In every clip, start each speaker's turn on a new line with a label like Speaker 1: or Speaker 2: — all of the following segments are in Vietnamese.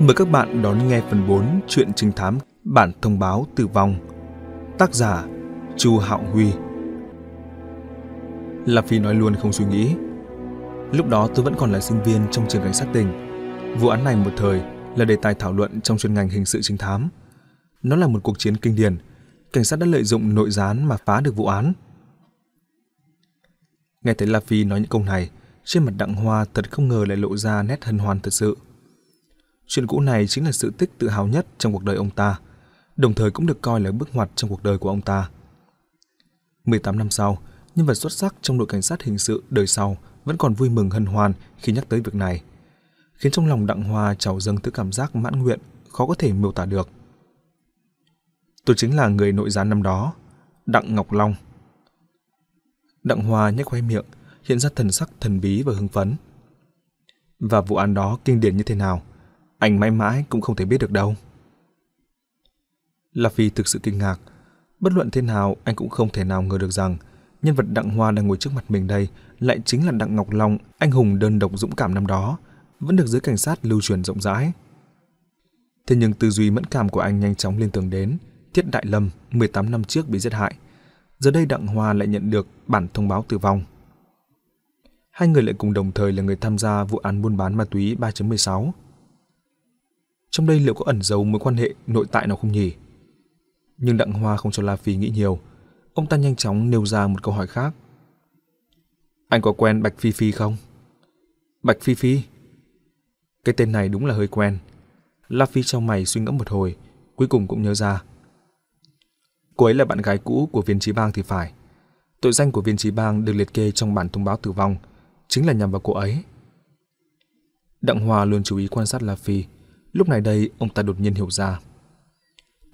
Speaker 1: Mời các bạn đón nghe phần 4 chuyện trinh thám bản thông báo tử vong. Tác giả Chu Hạo Huy. La Phi nói luôn không suy nghĩ. Lúc đó tôi vẫn còn là sinh viên trong trường cảnh sát tỉnh. Vụ án này một thời là đề tài thảo luận trong chuyên ngành hình sự trinh thám. Nó là một cuộc chiến kinh điển. Cảnh sát đã lợi dụng nội gián mà phá được vụ án. Nghe thấy La Phi nói những câu này, trên mặt Đặng Hoa thật không ngờ lại lộ ra nét hân hoan thật sự. Chuyện cũ này chính là sự tích tự hào nhất trong cuộc đời ông ta, đồng thời cũng được coi là bước ngoặt trong cuộc đời của ông ta. 18 năm sau, nhân vật xuất sắc trong đội cảnh sát hình sự đời sau vẫn còn vui mừng hân hoan khi nhắc tới việc này, khiến trong lòng Đặng Hoa trào dâng thứ cảm giác mãn nguyện khó có thể miêu tả được. Tôi chính là người nội gián năm đó, Đặng Ngọc Long. Đặng Hoa nhếch khóe miệng, hiện ra thần sắc thần bí và hưng phấn. Và vụ án đó kinh điển như thế nào, anh mãi mãi cũng không thể biết được đâu. La Phi thực sự kinh ngạc. Bất luận thế nào, anh cũng không thể nào ngờ được rằng nhân vật Đặng Hoa đang ngồi trước mặt mình đây lại chính là Đặng Ngọc Long, anh hùng đơn độc dũng cảm năm đó, vẫn được giới cảnh sát lưu truyền rộng rãi. Thế nhưng tư duy mẫn cảm của anh nhanh chóng liên tưởng đến Thiết Đại Lâm 18 năm trước bị giết hại. Giờ đây Đặng Hoa lại nhận được bản thông báo tử vong. Hai người lại cùng đồng thời là người tham gia vụ án buôn bán ma túy 3.16. Trong đây liệu có ẩn giấu mối quan hệ nội tại nào không nhỉ? Nhưng Đặng Hoa không cho La Phi nghĩ nhiều. Ông ta nhanh chóng nêu ra một câu hỏi khác. Anh có quen Bạch Phi Phi không? Bạch Phi Phi? Cái tên này đúng là hơi quen. La Phi trong mày suy ngẫm một hồi, cuối cùng cũng nhớ ra. Cô ấy là bạn gái cũ của viên trí bang thì phải. Tội danh của viên trí bang được liệt kê trong bản thông báo tử vong, chính là nhằm vào cô ấy. Đặng hòa luôn chú ý quan sát La Phi, Lúc này đây, ông ta đột nhiên hiểu ra.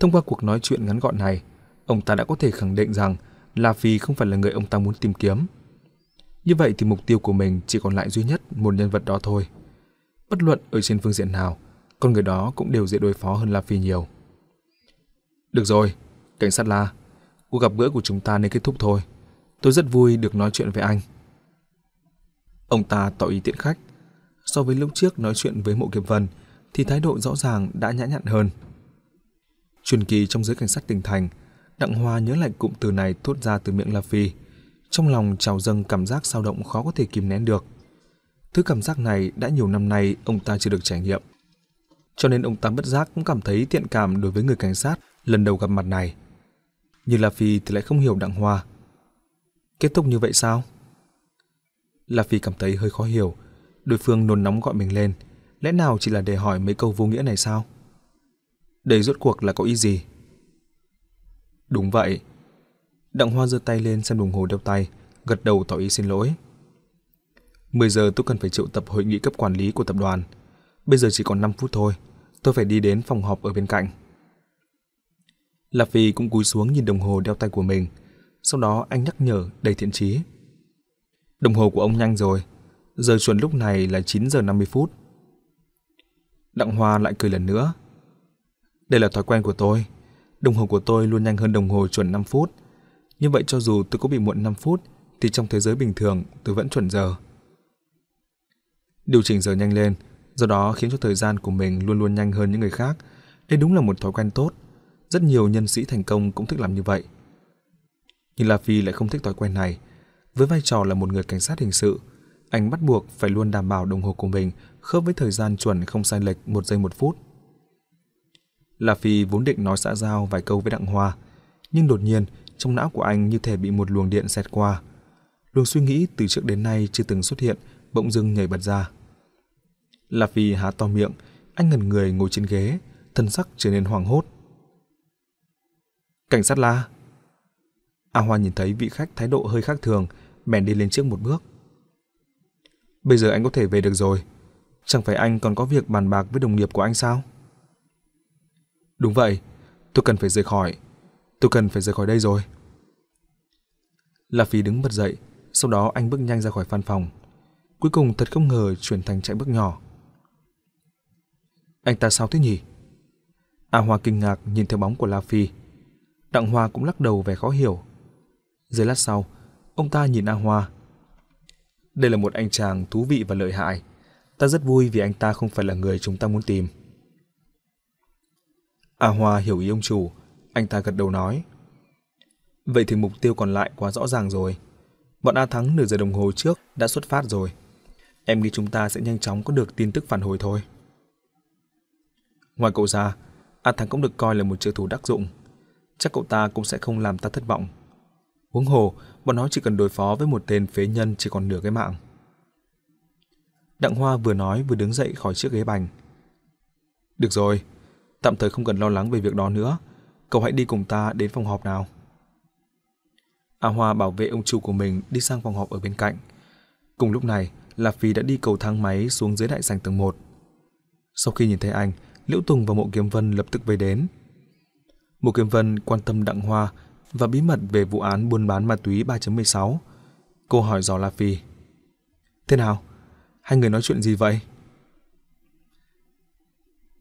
Speaker 1: Thông qua cuộc nói chuyện ngắn gọn này, ông ta đã có thể khẳng định rằng La Phi không phải là người ông ta muốn tìm kiếm. Như vậy thì mục tiêu của mình chỉ còn lại duy nhất một nhân vật đó thôi. Bất luận ở trên phương diện nào, con người đó cũng đều dễ đối phó hơn La Phi nhiều. Được rồi, cảnh sát La, cuộc gặp gỡ của chúng ta nên kết thúc thôi. Tôi rất vui được nói chuyện với anh. Ông ta tỏ ý tiện khách. So với lúc trước nói chuyện với Mộ Kiệp Vân, thì thái độ rõ ràng đã nhã nhặn hơn. Truyền kỳ trong giới cảnh sát tỉnh thành, Đặng Hoa nhớ lại cụm từ này thốt ra từ miệng La Phi, trong lòng trào dâng cảm giác sao động khó có thể kìm nén được. Thứ cảm giác này đã nhiều năm nay ông ta chưa được trải nghiệm. Cho nên ông ta bất giác cũng cảm thấy thiện cảm đối với người cảnh sát lần đầu gặp mặt này. Nhưng La Phi thì lại không hiểu Đặng Hoa. Kết thúc như vậy sao? La Phi cảm thấy hơi khó hiểu, đối phương nôn nóng gọi mình lên, Lẽ nào chỉ là để hỏi mấy câu vô nghĩa này sao? Đây rốt cuộc là có ý gì? Đúng vậy. Đặng Hoa giơ tay lên xem đồng hồ đeo tay, gật đầu tỏ ý xin lỗi. 10 giờ tôi cần phải triệu tập hội nghị cấp quản lý của tập đoàn. Bây giờ chỉ còn 5 phút thôi, tôi phải đi đến phòng họp ở bên cạnh. Lạp Phi cũng cúi xuống nhìn đồng hồ đeo tay của mình, sau đó anh nhắc nhở đầy thiện chí. Đồng hồ của ông nhanh rồi, giờ chuẩn lúc này là 9 giờ 50 phút. Đặng Hoa lại cười lần nữa. Đây là thói quen của tôi. Đồng hồ của tôi luôn nhanh hơn đồng hồ chuẩn 5 phút. Như vậy cho dù tôi có bị muộn 5 phút thì trong thế giới bình thường tôi vẫn chuẩn giờ. Điều chỉnh giờ nhanh lên, do đó khiến cho thời gian của mình luôn luôn nhanh hơn những người khác. Đây đúng là một thói quen tốt. Rất nhiều nhân sĩ thành công cũng thích làm như vậy. Nhưng La Phi lại không thích thói quen này. Với vai trò là một người cảnh sát hình sự, anh bắt buộc phải luôn đảm bảo đồng hồ của mình khớp với thời gian chuẩn không sai lệch một giây một phút. La Phi vốn định nói xã giao vài câu với Đặng Hoa, nhưng đột nhiên trong não của anh như thể bị một luồng điện xẹt qua. Luồng suy nghĩ từ trước đến nay chưa từng xuất hiện, bỗng dưng nhảy bật ra. La Phi há to miệng, anh ngẩn người ngồi trên ghế, thân sắc trở nên hoảng hốt. Cảnh sát La. A Hoa nhìn thấy vị khách thái độ hơi khác thường, bèn đi lên trước một bước. Bây giờ anh có thể về được rồi, Chẳng phải anh còn có việc bàn bạc với đồng nghiệp của anh sao? Đúng vậy, tôi cần phải rời khỏi. Tôi cần phải rời khỏi đây rồi. La Phi đứng bật dậy, sau đó anh bước nhanh ra khỏi văn phòng. Cuối cùng thật không ngờ chuyển thành chạy bước nhỏ. Anh ta sao thế nhỉ? A Hoa kinh ngạc nhìn theo bóng của La Phi. Đặng Hoa cũng lắc đầu vẻ khó hiểu. Giây lát sau, ông ta nhìn A Hoa. Đây là một anh chàng thú vị và lợi hại. Ta rất vui vì anh ta không phải là người chúng ta muốn tìm. A Hoa hiểu ý ông chủ, anh ta gật đầu nói. Vậy thì mục tiêu còn lại quá rõ ràng rồi. Bọn A Thắng nửa giờ đồng hồ trước đã xuất phát rồi. Em nghĩ chúng ta sẽ nhanh chóng có được tin tức phản hồi thôi. Ngoài cậu ra, A Thắng cũng được coi là một trợ thủ đắc dụng. Chắc cậu ta cũng sẽ không làm ta thất vọng. Huống hồ, bọn nó chỉ cần đối phó với một tên phế nhân chỉ còn nửa cái mạng. Đặng Hoa vừa nói vừa đứng dậy khỏi chiếc ghế bành. Được rồi, tạm thời không cần lo lắng về việc đó nữa. Cậu hãy đi cùng ta đến phòng họp nào. A Hoa bảo vệ ông chủ của mình đi sang phòng họp ở bên cạnh. Cùng lúc này, La Phi đã đi cầu thang máy xuống dưới đại sảnh tầng 1. Sau khi nhìn thấy anh, Liễu Tùng và Mộ Kiếm Vân lập tức về đến. Mộ Kiếm Vân quan tâm Đặng Hoa và bí mật về vụ án buôn bán ma túy 3.16. Cô hỏi dò La Phi. Thế nào? Hai người nói chuyện gì vậy?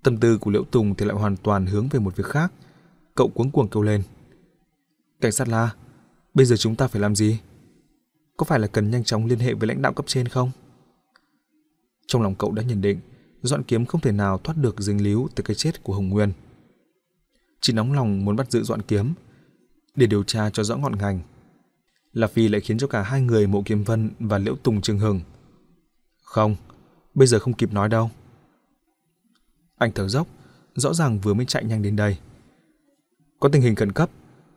Speaker 1: Tâm tư của Liễu Tùng thì lại hoàn toàn hướng về một việc khác. Cậu cuống cuồng kêu lên. Cảnh sát La, bây giờ chúng ta phải làm gì? Có phải là cần nhanh chóng liên hệ với lãnh đạo cấp trên không? Trong lòng cậu đã nhận định, dọn Kiếm không thể nào thoát được dính líu từ cái chết của Hồng Nguyên. Chỉ nóng lòng muốn bắt giữ dọn Kiếm để điều tra cho rõ ngọn ngành. Là Phi lại khiến cho cả hai người Mộ Kiếm Vân và Liễu Tùng Trường Hừng. Không, bây giờ không kịp nói đâu. Anh thở dốc, rõ ràng vừa mới chạy nhanh đến đây. Có tình hình khẩn cấp,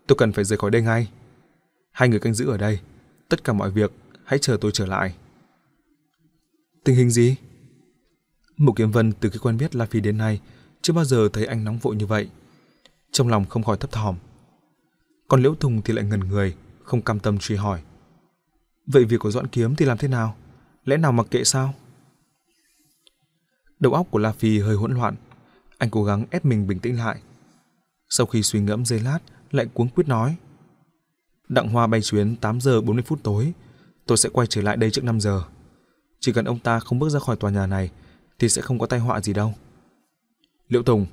Speaker 1: tôi cần phải rời khỏi đây ngay. Hai người canh giữ ở đây, tất cả mọi việc hãy chờ tôi trở lại. Tình hình gì? Mục Kiếm Vân từ khi quen biết La Phi đến nay chưa bao giờ thấy anh nóng vội như vậy. Trong lòng không khỏi thấp thỏm. Còn Liễu Thùng thì lại ngần người, không cam tâm truy hỏi. Vậy việc của Doãn Kiếm thì làm thế nào? Lẽ nào mặc kệ sao? Đầu óc của La Phi hơi hỗn loạn. Anh cố gắng ép mình bình tĩnh lại. Sau khi suy ngẫm giây lát, lại cuống quyết nói. Đặng Hoa bay chuyến 8 giờ 40 phút tối. Tôi sẽ quay trở lại đây trước 5 giờ. Chỉ cần ông ta không bước ra khỏi tòa nhà này thì sẽ không có tai họa gì đâu. Liễu Tùng,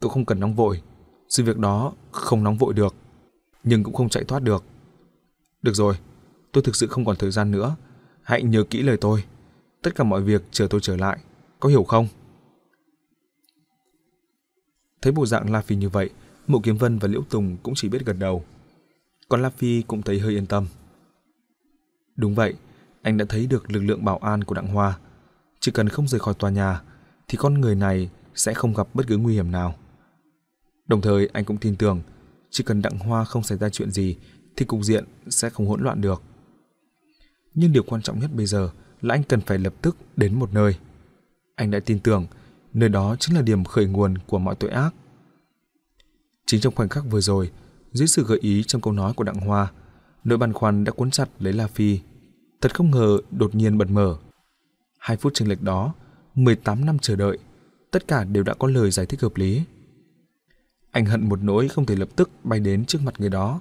Speaker 1: cậu không cần nóng vội. Sự việc đó không nóng vội được, nhưng cũng không chạy thoát được. Được rồi, tôi thực sự không còn thời gian nữa. Hãy nhớ kỹ lời tôi. Tất cả mọi việc chờ tôi trở lại. Có hiểu không? Thấy bộ dạng La Phi như vậy, Mộ Kiếm Vân và Liễu Tùng cũng chỉ biết gật đầu. Còn La Phi cũng thấy hơi yên tâm. Đúng vậy, anh đã thấy được lực lượng bảo an của Đặng Hoa. Chỉ cần không rời khỏi tòa nhà, thì con người này sẽ không gặp bất cứ nguy hiểm nào. Đồng thời anh cũng tin tưởng, chỉ cần Đặng Hoa không xảy ra chuyện gì, thì cục diện sẽ không hỗn loạn được. Nhưng điều quan trọng nhất bây giờ là anh cần phải lập tức đến một nơi. Anh đã tin tưởng nơi đó chính là điểm khởi nguồn của mọi tội ác. Chính trong khoảnh khắc vừa rồi, dưới sự gợi ý trong câu nói của Đặng Hoa, nỗi băn khoăn đã cuốn chặt lấy La Phi. Thật không ngờ đột nhiên bật mở. Hai phút chênh lệch đó, 18 năm chờ đợi, tất cả đều đã có lời giải thích hợp lý. Anh hận một nỗi không thể lập tức bay đến trước mặt người đó.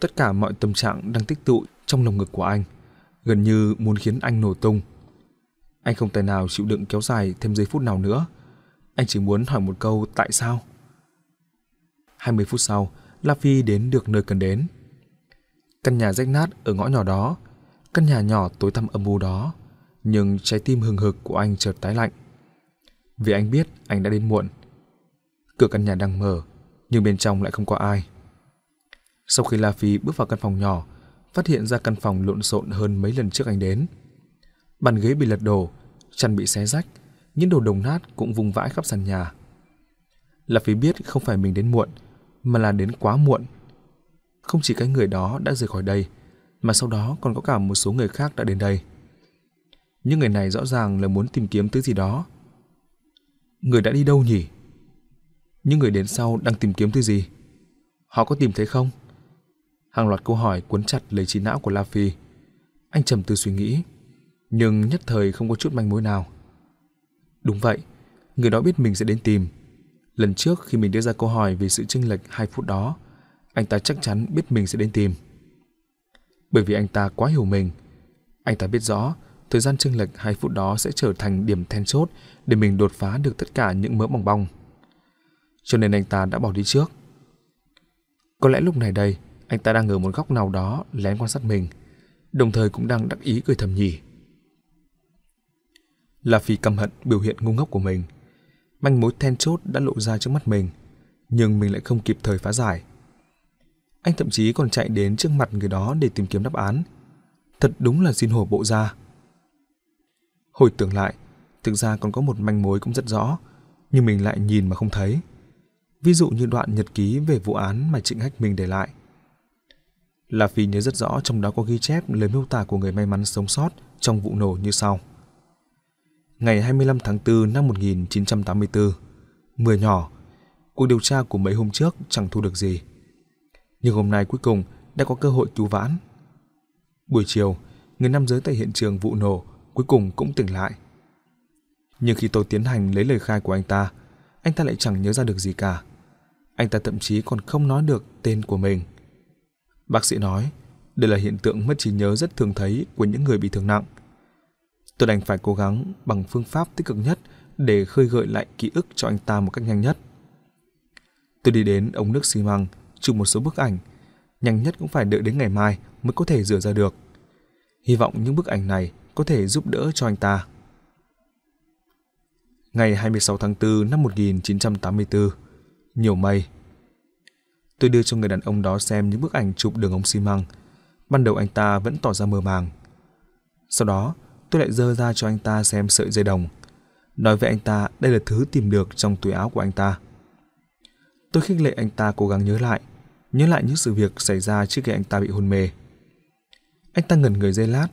Speaker 1: Tất cả mọi tâm trạng đang tích tụ trong lồng ngực của anh, gần như muốn khiến anh nổ tung. Anh không tài nào chịu đựng kéo dài thêm giây phút nào nữa. Anh chỉ muốn hỏi một câu tại sao. 20 phút sau, La Phi đến được nơi cần đến. Căn nhà rách nát ở ngõ nhỏ đó, căn nhà nhỏ tối tăm âm u đó, nhưng trái tim hừng hực của anh chợt tái lạnh. Vì anh biết anh đã đến muộn. Cửa căn nhà đang mở, nhưng bên trong lại không có ai. Sau khi La Phi bước vào căn phòng nhỏ, phát hiện ra căn phòng lộn xộn hơn mấy lần trước anh đến. Bàn ghế bị lật đổ, chăn bị xé rách, những đồ đồng nát cũng vung vãi khắp sàn nhà. Là phí biết không phải mình đến muộn, mà là đến quá muộn. Không chỉ cái người đó đã rời khỏi đây, mà sau đó còn có cả một số người khác đã đến đây. Những người này rõ ràng là muốn tìm kiếm thứ gì đó. Người đã đi đâu nhỉ? Những người đến sau đang tìm kiếm thứ gì? Họ có tìm thấy không? Hàng loạt câu hỏi cuốn chặt lấy trí não của La Phi. Anh trầm tư suy nghĩ, nhưng nhất thời không có chút manh mối nào. Đúng vậy, người đó biết mình sẽ đến tìm. Lần trước khi mình đưa ra câu hỏi về sự chênh lệch 2 phút đó, anh ta chắc chắn biết mình sẽ đến tìm. Bởi vì anh ta quá hiểu mình. Anh ta biết rõ thời gian chênh lệch 2 phút đó sẽ trở thành điểm then chốt để mình đột phá được tất cả những mớ bong bong. Cho nên anh ta đã bỏ đi trước. Có lẽ lúc này đây, anh ta đang ở một góc nào đó lén quan sát mình, đồng thời cũng đang đắc ý cười thầm nhỉ. Là vì căm hận biểu hiện ngu ngốc của mình. Manh mối then chốt đã lộ ra trước mắt mình. nhưng mình lại không kịp thời phá giải. Anh thậm chí còn chạy đến trước mặt người đó để tìm kiếm đáp án. Thật đúng là xin hổ bộ ra. Hồi tưởng lại, thực ra còn có một manh mối cũng rất rõ, nhưng mình lại nhìn mà không thấy. Ví dụ như đoạn nhật ký về vụ án mà Trịnh Hách Minh để lại. Là Phi nhớ rất rõ trong đó có ghi chép lời miêu tả của người may mắn sống sót trong vụ nổ như sau. Ngày 25 tháng 4 năm 1984, mưa nhỏ, cuộc điều tra của mấy hôm trước chẳng thu được gì. Nhưng hôm nay cuối cùng đã có cơ hội cứu vãn. Buổi chiều, người nam giới tại hiện trường vụ nổ cuối cùng cũng tỉnh lại. Nhưng khi tôi tiến hành lấy lời khai của anh ta, anh ta lại chẳng nhớ ra được gì cả. Anh ta thậm chí còn không nói được tên của mình. Bác sĩ nói, đây là hiện tượng mất trí nhớ rất thường thấy của những người bị thương nặng. Tôi đành phải cố gắng bằng phương pháp tích cực nhất để khơi gợi lại ký ức cho anh ta một cách nhanh nhất. Tôi đi đến ống nước xi măng, chụp một số bức ảnh, nhanh nhất cũng phải đợi đến ngày mai mới có thể rửa ra được. Hy vọng những bức ảnh này có thể giúp đỡ cho anh ta. Ngày 26 tháng 4 năm 1984, nhiều mây. Tôi đưa cho người đàn ông đó xem những bức ảnh chụp đường ống xi măng. Ban đầu anh ta vẫn tỏ ra mơ màng. Sau đó, tôi lại dơ ra cho anh ta xem sợi dây đồng. Nói với anh ta đây là thứ tìm được trong túi áo của anh ta. Tôi khích lệ anh ta cố gắng nhớ lại, nhớ lại những sự việc xảy ra trước khi anh ta bị hôn mê. Anh ta ngẩn người giây lát.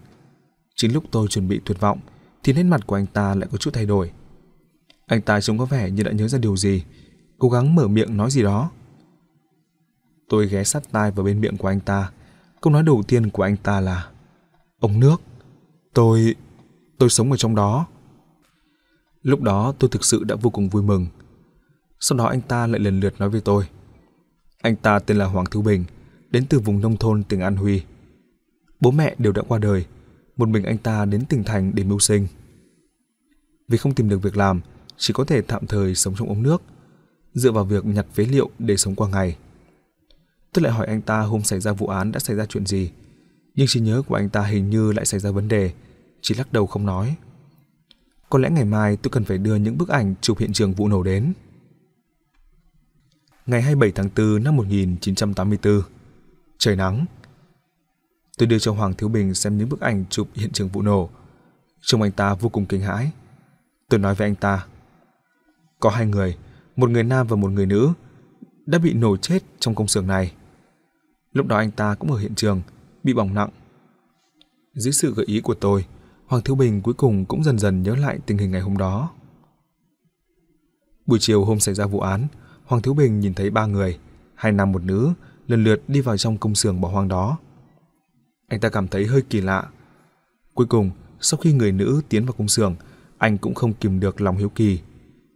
Speaker 1: Chính lúc tôi chuẩn bị tuyệt vọng, thì nét mặt của anh ta lại có chút thay đổi. Anh ta trông có vẻ như đã nhớ ra điều gì, cố gắng mở miệng nói gì đó. Tôi ghé sát tai vào bên miệng của anh ta. Câu nói đầu tiên của anh ta là Ống nước. Tôi... tôi sống ở trong đó. Lúc đó tôi thực sự đã vô cùng vui mừng. Sau đó anh ta lại lần lượt nói với tôi. Anh ta tên là Hoàng Thứ Bình, đến từ vùng nông thôn tỉnh An Huy. Bố mẹ đều đã qua đời, một mình anh ta đến tỉnh thành để mưu sinh. Vì không tìm được việc làm, chỉ có thể tạm thời sống trong ống nước, dựa vào việc nhặt phế liệu để sống qua ngày. Tôi lại hỏi anh ta hôm xảy ra vụ án đã xảy ra chuyện gì, nhưng trí nhớ của anh ta hình như lại xảy ra vấn đề, chỉ lắc đầu không nói. Có lẽ ngày mai tôi cần phải đưa những bức ảnh chụp hiện trường vụ nổ đến. Ngày 27 tháng 4 năm 1984, trời nắng. Tôi đưa cho Hoàng Thiếu Bình xem những bức ảnh chụp hiện trường vụ nổ. Trông anh ta vô cùng kinh hãi. Tôi nói với anh ta, có hai người, một người nam và một người nữ, đã bị nổ chết trong công xưởng này. Lúc đó anh ta cũng ở hiện trường, bị bỏng nặng. Dưới sự gợi ý của tôi, Hoàng Thiếu Bình cuối cùng cũng dần dần nhớ lại tình hình ngày hôm đó. Buổi chiều hôm xảy ra vụ án, Hoàng Thiếu Bình nhìn thấy ba người, hai nam một nữ, lần lượt đi vào trong công xưởng bỏ hoang đó. Anh ta cảm thấy hơi kỳ lạ. Cuối cùng, sau khi người nữ tiến vào công xưởng, anh cũng không kìm được lòng hiếu kỳ,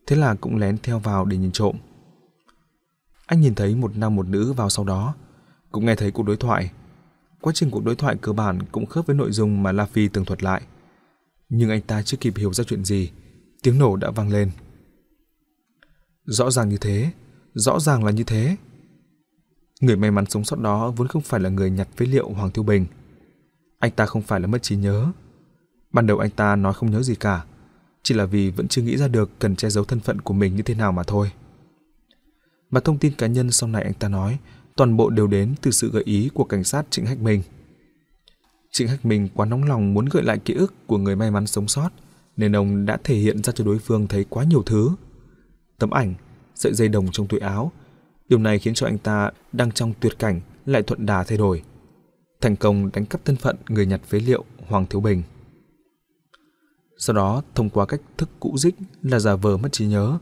Speaker 1: thế là cũng lén theo vào để nhìn trộm. Anh nhìn thấy một nam một nữ vào sau đó, cũng nghe thấy cuộc đối thoại. Quá trình cuộc đối thoại cơ bản cũng khớp với nội dung mà La Phi tường thuật lại. Nhưng anh ta chưa kịp hiểu ra chuyện gì, tiếng nổ đã vang lên. Rõ ràng như thế, rõ ràng là như thế. Người may mắn sống sót đó vốn không phải là người nhặt phế liệu Hoàng Tiêu Bình. Anh ta không phải là mất trí nhớ. Ban đầu anh ta nói không nhớ gì cả, chỉ là vì vẫn chưa nghĩ ra được cần che giấu thân phận của mình như thế nào mà thôi. Và thông tin cá nhân sau này anh ta nói toàn bộ đều đến từ sự gợi ý của cảnh sát Trịnh Hách Minh. Trịnh Hách Minh quá nóng lòng muốn gợi lại ký ức của người may mắn sống sót, nên ông đã thể hiện ra cho đối phương thấy quá nhiều thứ. Tấm ảnh, sợi dây đồng trong túi áo, điều này khiến cho anh ta đang trong tuyệt cảnh lại thuận đà thay đổi. Thành công đánh cắp thân phận người nhặt phế liệu Hoàng Thiếu Bình. Sau đó, thông qua cách thức cũ dích là giả vờ mất trí nhớ,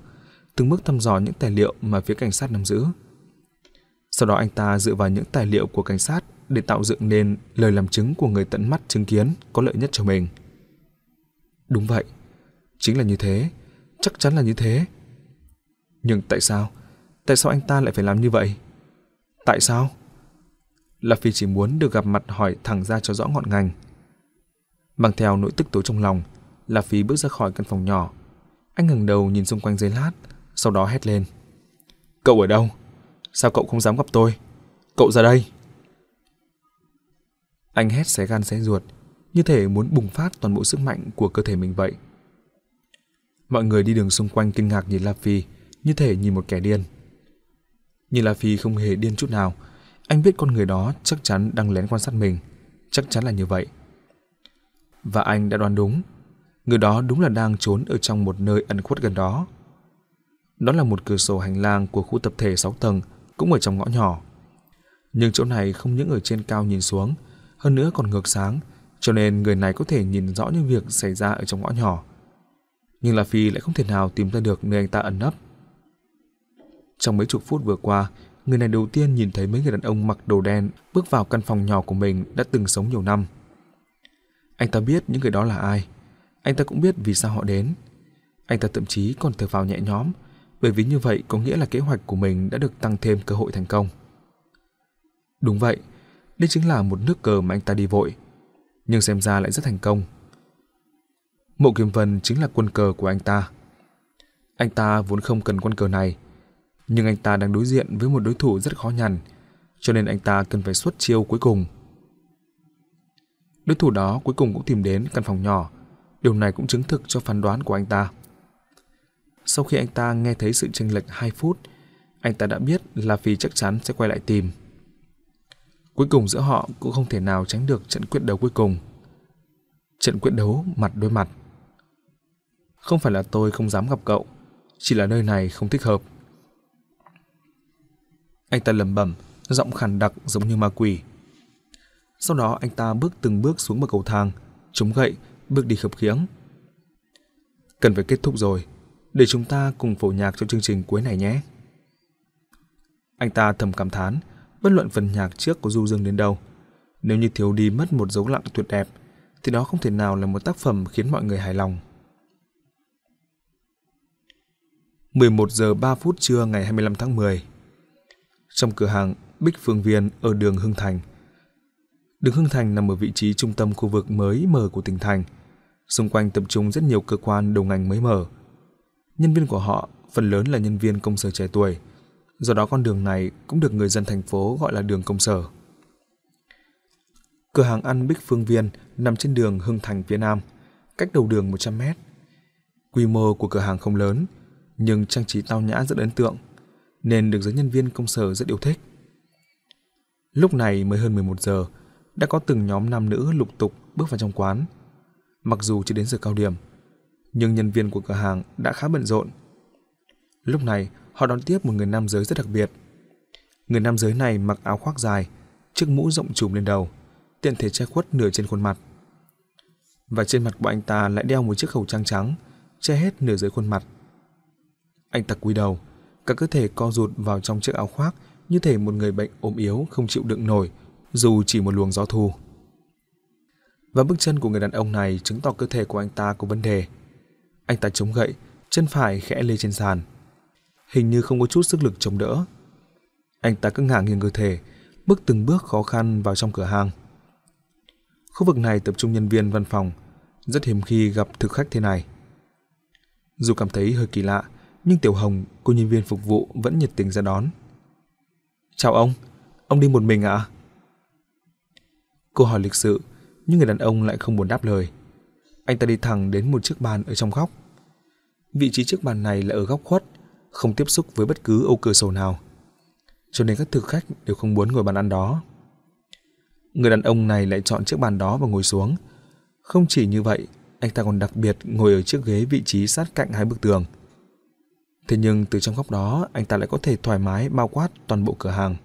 Speaker 1: từng bước thăm dò những tài liệu mà phía cảnh sát nắm giữ. Sau đó anh ta dựa vào những tài liệu của cảnh sát để tạo dựng nên lời làm chứng của người tận mắt chứng kiến có lợi nhất cho mình. Đúng vậy, chính là như thế, chắc chắn là như thế. Nhưng tại sao? Tại sao anh ta lại phải làm như vậy? Tại sao? Là vì chỉ muốn được gặp mặt hỏi thẳng ra cho rõ ngọn ngành. Mang theo nỗi tức tối trong lòng, là Phi bước ra khỏi căn phòng nhỏ. Anh ngẩng đầu nhìn xung quanh giây lát, sau đó hét lên. Cậu ở đâu? Sao cậu không dám gặp tôi? Cậu ra đây! Anh hét xé gan xé ruột, như thể muốn bùng phát toàn bộ sức mạnh của cơ thể mình vậy. Mọi người đi đường xung quanh kinh ngạc nhìn La Phi, như thể nhìn một kẻ điên. Nhưng La Phi không hề điên chút nào. Anh biết con người đó chắc chắn đang lén quan sát mình. Chắc chắn là như vậy. Và anh đã đoán đúng. Người đó đúng là đang trốn ở trong một nơi ẩn khuất gần đó. Đó là một cửa sổ hành lang của khu tập thể 6 tầng, cũng ở trong ngõ nhỏ. Nhưng chỗ này không những ở trên cao nhìn xuống, hơn nữa còn ngược sáng, cho nên người này có thể nhìn rõ những việc xảy ra ở trong ngõ nhỏ. Nhưng La Phi lại không thể nào tìm ra được nơi anh ta ẩn nấp. Trong mấy chục phút vừa qua, người này đầu tiên nhìn thấy mấy người đàn ông mặc đồ đen bước vào căn phòng nhỏ của mình đã từng sống nhiều năm. Anh ta biết những người đó là ai. Anh ta cũng biết vì sao họ đến. Anh ta thậm chí còn thở phào nhẹ nhõm, bởi vì như vậy có nghĩa là kế hoạch của mình đã được tăng thêm cơ hội thành công. Đúng vậy, đây chính là một nước cờ mà anh ta đi vội, nhưng xem ra lại rất thành công. Mộ Kiếm Vân chính là quân cờ của anh ta. Anh ta vốn không cần quân cờ này, nhưng anh ta đang đối diện với một đối thủ rất khó nhằn, cho nên anh ta cần phải xuất chiêu cuối cùng. Đối thủ đó cuối cùng cũng tìm đến căn phòng nhỏ, điều này cũng chứng thực cho phán đoán của anh ta. Sau khi anh ta nghe thấy sự chênh lệch 2 phút, anh ta đã biết là Phi chắc chắn sẽ quay lại tìm. Cuối cùng giữa họ cũng không thể nào tránh được trận quyết đấu cuối cùng. Trận quyết đấu mặt đối mặt. Không phải là tôi không dám gặp cậu, chỉ là nơi này không thích hợp. Anh ta lẩm bẩm, giọng khàn đặc giống như ma quỷ. Sau đó anh ta bước từng bước xuống bậc cầu thang, chống gậy, bước đi khập khiễng. Cần phải kết thúc rồi, để chúng ta cùng phổ nhạc cho chương trình cuối này nhé. Anh ta thầm cảm thán, bất luận phần nhạc trước có du dương đến đâu. Nếu như thiếu đi mất một dấu lặng tuyệt đẹp, thì đó không thể nào là một tác phẩm khiến mọi người hài lòng. 11 giờ 3 phút trưa ngày 25 tháng 10 Trong cửa hàng Bích Phương Viên ở đường Hưng Thành Đường Hưng Thành nằm ở vị trí trung tâm khu vực mới mở của tỉnh thành. Xung quanh tập trung rất nhiều cơ quan đầu ngành mới mở. Nhân viên của họ phần lớn là nhân viên công sở trẻ tuổi, do đó con đường này cũng được người dân thành phố gọi là đường công sở. Cửa hàng ăn Bích Phương Viên nằm trên đường Hưng Thành phía Nam, cách đầu đường 100 mét. Quy mô của cửa hàng không lớn, nhưng trang trí tao nhã rất ấn tượng, nên được giới nhân viên công sở rất yêu thích. Lúc này mới hơn 11 giờ, đã có từng nhóm nam nữ lục tục bước vào trong quán. Mặc dù chưa đến giờ cao điểm, nhưng nhân viên của cửa hàng đã khá bận rộn. Lúc này, họ đón tiếp một người nam giới rất đặc biệt. Người nam giới này mặc áo khoác dài, chiếc mũ rộng trùm lên đầu, tiện thể che khuất nửa trên khuôn mặt. Và trên mặt của anh ta lại đeo một chiếc khẩu trang trắng, che hết nửa dưới khuôn mặt. Anh ta cúi đầu, cả cơ thể co rụt vào trong chiếc áo khoác như thể một người bệnh ốm yếu không chịu đựng nổi, dù chỉ một luồng gió thu. Và bước chân của người đàn ông này chứng tỏ cơ thể của anh ta có vấn đề. Anh ta chống gậy, chân phải khẽ lê trên sàn. Hình như không có chút sức lực chống đỡ. Anh ta cứ ngả nghiêng cơ thể, bước từng bước khó khăn vào trong cửa hàng. Khu vực này tập trung nhân viên văn phòng, rất hiếm khi gặp thực khách thế này. Dù cảm thấy hơi kỳ lạ, nhưng Tiểu Hồng, cô nhân viên phục vụ vẫn nhiệt tình ra đón. Chào ông, ông đi một mình ạ? À? Cô hỏi lịch sự, nhưng người đàn ông lại không muốn đáp lời. Anh ta đi thẳng đến một chiếc bàn ở trong góc. Vị trí chiếc bàn này là ở góc khuất, không tiếp xúc với bất cứ ô cửa sổ nào. Cho nên các thực khách đều không muốn ngồi bàn ăn đó. Người đàn ông này lại chọn chiếc bàn đó và ngồi xuống. Không chỉ như vậy, anh ta còn đặc biệt ngồi ở chiếc ghế vị trí sát cạnh hai bức tường. Thế nhưng từ trong góc đó, anh ta lại có thể thoải mái bao quát toàn bộ cửa hàng.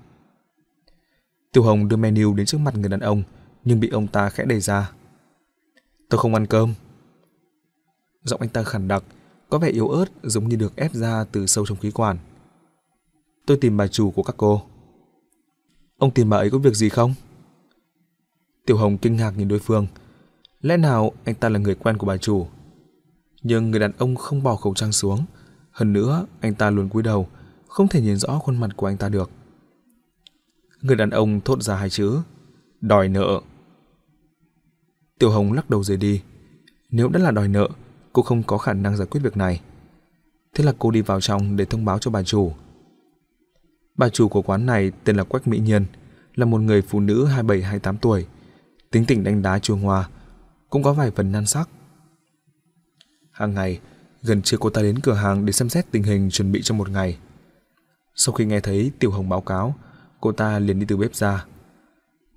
Speaker 1: Tiểu Hồng đưa menu đến trước mặt người đàn ông, nhưng bị ông ta khẽ đẩy ra. Tôi không ăn cơm. Giọng anh ta khàn đặc, có vẻ yếu ớt giống như được ép ra từ sâu trong khí quản. Tôi tìm bà chủ của các cô. Ông tìm bà ấy có việc gì không? Tiểu Hồng kinh ngạc nhìn đối phương. Lẽ nào anh ta là người quen của bà chủ? Nhưng người đàn ông không bỏ khẩu trang xuống. Hơn nữa, anh ta luôn cúi đầu, không thể nhìn rõ khuôn mặt của anh ta được. Người đàn ông thốt ra hai chữ, đòi nợ. Tiểu Hồng lắc đầu rời đi. Nếu đã là đòi nợ, cô không có khả năng giải quyết việc này. Thế là cô đi vào trong để thông báo cho bà chủ. Bà chủ của quán này tên là Quách Mỹ Nhiên, là một người phụ nữ 27-28 tuổi, tính tình đánh đá chua hoa, cũng có vài phần nan sắc. Hàng ngày, gần trưa cô ta đến cửa hàng để xem xét tình hình chuẩn bị cho một ngày. Sau khi nghe thấy Tiểu Hồng báo cáo, cô ta liền đi từ bếp ra.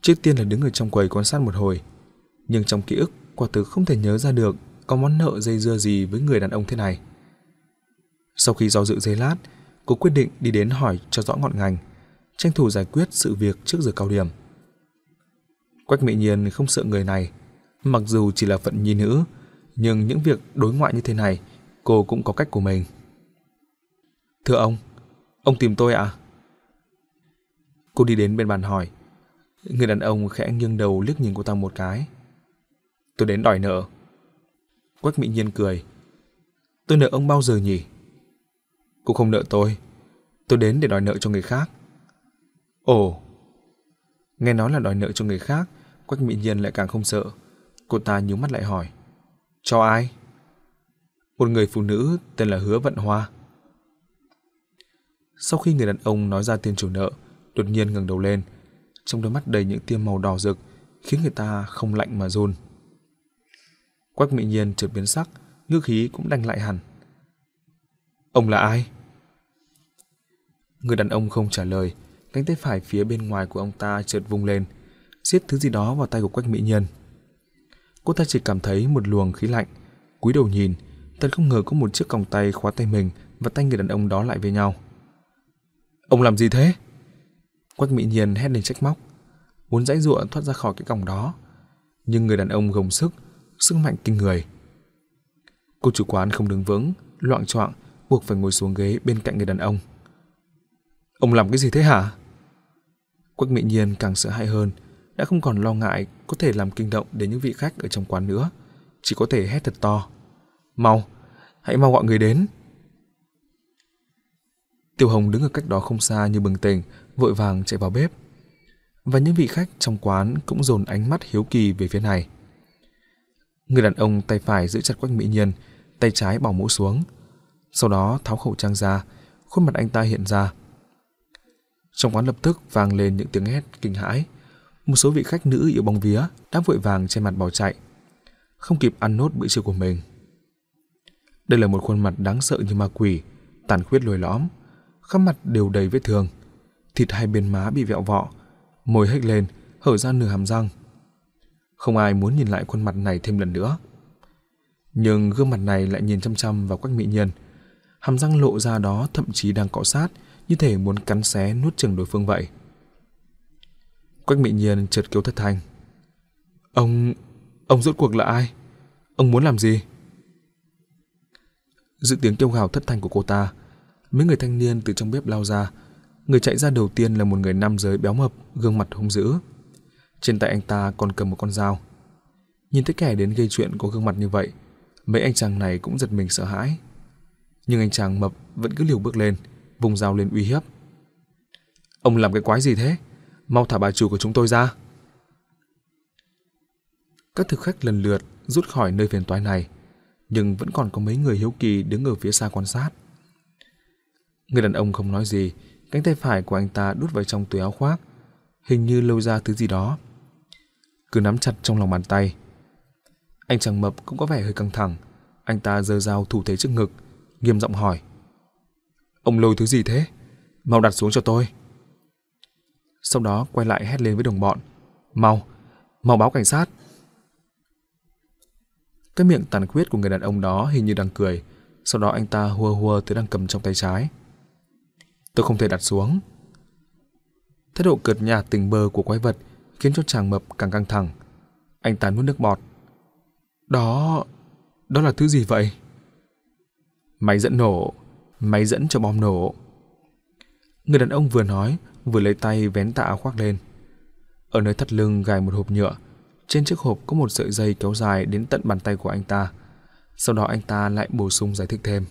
Speaker 1: Trước tiên là đứng ở trong quầy quan sát một hồi, nhưng trong ký ức quả thực không thể nhớ ra được có món nợ dây dưa gì với người đàn ông thế này. Sau khi do dự giây lát, cô quyết định đi đến hỏi cho rõ ngọn ngành, tranh thủ giải quyết sự việc trước giờ cao điểm. Quách Mỹ Nhiên không sợ người này, mặc dù chỉ là phận nhi nữ, nhưng những việc đối ngoại như thế này, cô cũng có cách của mình. Thưa ông, ông tìm tôi à? Cô đi đến bên bàn hỏi. Người đàn ông khẽ nghiêng đầu liếc nhìn cô ta một cái. Tôi đến đòi nợ. Quách Mỹ Nhiên cười. Tôi nợ ông bao giờ nhỉ? Cô không nợ tôi. Tôi đến để đòi nợ cho người khác. Ồ. Nghe nói là đòi nợ cho người khác, Quách Mỹ Nhiên lại càng không sợ. Cô ta nhíu mắt lại hỏi. Cho ai? Một người phụ nữ tên là Hứa Vận Hoa. Sau khi người đàn ông nói ra tên chủ nợ, đột nhiên ngẩng đầu lên, trong đôi mắt đầy những tia màu đỏ rực, khiến người ta không lạnh mà run. Quách Mỹ Nhiên chợt biến sắc, ngư khí cũng đanh lại hẳn. Ông là ai? Người đàn ông không trả lời, cánh tay phải phía bên ngoài của ông ta chợt vung lên, siết thứ gì đó vào tay của Quách Mỹ Nhiên. Cô ta chỉ cảm thấy một luồng khí lạnh, cúi đầu nhìn, thật không ngờ có một chiếc còng tay khóa tay mình và tay người đàn ông đó lại với nhau. Ông làm gì thế? Quách Mỹ Nhiên hét lên trách móc, muốn dãy ruộng thoát ra khỏi cái còng đó, nhưng người đàn ông gồng sức, sức mạnh kinh người. Cô chủ quán không đứng vững, loạn choạng, buộc phải ngồi xuống ghế bên cạnh người đàn ông. Ông làm cái gì thế hả? Quách Mỹ Nhiên càng sợ hãi hơn, đã không còn lo ngại có thể làm kinh động đến những vị khách ở trong quán nữa, chỉ có thể hét thật to. Mau, hãy mau gọi người đến. Tiểu Hồng đứng ở cách đó không xa như bừng tỉnh, vội vàng chạy vào bếp. Và những vị khách trong quán cũng dồn ánh mắt hiếu kỳ về phía này. Người đàn ông tay phải giữ chặt Quách Mỹ nhân, tay trái bỏ mũ xuống. Sau đó tháo khẩu trang ra, khuôn mặt anh ta hiện ra. Trong quán lập tức vang lên những tiếng hét kinh hãi. Một số vị khách nữ yêu bóng vía đã vội vàng che mặt bỏ chạy, không kịp ăn nốt bữa trưa của mình. Đây là một khuôn mặt đáng sợ như ma quỷ, tàn khuyết lồi lõm, khắp mặt đều đầy vết thương, thịt hai bên má bị vẹo vọ, môi hếch lên, hở ra nửa hàm răng. Không ai muốn nhìn lại khuôn mặt này thêm lần nữa. Nhưng gương mặt này lại nhìn chăm chăm vào Quách Mỹ Nhiên, hàm răng lộ ra đó thậm chí đang cọ sát, như thể muốn cắn xé nuốt chừng đối phương vậy. Quách Mỹ Nhiên chợt kêu thất thanh. Ông... ông rốt cuộc là ai? Ông muốn làm gì? Dự tiếng kêu gào thất thanh của cô ta, mấy người thanh niên từ trong bếp lao ra. Người chạy ra đầu tiên là một người nam giới béo mập, gương mặt hung dữ. Trên tay anh ta còn cầm một con dao. Nhìn thấy kẻ đến gây chuyện có gương mặt như vậy, mấy anh chàng này cũng giật mình sợ hãi. Nhưng anh chàng mập vẫn cứ liều bước lên, vùng dao lên uy hiếp. Ông làm cái quái gì thế? Mau thả bà chủ của chúng tôi ra. Các thực khách lần lượt rút khỏi nơi phiền toái này, nhưng vẫn còn có mấy người hiếu kỳ đứng ở phía xa quan sát. Người đàn ông không nói gì, cánh tay phải của anh ta đút vào trong túi áo khoác, hình như lâu ra thứ gì đó. Cứ nắm chặt trong lòng bàn tay. Anh chàng mập cũng có vẻ hơi căng thẳng, anh ta giơ dao thủ thế trước ngực, nghiêm giọng hỏi. Ông lôi thứ gì thế? Mau đặt xuống cho tôi. Sau đó quay lại hét lên với đồng bọn. Mau, mau báo cảnh sát. Cái miệng tàn khuyết của người đàn ông đó hình như đang cười, sau đó anh ta hùa hùa thứ đang cầm trong tay trái. Tôi không thể đặt xuống. Thái độ cợt nhả tình bơ của quái vật khiến cho chàng mập càng căng thẳng. Anh ta nuốt nước bọt. Đó, đó là thứ gì vậy? Máy dẫn nổ, máy dẫn cho bom nổ. Người đàn ông vừa nói, vừa lấy tay vén tạ áo khoác lên. Ở nơi thắt lưng gài một hộp nhựa, trên chiếc hộp có một sợi dây kéo dài đến tận bàn tay của anh ta. Sau đó anh ta lại bổ sung giải thích thêm.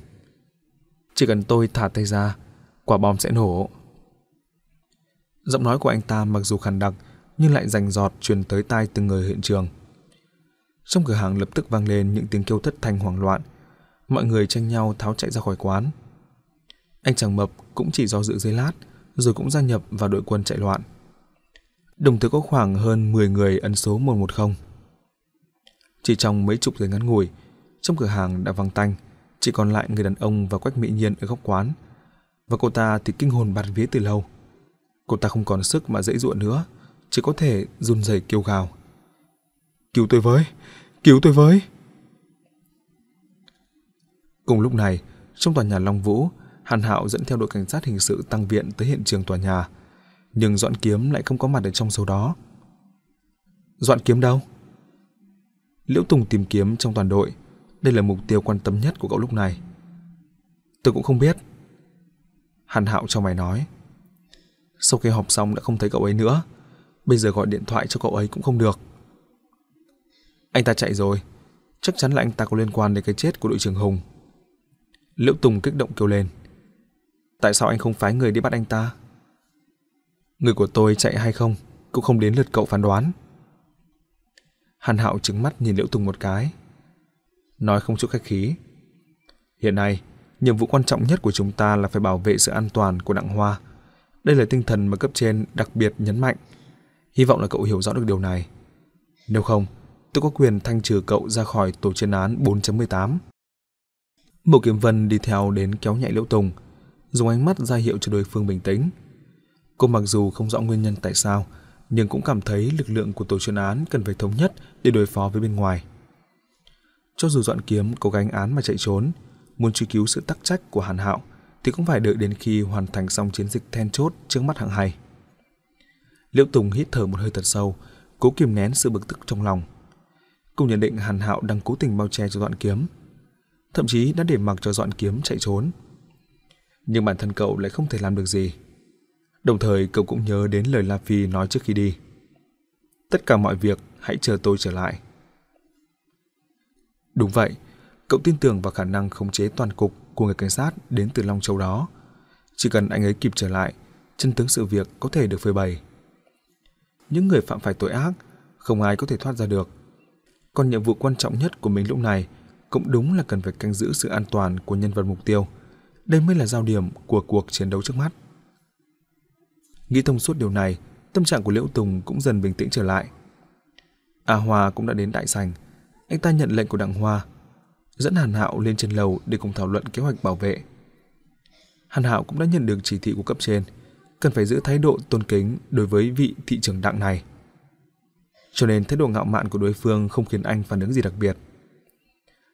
Speaker 1: Chỉ cần tôi thả tay ra, quả bom sẽ nổ. Giọng nói của anh ta mặc dù khàn đặc nhưng lại rành giọt truyền tới tai từng người hiện trường. Trong cửa hàng lập tức vang lên những tiếng kêu thất thanh hoảng loạn. Mọi người tranh nhau tháo chạy ra khỏi quán. Anh chàng mập cũng chỉ do dự giây lát rồi cũng gia nhập vào đội quân chạy loạn. Đồng thời có khoảng hơn 10 người ấn số 110. Chỉ trong mấy chục giây ngắn ngủi, trong cửa hàng đã vắng tanh, chỉ còn lại người đàn ông và Quách Mỹ Nhiên ở góc quán. và cô ta thì kinh hồn bạt vía từ lâu. Cô ta không còn sức mà dễ dụa nữa, chỉ có thể run rẩy kêu gào. Cứu tôi với! Cứu tôi với! Cùng lúc này, trong tòa nhà Long Vũ, Hàn Hạo dẫn theo đội cảnh sát hình sự tăng viện tới hiện trường tòa nhà, nhưng Doãn Kiếm lại không có mặt ở trong số đó. Doãn Kiếm đâu? Liễu Tùng tìm kiếm trong toàn đội, đây là mục tiêu quan tâm nhất của cậu lúc này. Tôi cũng không biết. Hàn Hạo cho mày nói. Sau khi họp xong đã không thấy cậu ấy nữa, bây giờ gọi điện thoại cho cậu ấy cũng không được. Anh ta chạy rồi, chắc chắn là anh ta có liên quan đến cái chết của đội trưởng Hùng. Liễu Tùng kích động kêu lên. Tại sao anh không phái người đi bắt anh ta? Người của tôi chạy hay không cũng không đến lượt cậu phán đoán. Hàn Hạo trứng mắt nhìn Liễu Tùng một cái. Nói không chút khách khí. Hiện nay, nhiệm vụ quan trọng nhất của chúng ta là phải bảo vệ sự an toàn của Đặng Hoa. Đây là tinh thần mà cấp trên đặc biệt nhấn mạnh. Hy vọng là cậu hiểu rõ được điều này. Nếu không, tôi có quyền thanh trừ cậu ra khỏi tổ chuyên án 4.18. Bộ Kiếm Vân đi theo đến kéo nhạy Liễu Tùng, dùng ánh mắt ra hiệu cho đối phương bình tĩnh. Cô mặc dù không rõ nguyên nhân tại sao, nhưng cũng cảm thấy lực lượng của tổ chuyên án cần phải thống nhất để đối phó với bên ngoài. Cho dù dọn kiếm có gánh án mà chạy trốn, muốn truy cứu sự tắc trách của Hàn Hạo thì cũng phải đợi đến khi hoàn thành xong chiến dịch then chốt trước mắt hạng hai. Liễu Tùng hít thở một hơi thật sâu, cố kiềm nén sự bực tức trong lòng. Cùng nhận định Hàn Hạo đang cố tình bao che cho dọn kiếm, thậm chí đã để mặc cho dọn kiếm chạy trốn. Nhưng bản thân cậu lại không thể làm được gì. Đồng thời cậu cũng nhớ đến lời La Phi nói trước khi đi. Tất cả mọi việc hãy chờ tôi trở lại. Đúng vậy, cậu tin tưởng vào khả năng khống chế toàn cục của người cảnh sát đến từ Long Châu đó. Chỉ cần anh ấy kịp trở lại, chân tướng sự việc có thể được phơi bày. Những người phạm phải tội ác, không ai có thể thoát ra được. Còn nhiệm vụ quan trọng nhất của mình lúc này cũng đúng là cần phải canh giữ sự an toàn của nhân vật mục tiêu. Đây mới là giao điểm của cuộc chiến đấu trước mắt. Nghĩ thông suốt điều này, tâm trạng của Liễu Tùng cũng dần bình tĩnh trở lại. A Hoa cũng đã đến đại Sành Anh ta nhận lệnh của Đặng Hoa, dẫn Hàn Hạo lên trên lầu để cùng thảo luận kế hoạch bảo vệ. Hàn Hạo cũng đã nhận được chỉ thị của cấp trên, cần phải giữ thái độ tôn kính đối với vị thị trưởng Đặng này. Cho nên thái độ ngạo mạn của đối phương không khiến anh phản ứng gì đặc biệt.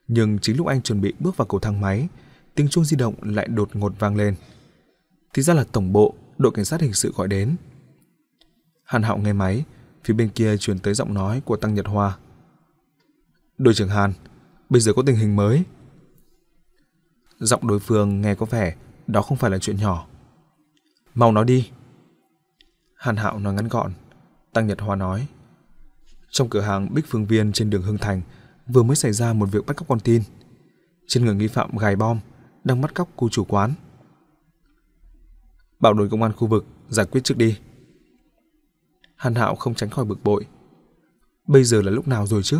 Speaker 1: Nhưng chính lúc anh chuẩn bị bước vào cầu thang máy, tiếng chuông di động lại đột ngột vang lên. Thì ra là tổng bộ đội cảnh sát hình sự gọi đến. Hàn Hạo nghe máy, phía bên kia truyền tới giọng nói của Tăng Nhật Hoa. Đội trưởng Hàn, bây giờ có tình hình mới. Giọng đối phương nghe có vẻ đó không phải là chuyện nhỏ. Mau nói đi. Hàn Hạo nói ngắn gọn. Tăng Nhật Hoa nói. Trong cửa hàng Bích Phương Viên trên đường Hưng Thành, vừa mới xảy ra một việc bắt cóc con tin. Trên người nghi phạm gài bom, đang bắt cóc cô chủ quán bảo đội công an khu vực, giải quyết trước đi. Hàn Hạo không tránh khỏi bực bội. Bây giờ là lúc nào rồi chứ?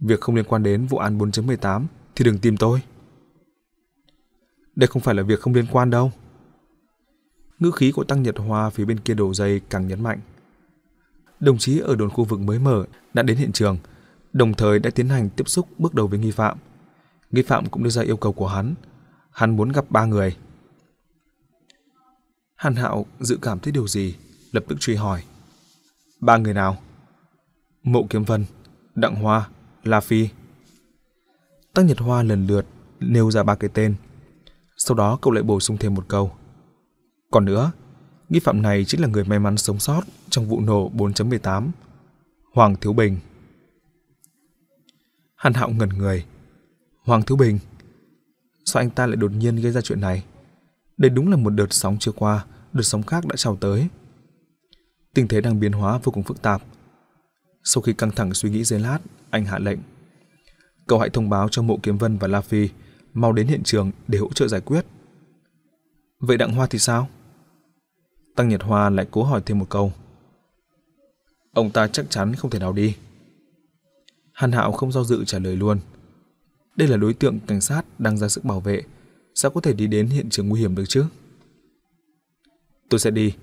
Speaker 1: Việc không liên quan đến vụ án 4.18 thì đừng tìm tôi. Đây không phải là việc không liên quan đâu. Ngữ khí của Tăng Nhật Hoa phía bên kia đầu dây càng nhấn mạnh. Đồng chí ở đồn khu vực mới mở đã đến hiện trường, đồng thời đã tiến hành tiếp xúc bước đầu với nghi phạm. Nghi phạm cũng đưa ra yêu cầu của hắn. Hắn muốn gặp ba người. Hàn Hạo dự cảm thấy điều gì, lập tức truy hỏi. Ba người nào? Mộ Kiếm Vân, Đặng Hoa, La Phi. Tăng Nhật Hoa lần lượt nêu ra ba cái tên. Sau đó cậu lại bổ sung thêm một câu. Còn nữa, nghi phạm này chính là người may mắn sống sót trong vụ nổ 4.18. Hoàng Thiếu Bình. Hàn Hạo ngẩn người. Hoàng Thiếu Bình? Sao anh ta lại đột nhiên gây ra chuyện này? Đây đúng là một đợt sóng chưa qua, đợt sóng khác đã trào tới. Tình thế đang biến hóa vô cùng phức tạp. Sau khi căng thẳng suy nghĩ giây lát, anh hạ lệnh. Cậu hãy thông báo cho Mộ Kiếm Vân và La Phi mau đến hiện trường để hỗ trợ giải quyết. Vậy Đặng Hoa thì sao? Tăng Nhật Hoa lại cố hỏi thêm một câu. Ông ta chắc chắn không thể nào đi. Hàn Hạo không do dự trả lời luôn. Đây là đối tượng cảnh sát đang ra sức bảo vệ sao có thể đi đến hiện trường nguy hiểm được chứ? Tôi sẽ đi,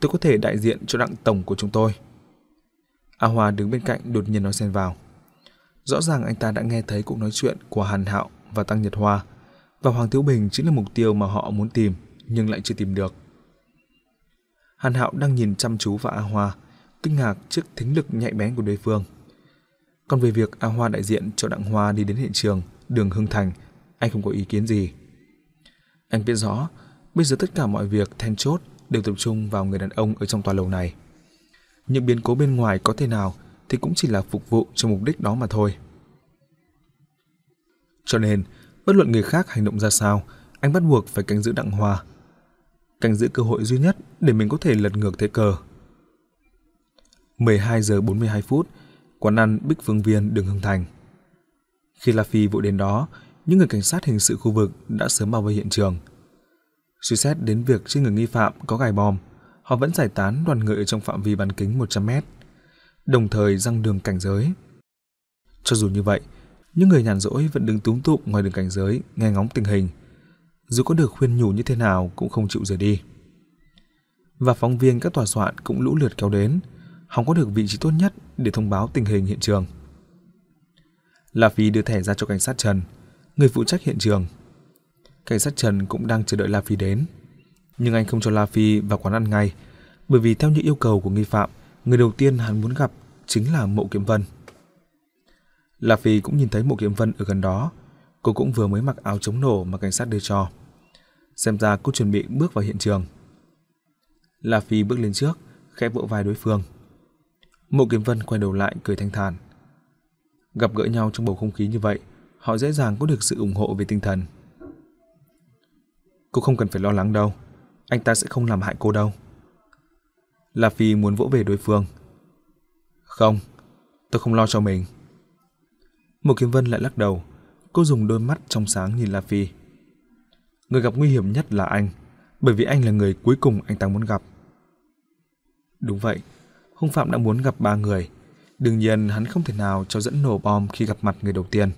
Speaker 1: tôi có thể đại diện cho đặng tổng của chúng tôi. A Hoa đứng bên cạnh đột nhiên nói xen vào. Rõ ràng anh ta đã nghe thấy cuộc nói chuyện của Hàn Hạo và Tăng Nhật Hoa, và Hoàng Thiếu Bình chính là mục tiêu mà họ muốn tìm, nhưng lại chưa tìm được. Hàn Hạo đang nhìn chăm chú vào A Hoa, kinh ngạc trước thính lực nhạy bén của đối phương. Còn về việc A Hoa đại diện cho Đặng Hoa đi đến hiện trường, đường Hưng Thành, anh không có ý kiến gì. Anh biết rõ, bây giờ tất cả mọi việc then chốt đều tập trung vào người đàn ông ở trong tòa lầu này. Những biến cố bên ngoài có thể nào thì cũng chỉ là phục vụ cho mục đích đó mà thôi. Cho nên, bất luận người khác hành động ra sao, anh bắt buộc phải canh giữ Đặng Hoa. Canh giữ cơ hội duy nhất để mình có thể lật ngược thế cờ. 12 giờ 42 phút, quán ăn Bích Phương Viên đường Hưng Thành. Khi La Phi vội đến đó, những người cảnh sát hình sự khu vực đã sớm bao vây hiện trường. Suy xét đến việc trên người nghi phạm có gài bom, họ vẫn giải tán đoàn người ở trong phạm vi bán kính 100 mét, đồng thời răng đường cảnh giới. Cho dù như vậy, những người nhàn rỗi vẫn đứng túm tụm ngoài đường cảnh giới nghe ngóng tình hình. Dù có được khuyên nhủ như thế nào cũng không chịu rời đi. Và phóng viên các tòa soạn cũng lũ lượt kéo đến, hòng có được vị trí tốt nhất để thông báo tình hình hiện trường. La Phi đưa thẻ ra cho cảnh sát Trần, người phụ trách hiện trường. Cảnh sát Trần cũng đang chờ đợi La Phi đến. Nhưng anh không cho La Phi vào quán ăn ngay, bởi vì theo những yêu cầu của nghi phạm, người đầu tiên hắn muốn gặp chính là Mộ Kiếm Vân. La Phi cũng nhìn thấy Mộ Kiếm Vân ở gần đó, cô cũng vừa mới mặc áo chống nổ mà cảnh sát đưa cho. Xem ra cô chuẩn bị bước vào hiện trường. La Phi bước lên trước, khẽ vỗ vai đối phương. Mộ Kiếm Vân quay đầu lại cười thanh thản. Gặp gỡ nhau trong bầu không khí như vậy, họ dễ dàng có được sự ủng hộ về tinh thần. Cô không cần phải lo lắng đâu, anh ta sẽ không làm hại cô đâu. La Phi muốn vỗ về đối phương. Không, tôi không lo cho mình. Mộ Kiếm Vân lại lắc đầu, cô dùng đôi mắt trong sáng nhìn La Phi. Người gặp nguy hiểm nhất là anh, bởi vì anh là người cuối cùng anh ta muốn gặp. Đúng vậy, hung phạm đã muốn gặp ba người, đương nhiên hắn không thể nào cho dẫn nổ bom khi gặp mặt người đầu tiên.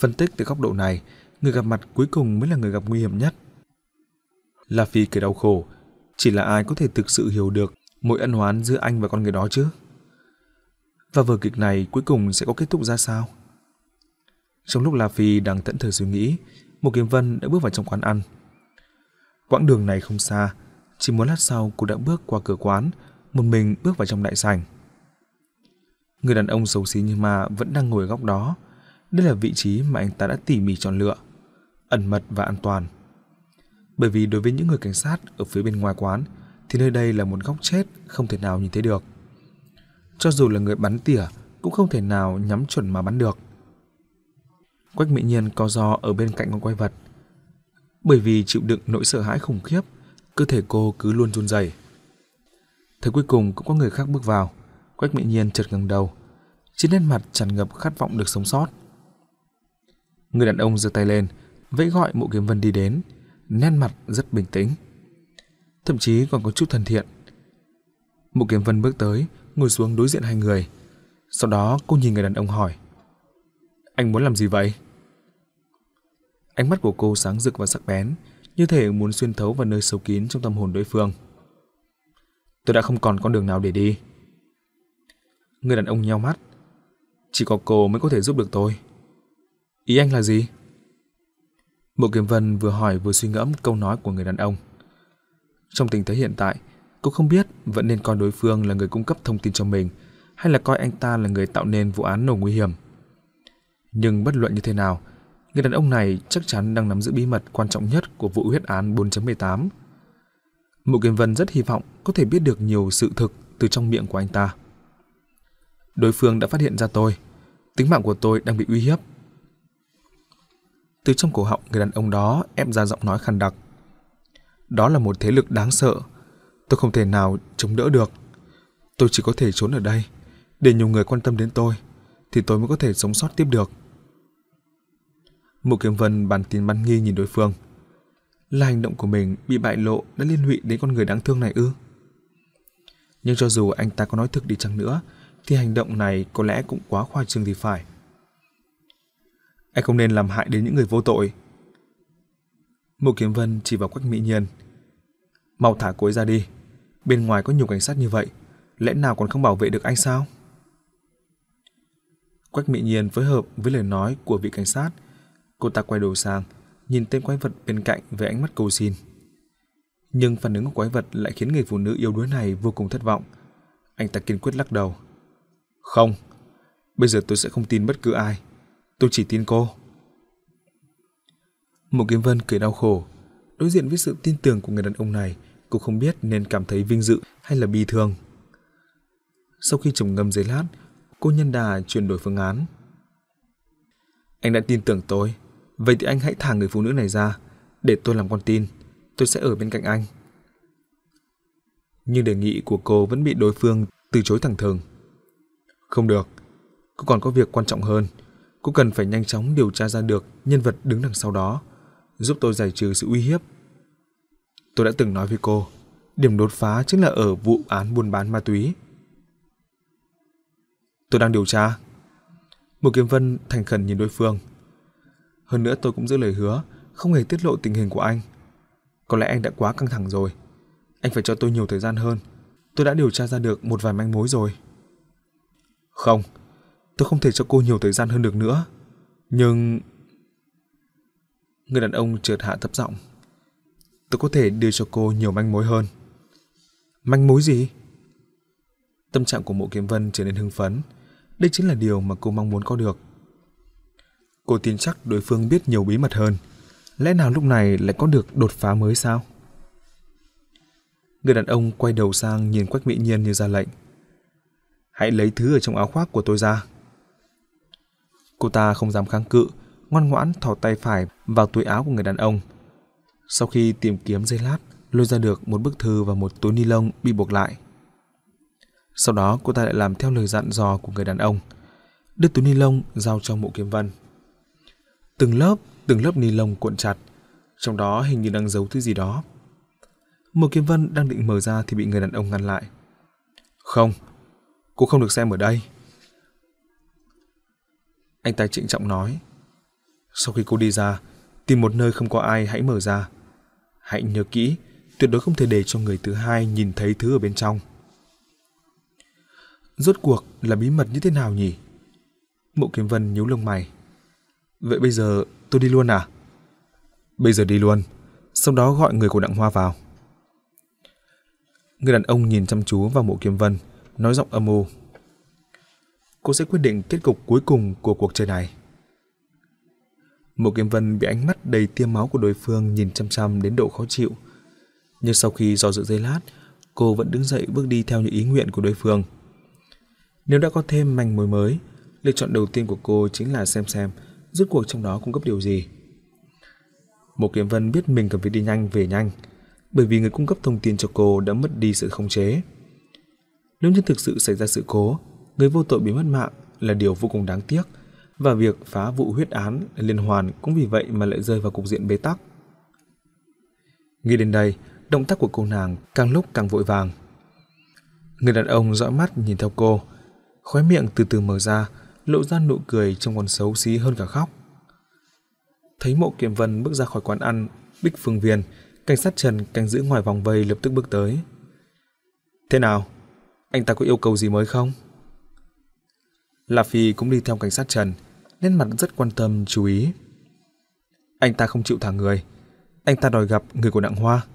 Speaker 1: Phân tích từ góc độ này, người gặp mặt cuối cùng mới là người gặp nguy hiểm nhất. La Phi kể đau khổ, chỉ là ai có thể thực sự hiểu được mối ân oán giữa anh và con người đó chứ? Và vở kịch này cuối cùng sẽ có kết thúc ra sao? Trong lúc La Phi đang thẫn thờ suy nghĩ, một kiếm vân đã bước vào trong quán ăn. Quãng đường này không xa, chỉ một lát sau cô đã bước qua cửa quán, một mình bước vào trong đại sảnh. Người đàn ông xấu xí như ma vẫn đang ngồi ở góc đó. Đây là vị trí mà anh ta đã tỉ mỉ chọn lựa, ẩn mật và an toàn. Bởi vì đối với những người cảnh sát ở phía bên ngoài quán thì nơi đây là một góc chết không thể nào nhìn thấy được. Cho dù là người bắn tỉa cũng không thể nào nhắm chuẩn mà bắn được. Quách Mỹ Nhiên co do ở bên cạnh con quay vật. Bởi vì chịu đựng nỗi sợ hãi khủng khiếp, cơ thể cô cứ luôn run rẩy. Thế cuối cùng cũng có người khác bước vào. Quách Mỹ Nhiên chợt ngẩng đầu, trên nét mặt tràn ngập khát vọng được sống sót. Người đàn ông giơ tay lên, vẫy gọi Mộ Kiếm Vân đi đến, nét mặt rất bình tĩnh, thậm chí còn có chút thân thiện. Mộ Kiếm Vân bước tới, ngồi xuống đối diện hai người. Sau đó cô nhìn người đàn ông hỏi: "Anh muốn làm gì vậy?" Ánh mắt của cô sáng rực và sắc bén, như thể muốn xuyên thấu vào nơi sâu kín trong tâm hồn đối phương. Tôi đã không còn con đường nào để đi. Người đàn ông nheo mắt. Chỉ có cô mới có thể giúp được tôi. Ý anh là gì? Mộ Kiếm Vân vừa hỏi vừa suy ngẫm câu nói của người đàn ông. Trong tình thế hiện tại, cô không biết vẫn nên coi đối phương là người cung cấp thông tin cho mình hay là coi anh ta là người tạo nên vụ án nổ nguy hiểm. Nhưng bất luận như thế nào, người đàn ông này chắc chắn đang nắm giữ bí mật quan trọng nhất của vụ huyết án 4.18. Mộ Kiếm Vân rất hy vọng có thể biết được nhiều sự thực từ trong miệng của anh ta. Đối phương đã phát hiện ra tôi, tính mạng của tôi đang bị uy hiếp. Từ trong cổ họng người đàn ông đó ép ra giọng nói khàn đặc. Đó là một thế lực đáng sợ, tôi không thể nào chống đỡ được. Tôi chỉ có thể trốn ở đây, để nhiều người quan tâm đến tôi, thì tôi mới có thể sống sót tiếp được. Mộ Kiếm Vân bàn tin bắn nghi nhìn đối phương. Là hành động của mình bị bại lộ đã liên lụy đến con người đáng thương này ư? Nhưng cho dù anh ta có nói thực đi chăng nữa, thì hành động này có lẽ cũng quá khoa trương thì phải. Anh không nên làm hại đến những người vô tội. Mộ Kiếm Vân chỉ vào Quách Mỹ Nhiên. Mau thả cô ấy ra đi. Bên ngoài có nhiều cảnh sát như vậy, lẽ nào còn không bảo vệ được anh sao? Quách Mỹ Nhiên phối hợp với lời nói của vị cảnh sát. Cô ta quay đầu sang, nhìn tên quái vật bên cạnh với ánh mắt cầu xin. Nhưng phản ứng của quái vật lại khiến người phụ nữ yếu đuối này vô cùng thất vọng. Anh ta kiên quyết lắc đầu. Không, bây giờ tôi sẽ không tin bất cứ ai. Tôi chỉ tin cô. Mộ Kiếm Vân cười đau khổ. Đối diện với sự tin tưởng của người đàn ông này, cô không biết nên cảm thấy vinh dự hay là bi thương. Sau khi trầm ngâm giấy lát, cô nhân đà chuyển đổi phương án. Anh đã tin tưởng tôi, vậy thì anh hãy thả người phụ nữ này ra, để tôi làm con tin, tôi sẽ ở bên cạnh anh. Nhưng đề nghị của cô vẫn bị đối phương từ chối thẳng thừng. Không được, cô còn có việc quan trọng hơn. Cô cần phải nhanh chóng điều tra ra được nhân vật đứng đằng sau đó, giúp tôi giải trừ sự uy hiếp. Tôi đã từng nói với cô, điểm đột phá chính là ở vụ án buôn bán ma túy. Tôi đang điều tra. Một kiếm vân thành khẩn nhìn đối phương. Hơn nữa tôi cũng giữ lời hứa, không hề tiết lộ tình hình của anh. Có lẽ anh đã quá căng thẳng rồi. Anh phải cho tôi nhiều thời gian hơn. Tôi đã điều tra ra được một vài manh mối rồi. Không, tôi không thể cho cô nhiều thời gian hơn được nữa. Nhưng... Người đàn ông trượt hạ thấp giọng. Tôi có thể đưa cho cô nhiều manh mối hơn. Manh mối gì? Tâm trạng của mộ kiếm vân trở nên hưng phấn. Đây chính là điều mà cô mong muốn có được. Cô tin chắc đối phương biết nhiều bí mật hơn. Lẽ nào lúc này lại có được đột phá mới sao? Người đàn ông quay đầu sang nhìn Quách Mỹ Nhiên như ra lệnh. Hãy lấy thứ ở trong áo khoác của tôi ra. Cô ta không dám kháng cự, ngoan ngoãn thò tay phải vào túi áo của người đàn ông. Sau khi tìm kiếm dây lát, lôi ra được một bức thư và một túi ni lông bị buộc lại. Sau đó cô ta lại làm theo lời dặn dò của người đàn ông, đưa túi ni lông giao cho mộ kiếm vân. Từng lớp, từng lớp ni lông cuộn chặt, trong đó hình như đang giấu thứ gì đó. Mộ kiếm vân đang định mở ra thì bị người đàn ông ngăn lại. Không, cô không được xem ở đây. Anh ta trịnh trọng nói. Sau khi cô đi ra, tìm một nơi không có ai hãy mở ra. Hãy nhớ kỹ, tuyệt đối không thể để cho người thứ hai nhìn thấy thứ ở bên trong. Rốt cuộc là bí mật như thế nào nhỉ? Mộ Kiếm Vân nhíu lông mày. Vậy bây giờ tôi đi luôn à? Bây giờ đi luôn, sau đó gọi người của Đặng Hoa vào. Người đàn ông nhìn chăm chú vào mộ Kiếm Vân, nói giọng âm u. Cô sẽ quyết định kết cục cuối cùng của cuộc chơi này. Mộ Kiếm Vân bị ánh mắt đầy tiêm máu của đối phương nhìn chăm chăm đến độ khó chịu. Nhưng sau khi do dự giây lát, cô vẫn đứng dậy bước đi theo những ý nguyện của đối phương. Nếu đã có thêm manh mối mới, lựa chọn đầu tiên của cô chính là xem xem rốt cuộc trong đó cung cấp điều gì. Một Kiếm Vân biết mình cần phải đi nhanh về nhanh, bởi vì người cung cấp thông tin cho cô đã mất đi sự khống chế. Nếu như thực sự xảy ra sự cố, người vô tội bị mất mạng là điều vô cùng đáng tiếc, và việc phá vụ huyết án liên hoàn cũng vì vậy mà lại rơi vào cục diện bế tắc. Nghĩ đến đây, động tác của cô nàng càng lúc càng vội vàng. Người đàn ông dõi mắt nhìn theo cô, khóe miệng từ từ mở ra, lộ ra nụ cười trông còn xấu xí hơn cả khóc. Thấy mộ kiểm vân bước ra khỏi quán ăn, Bích Phương Viên, cảnh sát Trần canh giữ ngoài vòng vây lập tức bước tới. Thế nào? Anh ta có yêu cầu gì mới không? La Phi cũng đi theo cảnh sát Trần, nên mặt rất quan tâm, chú ý. Anh ta không chịu thả người. Anh ta đòi gặp người của Đặng Hoa.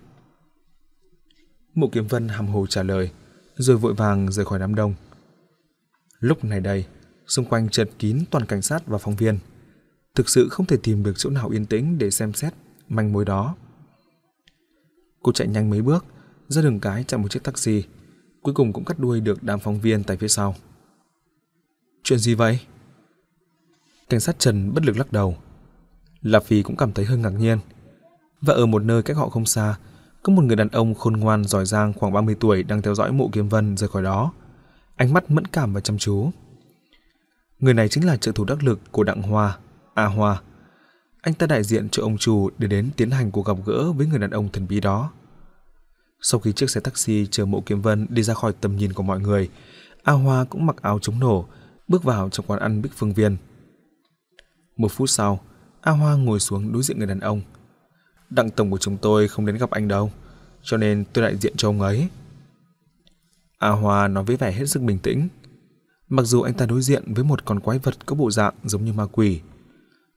Speaker 1: Mộ Kiếm Vân hàm hồ trả lời, rồi vội vàng rời khỏi đám đông. Lúc này đây, xung quanh chật kín toàn cảnh sát và phóng viên. Thực sự không thể tìm được chỗ nào yên tĩnh để xem xét manh mối đó. Cô chạy nhanh mấy bước, ra đường cái chặn một chiếc taxi, cuối cùng cũng cắt đuôi được đám phóng viên tại phía sau. Chuyện gì vậy? Cảnh sát Trần bất lực lắc đầu. Lạp Phi cũng cảm thấy hơi ngạc nhiên. Và ở một nơi cách họ không xa, có một người đàn ông khôn ngoan giỏi giang khoảng 30 tuổi đang theo dõi mộ kiếm vân rời khỏi đó. Ánh mắt mẫn cảm và chăm chú. Người này chính là trợ thủ đắc lực của Đặng Hoa, A Hoa. Anh ta đại diện cho ông chủ để đến tiến hành cuộc gặp gỡ với người đàn ông thần bí đó. Sau khi chiếc xe taxi chở mộ kiếm vân đi ra khỏi tầm nhìn của mọi người, A Hoa cũng mặc áo chống nổ, bước vào trong quán ăn Bích Phương Viên. Một phút sau, A Hoa ngồi xuống đối diện người đàn ông. Đặng tổng của chúng tôi không đến gặp anh đâu, cho nên tôi đại diện cho ông ấy. A Hoa nói với vẻ hết sức bình tĩnh. Mặc dù anh ta đối diện với một con quái vật có bộ dạng giống như ma quỷ,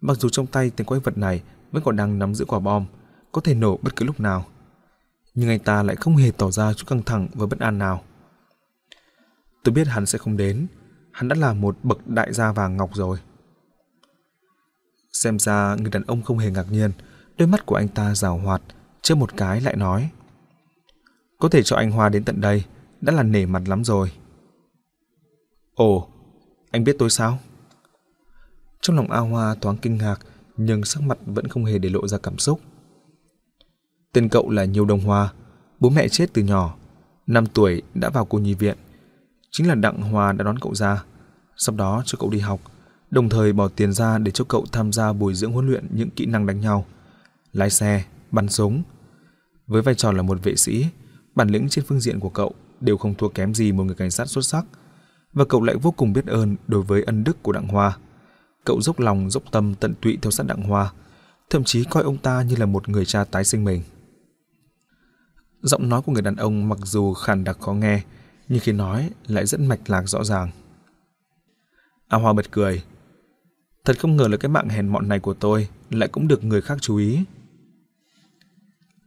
Speaker 1: mặc dù trong tay tên quái vật này vẫn còn đang nắm giữ quả bom, có thể nổ bất cứ lúc nào. Nhưng anh ta lại không hề tỏ ra chút căng thẳng và bất an nào. Tôi biết hắn sẽ không đến, hắn đã là một bậc đại gia vàng ngọc rồi. Xem ra người đàn ông không hề ngạc nhiên, đôi mắt của anh ta rào hoạt, chớp một cái lại nói. Có thể cho anh Hoa đến tận đây, đã là nể mặt lắm rồi. Ồ, anh biết tôi sao? Trong lòng A Hoa thoáng kinh ngạc, nhưng sắc mặt vẫn không hề để lộ ra cảm xúc. Tên cậu là Nhiều Đông Hoa, bố mẹ chết từ nhỏ, năm tuổi đã vào cô nhi viện. Chính là Đặng Hoa đã đón cậu ra, sau đó cho cậu đi học, đồng thời bỏ tiền ra để cho cậu tham gia bồi dưỡng huấn luyện những kỹ năng đánh nhau, lái xe, bắn súng. Với vai trò là một vệ sĩ, bản lĩnh trên phương diện của cậu đều không thua kém gì một người cảnh sát xuất sắc, và cậu lại vô cùng biết ơn đối với ân đức của Đặng Hoa. Cậu dốc lòng dốc tâm tận tụy theo sát Đặng Hoa, thậm chí coi ông ta như là một người cha tái sinh mình. Giọng nói của người đàn ông mặc dù khàn đặc khó nghe, nhưng khi nói lại rất mạch lạc rõ ràng. A Hoa bật cười. Thật không ngờ là cái mạng hèn mọn này của tôi lại cũng được người khác chú ý.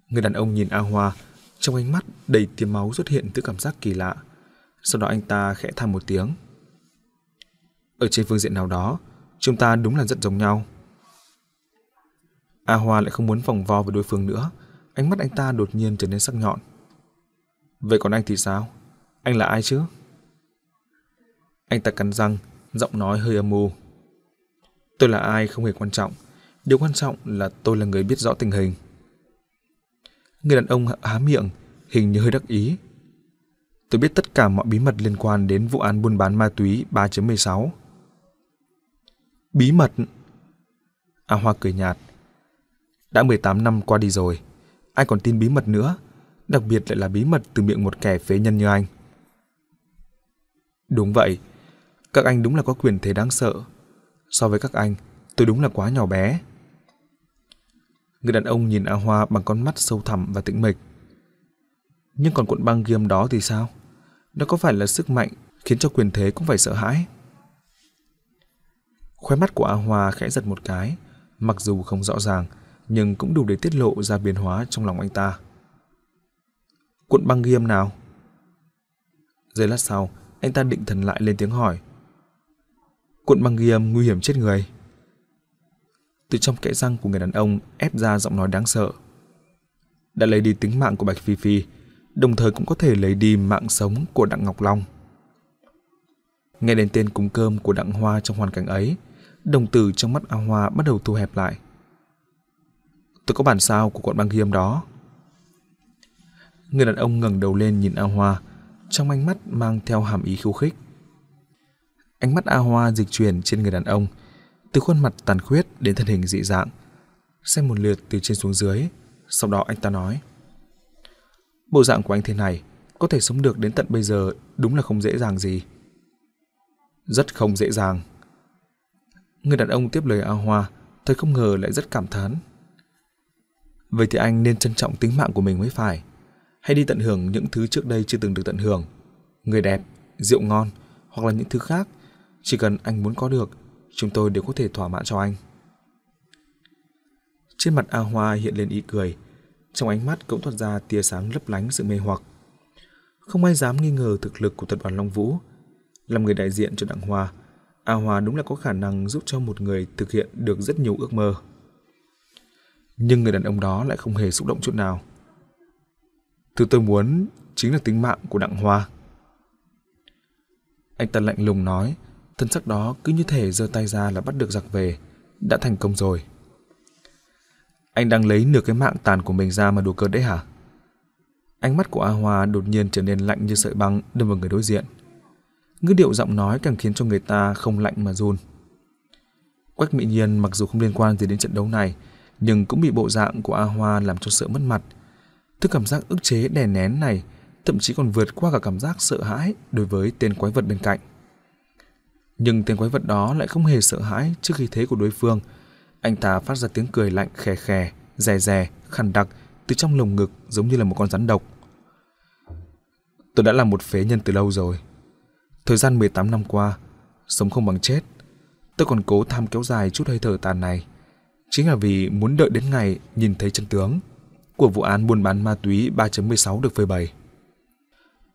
Speaker 1: Người đàn ông nhìn A Hoa, trong ánh mắt đầy tiêm máu xuất hiện thứ cảm giác kỳ lạ. Sau đó anh ta khẽ than một tiếng. Ở trên phương diện nào đó, chúng ta đúng là rất giống nhau. A Hoa lại không muốn vòng vo với đối phương nữa, ánh mắt anh ta đột nhiên trở nên sắc nhọn. Vậy còn anh thì sao? Anh là ai chứ? Anh ta cắn răng, giọng nói hơi âm u. Tôi là ai không hề quan trọng, điều quan trọng là tôi là người biết rõ tình hình. Người đàn ông há miệng, hình như hơi đắc ý. Tôi biết tất cả mọi bí mật liên quan đến vụ án buôn bán ma túy 3.16. Bí mật? A Hoa cười nhạt. Đã 18 năm qua đi rồi, ai còn tin bí mật nữa, đặc biệt lại là bí mật từ miệng một kẻ phế nhân như anh. Đúng vậy, các anh đúng là có quyền thế đáng sợ. So với các anh, tôi đúng là quá nhỏ bé. Người đàn ông nhìn A Hoa bằng con mắt sâu thẳm và tĩnh mịch. Nhưng còn cuộn băng ghiêm đó thì sao? Nó có phải là sức mạnh khiến cho quyền thế cũng phải sợ hãi? Khóe mắt của A Hoa khẽ giật một cái, mặc dù không rõ ràng, nhưng cũng đủ để tiết lộ ra biến hóa trong lòng anh ta. Cuộn băng ghiêm nào? Giây lát sau, anh ta định thần lại lên tiếng hỏi. Cuộn băng ghi âm nguy hiểm chết người. Từ trong kẽ răng của người đàn ông ép ra giọng nói đáng sợ. Đã lấy đi tính mạng của Bạch Phi Phi, đồng thời cũng có thể lấy đi mạng sống của Đặng Ngọc Long. Nghe đến tên cúng cơm của Đặng Hoa trong hoàn cảnh ấy, đồng tử trong mắt A Hoa bắt đầu thu hẹp lại. Tôi có bản sao của quận băng ghi âm đó. Người đàn ông ngẩng đầu lên nhìn A Hoa, trong ánh mắt mang theo hàm ý khiêu khích. Ánh mắt A Hoa dịch chuyển trên người đàn ông, từ khuôn mặt tàn khuyết đến thân hình dị dạng, xem một lượt từ trên xuống dưới, sau đó anh ta nói: "Bộ dạng của anh thế này, có thể sống được đến tận bây giờ đúng là không dễ dàng gì." Rất không dễ dàng. Người đàn ông tiếp lời A Hoa, thật không ngờ lại rất cảm thán. Vậy thì anh nên trân trọng tính mạng của mình mới phải. Hãy đi tận hưởng những thứ trước đây chưa từng được tận hưởng. Người đẹp, rượu ngon hoặc là những thứ khác chỉ cần anh muốn có được, chúng tôi đều có thể thỏa mãn cho anh. Trên mặt A Hoa hiện lên ý cười, trong ánh mắt cũng thoát ra tia sáng lấp lánh sự mê hoặc. Không ai dám nghi ngờ thực lực của tập đoàn Long Vũ. Làm người đại diện cho Đặng Hoa, A Hoa đúng là có khả năng giúp cho một người thực hiện được rất nhiều ước mơ. Nhưng người đàn ông đó lại không hề xúc động chút nào. Thứ tôi muốn chính là tính mạng của Đặng Hoa. Anh ta lạnh lùng nói, thân sắc đó cứ như thể giơ tay ra là bắt được giặc về, đã thành công rồi. Anh đang lấy nửa cái mạng tàn của mình ra mà đùa cợt đấy hả? Ánh mắt của A Hoa đột nhiên trở nên lạnh như sợi băng đâm vào người đối diện. Ngữ điệu giọng nói càng khiến cho người ta không lạnh mà run. Quách Mỹ Nhiên mặc dù không liên quan gì đến trận đấu này, nhưng cũng bị bộ dạng của A Hoa làm cho sợ mất mặt. Thứ cảm giác ức chế đè nén này thậm chí còn vượt qua cả cảm giác sợ hãi đối với tên quái vật bên cạnh. Nhưng tên quái vật đó lại không hề sợ hãi trước khi thế của đối phương. Anh ta phát ra tiếng cười lạnh khè khè, rè rè, khàn đặc từ trong lồng ngực giống như là một con rắn độc. Tôi đã là một phế nhân từ lâu rồi. Thời gian 18 năm qua, sống không bằng chết. Tôi còn cố tham kéo dài chút hơi thở tàn này. Chính là vì muốn đợi đến ngày nhìn thấy chân tướng của vụ án buôn bán ma túy 3.16 được phơi bày.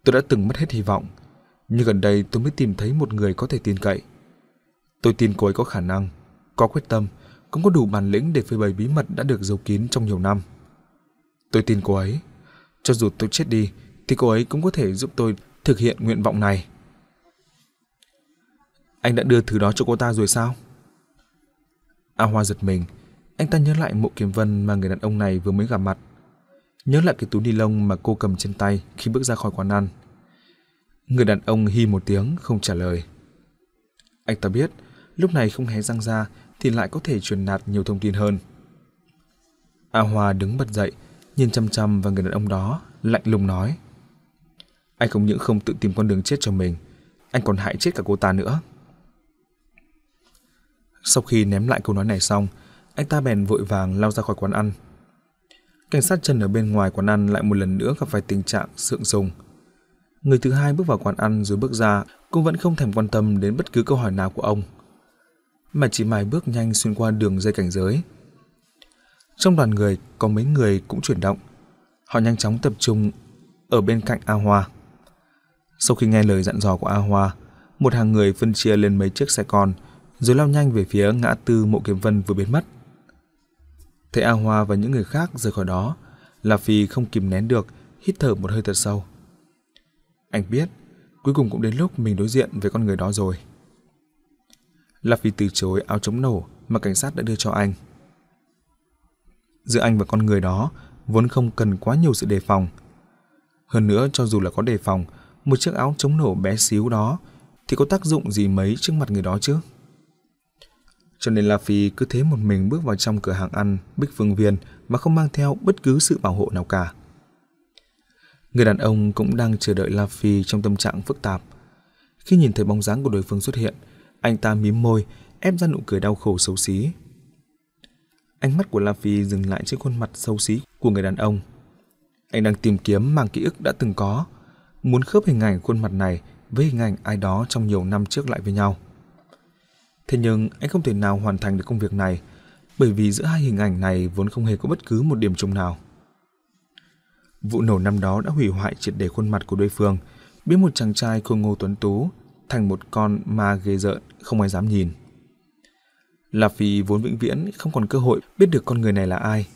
Speaker 1: Tôi đã từng mất hết hy vọng, nhưng gần đây tôi mới tìm thấy một người có thể tin cậy. Tôi tin cô ấy có khả năng, có quyết tâm, cũng có đủ bản lĩnh để phơi bày bí mật đã được giấu kín trong nhiều năm. Tôi tin cô ấy. Cho dù tôi chết đi, thì cô ấy cũng có thể giúp tôi thực hiện nguyện vọng này. Anh đã đưa thứ đó cho cô ta rồi sao? A Hoa giật mình, anh ta nhớ lại mộ kiếm vân mà người đàn ông này vừa mới gặp mặt. Nhớ lại cái túi ni lông mà cô cầm trên tay khi bước ra khỏi quán ăn. Người đàn ông hi một tiếng không trả lời. Anh ta biết, lúc này không hé răng ra thì lại có thể truyền đạt nhiều thông tin hơn. A Hoa đứng bật dậy, nhìn chăm chăm vào người đàn ông đó, lạnh lùng nói. Anh không những không tự tìm con đường chết cho mình, anh còn hại chết cả cô ta nữa. Sau khi ném lại câu nói này xong, anh ta bèn vội vàng lao ra khỏi quán ăn. Cảnh sát chân ở bên ngoài quán ăn lại một lần nữa gặp phải tình trạng sượng sùng. Người thứ hai bước vào quán ăn rồi bước ra cũng vẫn không thèm quan tâm đến bất cứ câu hỏi nào của ông. Mà chỉ Mai bước nhanh xuyên qua đường dây cảnh giới. Trong đoàn người có mấy người cũng chuyển động. Họ nhanh chóng tập trung ở bên cạnh A Hoa. Sau khi nghe lời dặn dò của A Hoa, một hàng người phân chia lên mấy chiếc xe con rồi lao nhanh về phía ngã tư mộ kiếm vân vừa biến mất. Thấy A Hoa và những người khác rời khỏi đó, La Phi không kìm nén được, hít thở một hơi thật sâu. Anh biết, cuối cùng cũng đến lúc mình đối diện với con người đó rồi là vì từ chối áo chống nổ mà cảnh sát đã đưa cho anh. Giữa anh và con người đó vốn không cần quá nhiều sự đề phòng. Hơn nữa, cho dù là có đề phòng, một chiếc áo chống nổ bé xíu đó thì có tác dụng gì mấy trước mặt người đó chứ? Cho nên La Phi cứ thế một mình bước vào trong cửa hàng ăn Bích Phương Viên mà không mang theo bất cứ sự bảo hộ nào cả. Người đàn ông cũng đang chờ đợi La Phi trong tâm trạng phức tạp. Khi nhìn thấy bóng dáng của đối phương xuất hiện, anh ta mím môi, ép ra nụ cười đau khổ xấu xí. Ánh mắt của La Phi dừng lại trên khuôn mặt xấu xí của người đàn ông. Anh đang tìm kiếm màng ký ức đã từng có, muốn khớp hình ảnh khuôn mặt này với hình ảnh ai đó trong nhiều năm trước lại với nhau. Thế nhưng anh không thể nào hoàn thành được công việc này bởi vì giữa hai hình ảnh này vốn không hề có bất cứ một điểm chung nào. Vụ nổ năm đó đã hủy hoại triệt để khuôn mặt của đối phương, biến một chàng trai khôi ngô tuấn tú thành một con ma ghê rợn không ai dám nhìn. Là vì vốn vĩnh viễn không còn cơ hội biết được con người này là ai.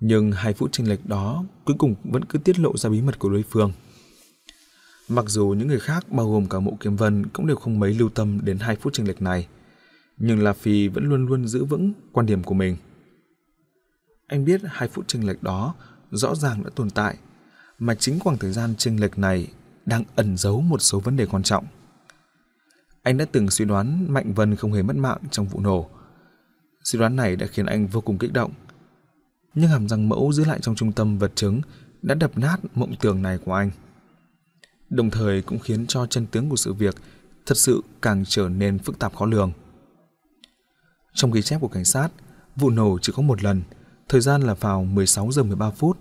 Speaker 1: Nhưng hai phút chênh lệch đó cuối cùng vẫn cứ tiết lộ ra bí mật của đối phương. Mặc dù những người khác bao gồm cả mộ kiếm vân cũng đều không mấy lưu tâm đến hai phút chênh lệch này, nhưng La Phi vẫn luôn luôn giữ vững quan điểm của mình. Anh biết hai phút chênh lệch đó rõ ràng đã tồn tại, mà chính khoảng thời gian chênh lệch này đang ẩn giấu một số vấn đề quan trọng. Anh đã từng suy đoán Mạnh Vân không hề mất mạng trong vụ nổ. Suy đoán này đã khiến anh vô cùng kích động. Nhưng hàm răng mẫu giữ lại trong trung tâm vật chứng đã đập nát mộng tưởng này của anh. Đồng thời cũng khiến cho chân tướng của sự việc thật sự càng trở nên phức tạp khó lường. Trong ghi chép của cảnh sát, vụ nổ chỉ có một lần, thời gian là vào 16 giờ 13 phút,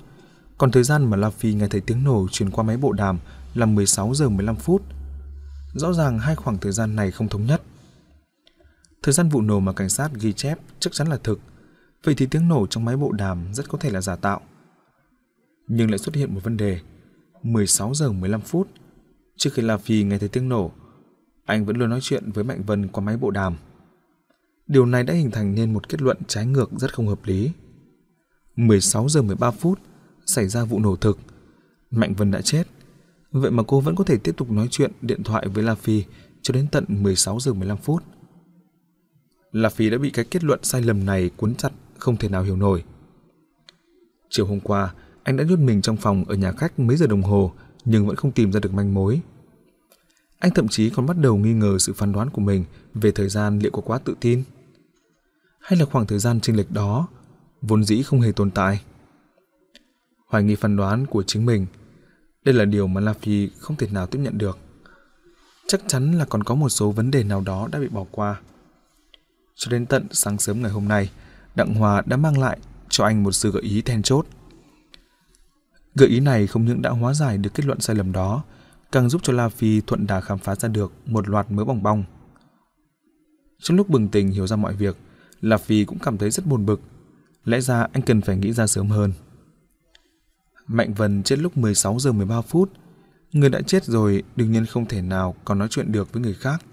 Speaker 1: còn thời gian mà La Phi nghe thấy tiếng nổ truyền qua máy bộ đàm là 16 giờ 15 phút. Rõ ràng hai khoảng thời gian này không thống nhất. Thời gian vụ nổ mà cảnh sát ghi chép chắc chắn là thực, vậy thì tiếng nổ trong máy bộ đàm rất có thể là giả tạo. Nhưng lại xuất hiện một vấn đề, 16 giờ 15 phút, trước khi La Phi nghe thấy tiếng nổ, anh vẫn luôn nói chuyện với Mạnh Vân qua máy bộ đàm. Điều này đã hình thành nên một kết luận trái ngược rất không hợp lý. 16 giờ 13 phút xảy ra vụ nổ thực. Mạnh Vân đã chết. Vậy mà cô vẫn có thể tiếp tục nói chuyện điện thoại với La Phi cho đến tận 16 giờ 15 phút. La Phi đã bị cái kết luận sai lầm này cuốn chặt không thể nào hiểu nổi. Chiều hôm qua, anh đã nhốt mình trong phòng ở nhà khách mấy giờ đồng hồ nhưng vẫn không tìm ra được manh mối. Anh thậm chí còn bắt đầu nghi ngờ sự phán đoán của mình về thời gian liệu có quá tự tin hay là khoảng thời gian chênh lệch đó vốn dĩ không hề tồn tại. Hoài nghi phán đoán của chính mình, đây là điều mà La Phi không thể nào tiếp nhận được. Chắc chắn là còn có một số vấn đề nào đó đã bị bỏ qua. Cho đến tận sáng sớm ngày hôm nay, Đặng Hòa đã mang lại cho anh một sự gợi ý then chốt. Gợi ý này không những đã hóa giải được kết luận sai lầm đó, càng giúp cho La Phi thuận đà khám phá ra được một loạt mớ bong bong. Trong lúc bừng tỉnh hiểu ra mọi việc, La vì cũng cảm thấy rất buồn bực. Lẽ ra anh cần phải nghĩ ra sớm hơn. Mạnh Vân chết lúc 16 giờ 13 phút. Người đã chết rồi đương nhiên không thể nào còn nói chuyện được với người khác.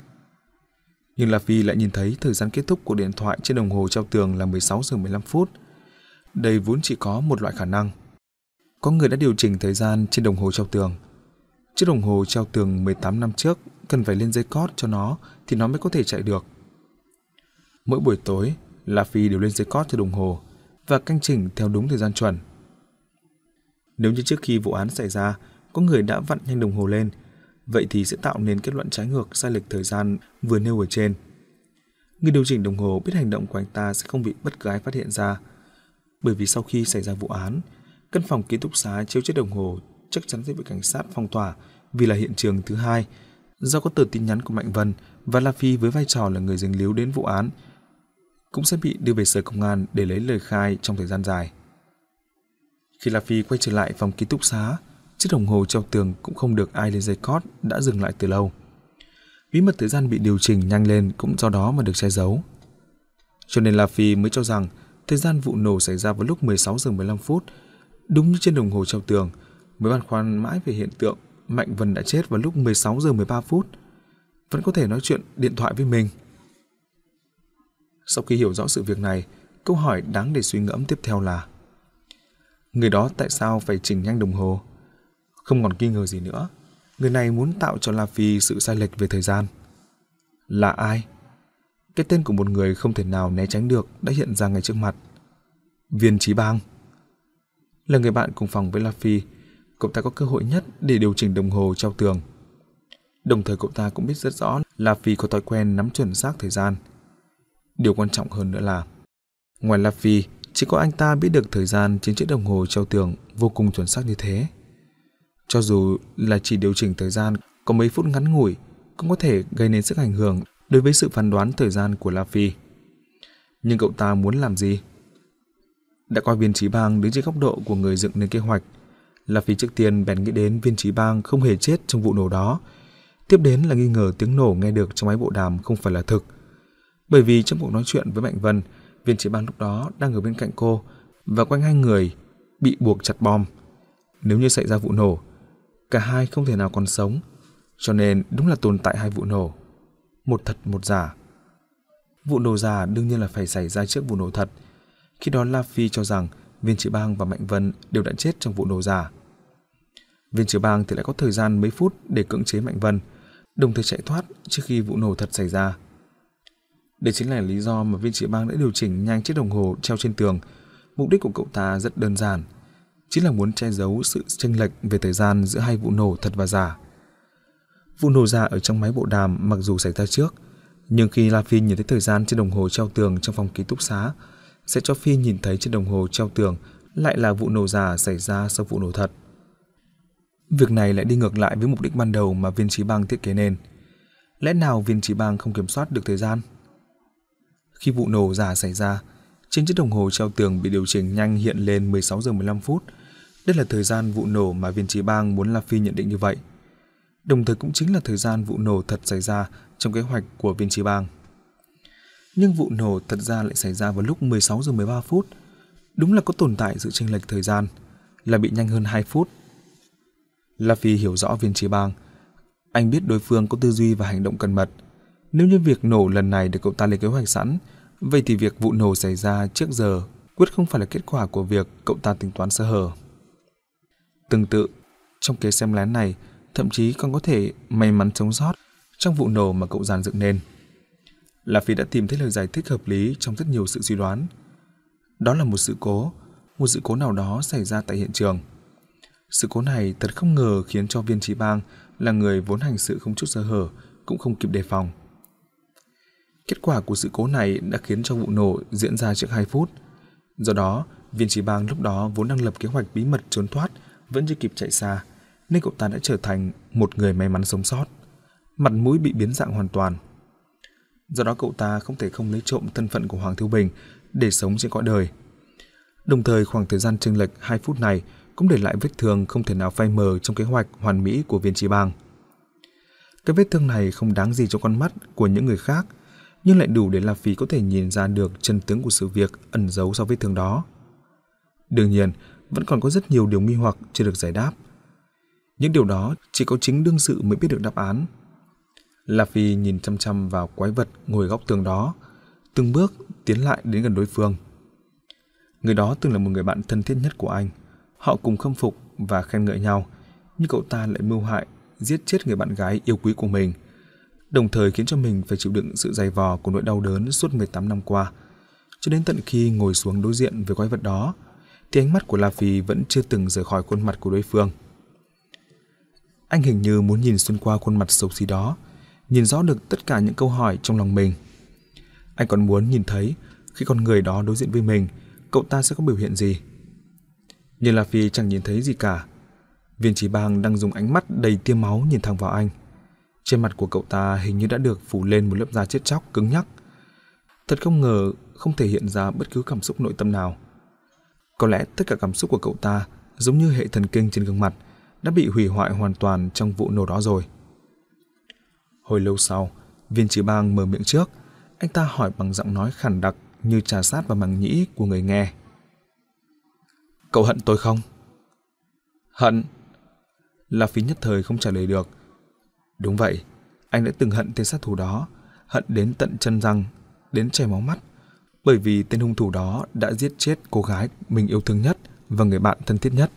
Speaker 1: Nhưng La Phi lại nhìn thấy thời gian kết thúc của điện thoại trên đồng hồ treo tường là 16 giờ 15 phút. Đây vốn chỉ có một loại khả năng. Có người đã điều chỉnh thời gian trên đồng hồ treo tường. Chiếc đồng hồ treo tường 18 năm trước cần phải lên dây cót cho nó thì nó mới có thể chạy được. Mỗi buổi tối, La Phi đều lên dây cót cho đồng hồ và canh chỉnh theo đúng thời gian chuẩn. Nếu như trước khi vụ án xảy ra, có người đã vặn nhanh đồng hồ lên, vậy thì sẽ tạo nên kết luận trái ngược sai lệch thời gian vừa nêu ở trên. Người điều chỉnh đồng hồ biết hành động của anh ta sẽ không bị bất cứ ai phát hiện ra, bởi vì sau khi xảy ra vụ án, căn phòng ký túc xá chiếu chiếc đồng hồ chắc chắn sẽ bị cảnh sát phong tỏa vì là hiện trường thứ hai. Do có tờ tin nhắn của Mạnh Vân và La Phi với vai trò là người dính líu đến vụ án, cũng sẽ bị đưa về sở công an để lấy lời khai trong thời gian dài. Khi La Phi quay trở lại phòng ký túc xá, chiếc đồng hồ treo tường cũng không được ai lên dây cót đã dừng lại từ lâu. Bí mật thời gian bị điều chỉnh nhanh lên cũng do đó mà được che giấu. Cho nên La Phi mới cho rằng thời gian vụ nổ xảy ra vào lúc 16 giờ 15 phút, đúng như trên đồng hồ treo tường, mới băn khoăn mãi về hiện tượng Mạnh Vân đã chết vào lúc 16 giờ 13 phút, vẫn có thể nói chuyện điện thoại với mình. Sau khi hiểu rõ sự việc này, câu hỏi đáng để suy ngẫm tiếp theo là Người đó tại sao phải chỉnh nhanh đồng hồ? Không còn nghi ngờ gì nữa. Người này muốn tạo cho La Phi sự sai lệch về thời gian. Là ai? Cái tên của một người không thể nào né tránh được đã hiện ra ngay trước mặt. Viên Trí Bang. Là người bạn cùng phòng với La Phi, cậu ta có cơ hội nhất để điều chỉnh đồng hồ treo tường. Đồng thời cậu ta cũng biết rất rõ La Phi có thói quen nắm chuẩn xác thời gian. Điều quan trọng hơn nữa là, ngoài La Phi, chỉ có anh ta biết được thời gian trên chiếc đồng hồ treo tường vô cùng chuẩn xác như thế. Cho dù là chỉ điều chỉnh thời gian có mấy phút ngắn ngủi, cũng có thể gây nên sức ảnh hưởng đối với sự phán đoán thời gian của La Phi. Nhưng cậu ta muốn làm gì? Đã coi viên trí bang đứng trên góc độ của người dựng nên kế hoạch. La Phi trước tiên bèn nghĩ đến viên trí bang không hề chết trong vụ nổ đó. Tiếp đến là nghi ngờ tiếng nổ nghe được trong máy bộ đàm không phải là thực. Bởi vì trong cuộc nói chuyện với Mạnh Vân, viên chỉ bang lúc đó đang ở bên cạnh cô và quanh hai người bị buộc chặt bom. Nếu như xảy ra vụ nổ, cả hai không thể nào còn sống, cho nên đúng là tồn tại hai vụ nổ. Một thật một giả. Vụ nổ giả đương nhiên là phải xảy ra trước vụ nổ thật. Khi đó La Phi cho rằng Viên Chỉ Bang và Mạnh Vân đều đã chết trong vụ nổ giả. Viên Chỉ Bang thì lại có thời gian mấy phút để cưỡng chế Mạnh Vân, đồng thời chạy thoát trước khi vụ nổ thật xảy ra. Đây chính là lý do mà viên trị bang đã điều chỉnh nhanh chiếc đồng hồ treo trên tường. Mục đích của cậu ta rất đơn giản, chính là muốn che giấu sự chênh lệch về thời gian giữa hai vụ nổ thật và giả. Vụ nổ giả ở trong máy bộ đàm mặc dù xảy ra trước, nhưng khi La Phi nhìn thấy thời gian trên đồng hồ treo tường trong phòng ký túc xá, sẽ cho Phi nhìn thấy trên đồng hồ treo tường lại là vụ nổ giả xảy ra sau vụ nổ thật. Việc này lại đi ngược lại với mục đích ban đầu mà viên trí bang thiết kế nên. Lẽ nào viên trí bang không kiểm soát được thời gian? Khi vụ nổ giả xảy ra, trên chiếc đồng hồ treo tường bị điều chỉnh nhanh hiện lên 16 giờ 15 phút. Đây là thời gian vụ nổ mà viên trí bang muốn La Phi nhận định như vậy. Đồng thời cũng chính là thời gian vụ nổ thật xảy ra trong kế hoạch của viên trí bang. Nhưng vụ nổ thật ra lại xảy ra vào lúc 16 giờ 13 phút. Đúng là có tồn tại sự chênh lệch thời gian, là bị nhanh hơn 2 phút. La Phi hiểu rõ viên trí bang. Anh biết đối phương có tư duy và hành động cẩn mật – nếu như việc nổ lần này được cậu ta lên kế hoạch sẵn, vậy thì việc vụ nổ xảy ra trước giờ quyết không phải là kết quả của việc cậu ta tính toán sơ hở. Tương tự, trong kế xem lén này, thậm chí còn có thể may mắn sống sót trong vụ nổ mà cậu dàn dựng nên. Là vì đã tìm thấy lời giải thích hợp lý trong rất nhiều sự suy đoán. Đó là một sự cố, một sự cố nào đó xảy ra tại hiện trường. Sự cố này thật không ngờ khiến cho viên trí bang là người vốn hành sự không chút sơ hở, cũng không kịp đề phòng. Kết quả của sự cố này đã khiến cho vụ nổ diễn ra trước 2 phút. Do đó, viên trí bang lúc đó vốn đang lập kế hoạch bí mật trốn thoát, vẫn chưa kịp chạy xa, nên cậu ta đã trở thành một người may mắn sống sót. Mặt mũi bị biến dạng hoàn toàn. Do đó cậu ta không thể không lấy trộm thân phận của Hoàng Thiếu Bình để sống trên cõi đời. Đồng thời khoảng thời gian chênh lệch 2 phút này cũng để lại vết thương không thể nào phai mờ trong kế hoạch hoàn mỹ của viên trí bang. Cái vết thương này không đáng gì cho con mắt của những người khác, nhưng lại đủ để La Phi có thể nhìn ra được chân tướng của sự việc ẩn giấu sau vết thương đó. Đương nhiên, vẫn còn có rất nhiều điều nghi hoặc chưa được giải đáp. Những điều đó chỉ có chính đương sự mới biết được đáp án. La Phi nhìn chăm chăm vào quái vật ngồi góc tường đó, từng bước tiến lại đến gần đối phương. Người đó từng là một người bạn thân thiết nhất của anh. Họ cùng khâm phục và khen ngợi nhau, nhưng cậu ta lại mưu hại, giết chết người bạn gái yêu quý của mình, đồng thời khiến cho mình phải chịu đựng sự dày vò của nỗi đau đớn suốt 18 năm qua. Cho đến tận khi ngồi xuống đối diện với quái vật đó, thì ánh mắt của La Phi vẫn chưa từng rời khỏi khuôn mặt của đối phương. Anh hình như muốn nhìn xuyên qua khuôn mặt xấu xí đó, nhìn rõ được tất cả những câu hỏi trong lòng mình. Anh còn muốn nhìn thấy khi con người đó đối diện với mình, cậu ta sẽ có biểu hiện gì. Nhưng La Phi chẳng nhìn thấy gì cả. Viên chỉ bang đang dùng ánh mắt đầy tia máu nhìn thẳng vào anh. Trên mặt của cậu ta hình như đã được phủ lên một lớp da chết chóc cứng nhắc. Thật không ngờ không thể hiện ra bất cứ cảm xúc nội tâm nào. Có lẽ tất cả cảm xúc của cậu ta giống như hệ thần kinh trên gương mặt đã bị hủy hoại hoàn toàn trong vụ nổ đó rồi. Hồi lâu sau, viên chỉ bang mở miệng trước, anh ta hỏi bằng giọng nói khản đặc như trà sát vào màng nhĩ của người nghe. Cậu hận tôi không? Hận? La Phí nhất thời không trả lời được. Đúng vậy, anh đã từng hận tên sát thủ đó, hận đến tận chân răng, đến chảy máu mắt, bởi vì tên hung thủ đó đã giết chết cô gái mình yêu thương nhất và người bạn thân thiết nhất.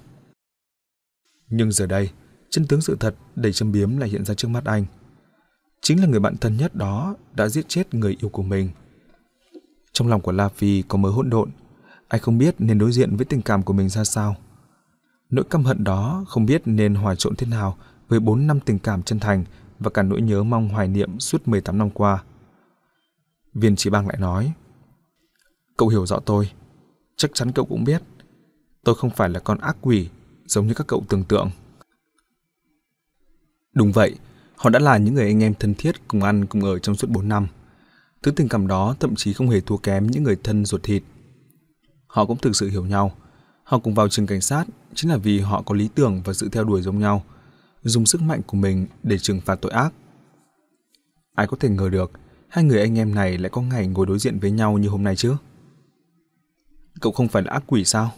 Speaker 1: Nhưng giờ đây, chân tướng sự thật đầy châm biếm lại hiện ra trước mắt anh. Chính là người bạn thân nhất đó đã giết chết người yêu của mình. Trong lòng của La Phi có mớ hỗn độn, anh không biết nên đối diện với tình cảm của mình ra sao. Nỗi căm hận đó không biết nên hòa trộn thế nào với 4 năm tình cảm chân thành và cả nỗi nhớ mong hoài niệm suốt 18 năm qua. Viên chỉ bang lại nói, Cậu hiểu rõ tôi, chắc chắn cậu cũng biết. Tôi không phải là con ác quỷ giống như các cậu tưởng tượng. Đúng vậy, họ đã là những người anh em thân thiết cùng ăn cùng ở trong suốt 4 năm. Thứ tình cảm đó thậm chí không hề thua kém những người thân ruột thịt. Họ cũng thực sự hiểu nhau. Họ cùng vào trường cảnh sát chính là vì họ có lý tưởng và sự theo đuổi giống nhau, dùng sức mạnh của mình để trừng phạt tội ác. Ai có thể ngờ được hai người anh em này lại có ngày ngồi đối diện với nhau như hôm nay chứ? Cậu không phải là ác quỷ sao?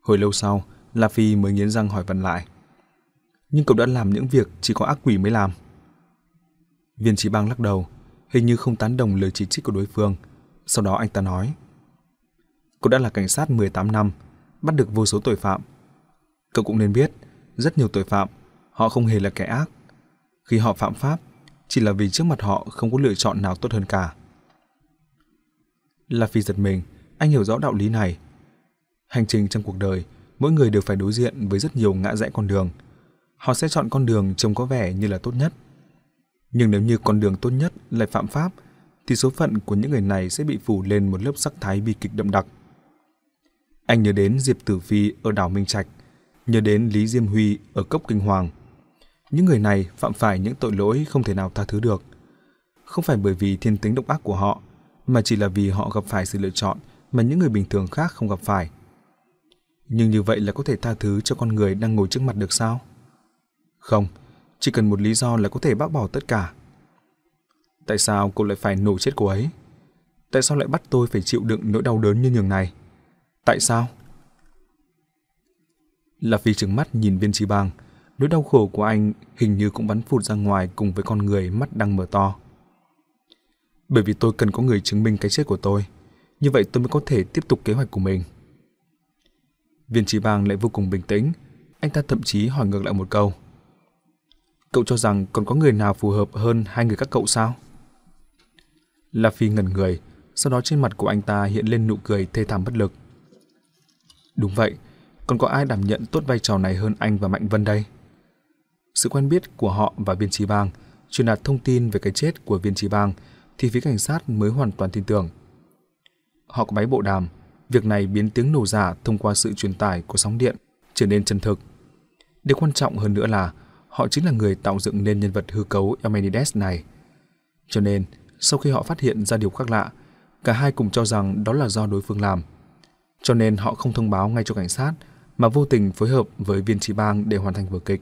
Speaker 1: Hồi lâu sau, La Phi mới nghiến răng hỏi Văn lại. Nhưng cậu đã làm những việc chỉ có ác quỷ mới làm. Viên trí bang lắc đầu, hình như không tán đồng lời chỉ trích của đối phương. Sau đó anh ta nói. Cậu đã là cảnh sát 18 năm, bắt được vô số tội phạm. Cậu cũng nên biết, rất nhiều tội phạm, họ không hề là kẻ ác. Khi họ phạm pháp, chỉ là vì trước mặt họ không có lựa chọn nào tốt hơn cả. La Phi giật mình, anh hiểu rõ đạo lý này. Hành trình trong cuộc đời, mỗi người đều phải đối diện với rất nhiều ngã rẽ con đường. Họ sẽ chọn con đường trông có vẻ như là tốt nhất. Nhưng nếu như con đường tốt nhất lại phạm pháp, thì số phận của những người này sẽ bị phủ lên một lớp sắc thái bi kịch đậm đặc. Anh nhớ đến Diệp Tử Phi ở đảo Minh Trạch, nhớ đến Lý Diêm Huy ở Cốc Kinh Hoàng. Những người này phạm phải những tội lỗi không thể nào tha thứ được. Không phải bởi vì thiên tính độc ác của họ, mà chỉ là vì họ gặp phải sự lựa chọn mà những người bình thường khác không gặp phải. Nhưng như vậy là có thể tha thứ cho con người đang ngồi trước mặt được sao? Không, chỉ cần một lý do là có thể bác bỏ tất cả. Tại sao cô lại phải nổ chết cô ấy? Tại sao lại bắt tôi phải chịu đựng nỗi đau đớn như nhường này? Tại sao? Là vì trừng mắt nhìn viên trí bang, nỗi đau khổ của anh hình như cũng bắn phụt ra ngoài cùng với con người mắt đang mở to. Bởi vì tôi cần có người chứng minh cái chết của tôi, như vậy tôi mới có thể tiếp tục kế hoạch của mình. Viên trí bang lại vô cùng bình tĩnh, anh ta thậm chí hỏi ngược lại một câu. Cậu cho rằng còn có người nào phù hợp hơn hai người các cậu sao? La Phi ngẩn người, sau đó trên mặt của anh ta hiện lên nụ cười thê thảm bất lực. Đúng vậy, còn có ai đảm nhận tốt vai trò này hơn anh và Mạnh Vân đây? Sự quen biết của họ và viên trí bang truyền đạt thông tin về cái chết của viên trí bang thì phía cảnh sát mới hoàn toàn tin tưởng. Họ có máy bộ đàm, việc này biến tiếng nổ giả thông qua sự truyền tải của sóng điện trở nên chân thực. Điều quan trọng hơn nữa là họ chính là người tạo dựng nên nhân vật hư cấu Emenides này. Cho nên, sau khi họ phát hiện ra điều khác lạ, cả hai cùng cho rằng đó là do đối phương làm. Cho nên họ không thông báo ngay cho cảnh sát, mà vô tình phối hợp với viên trí bang để hoàn thành vở kịch.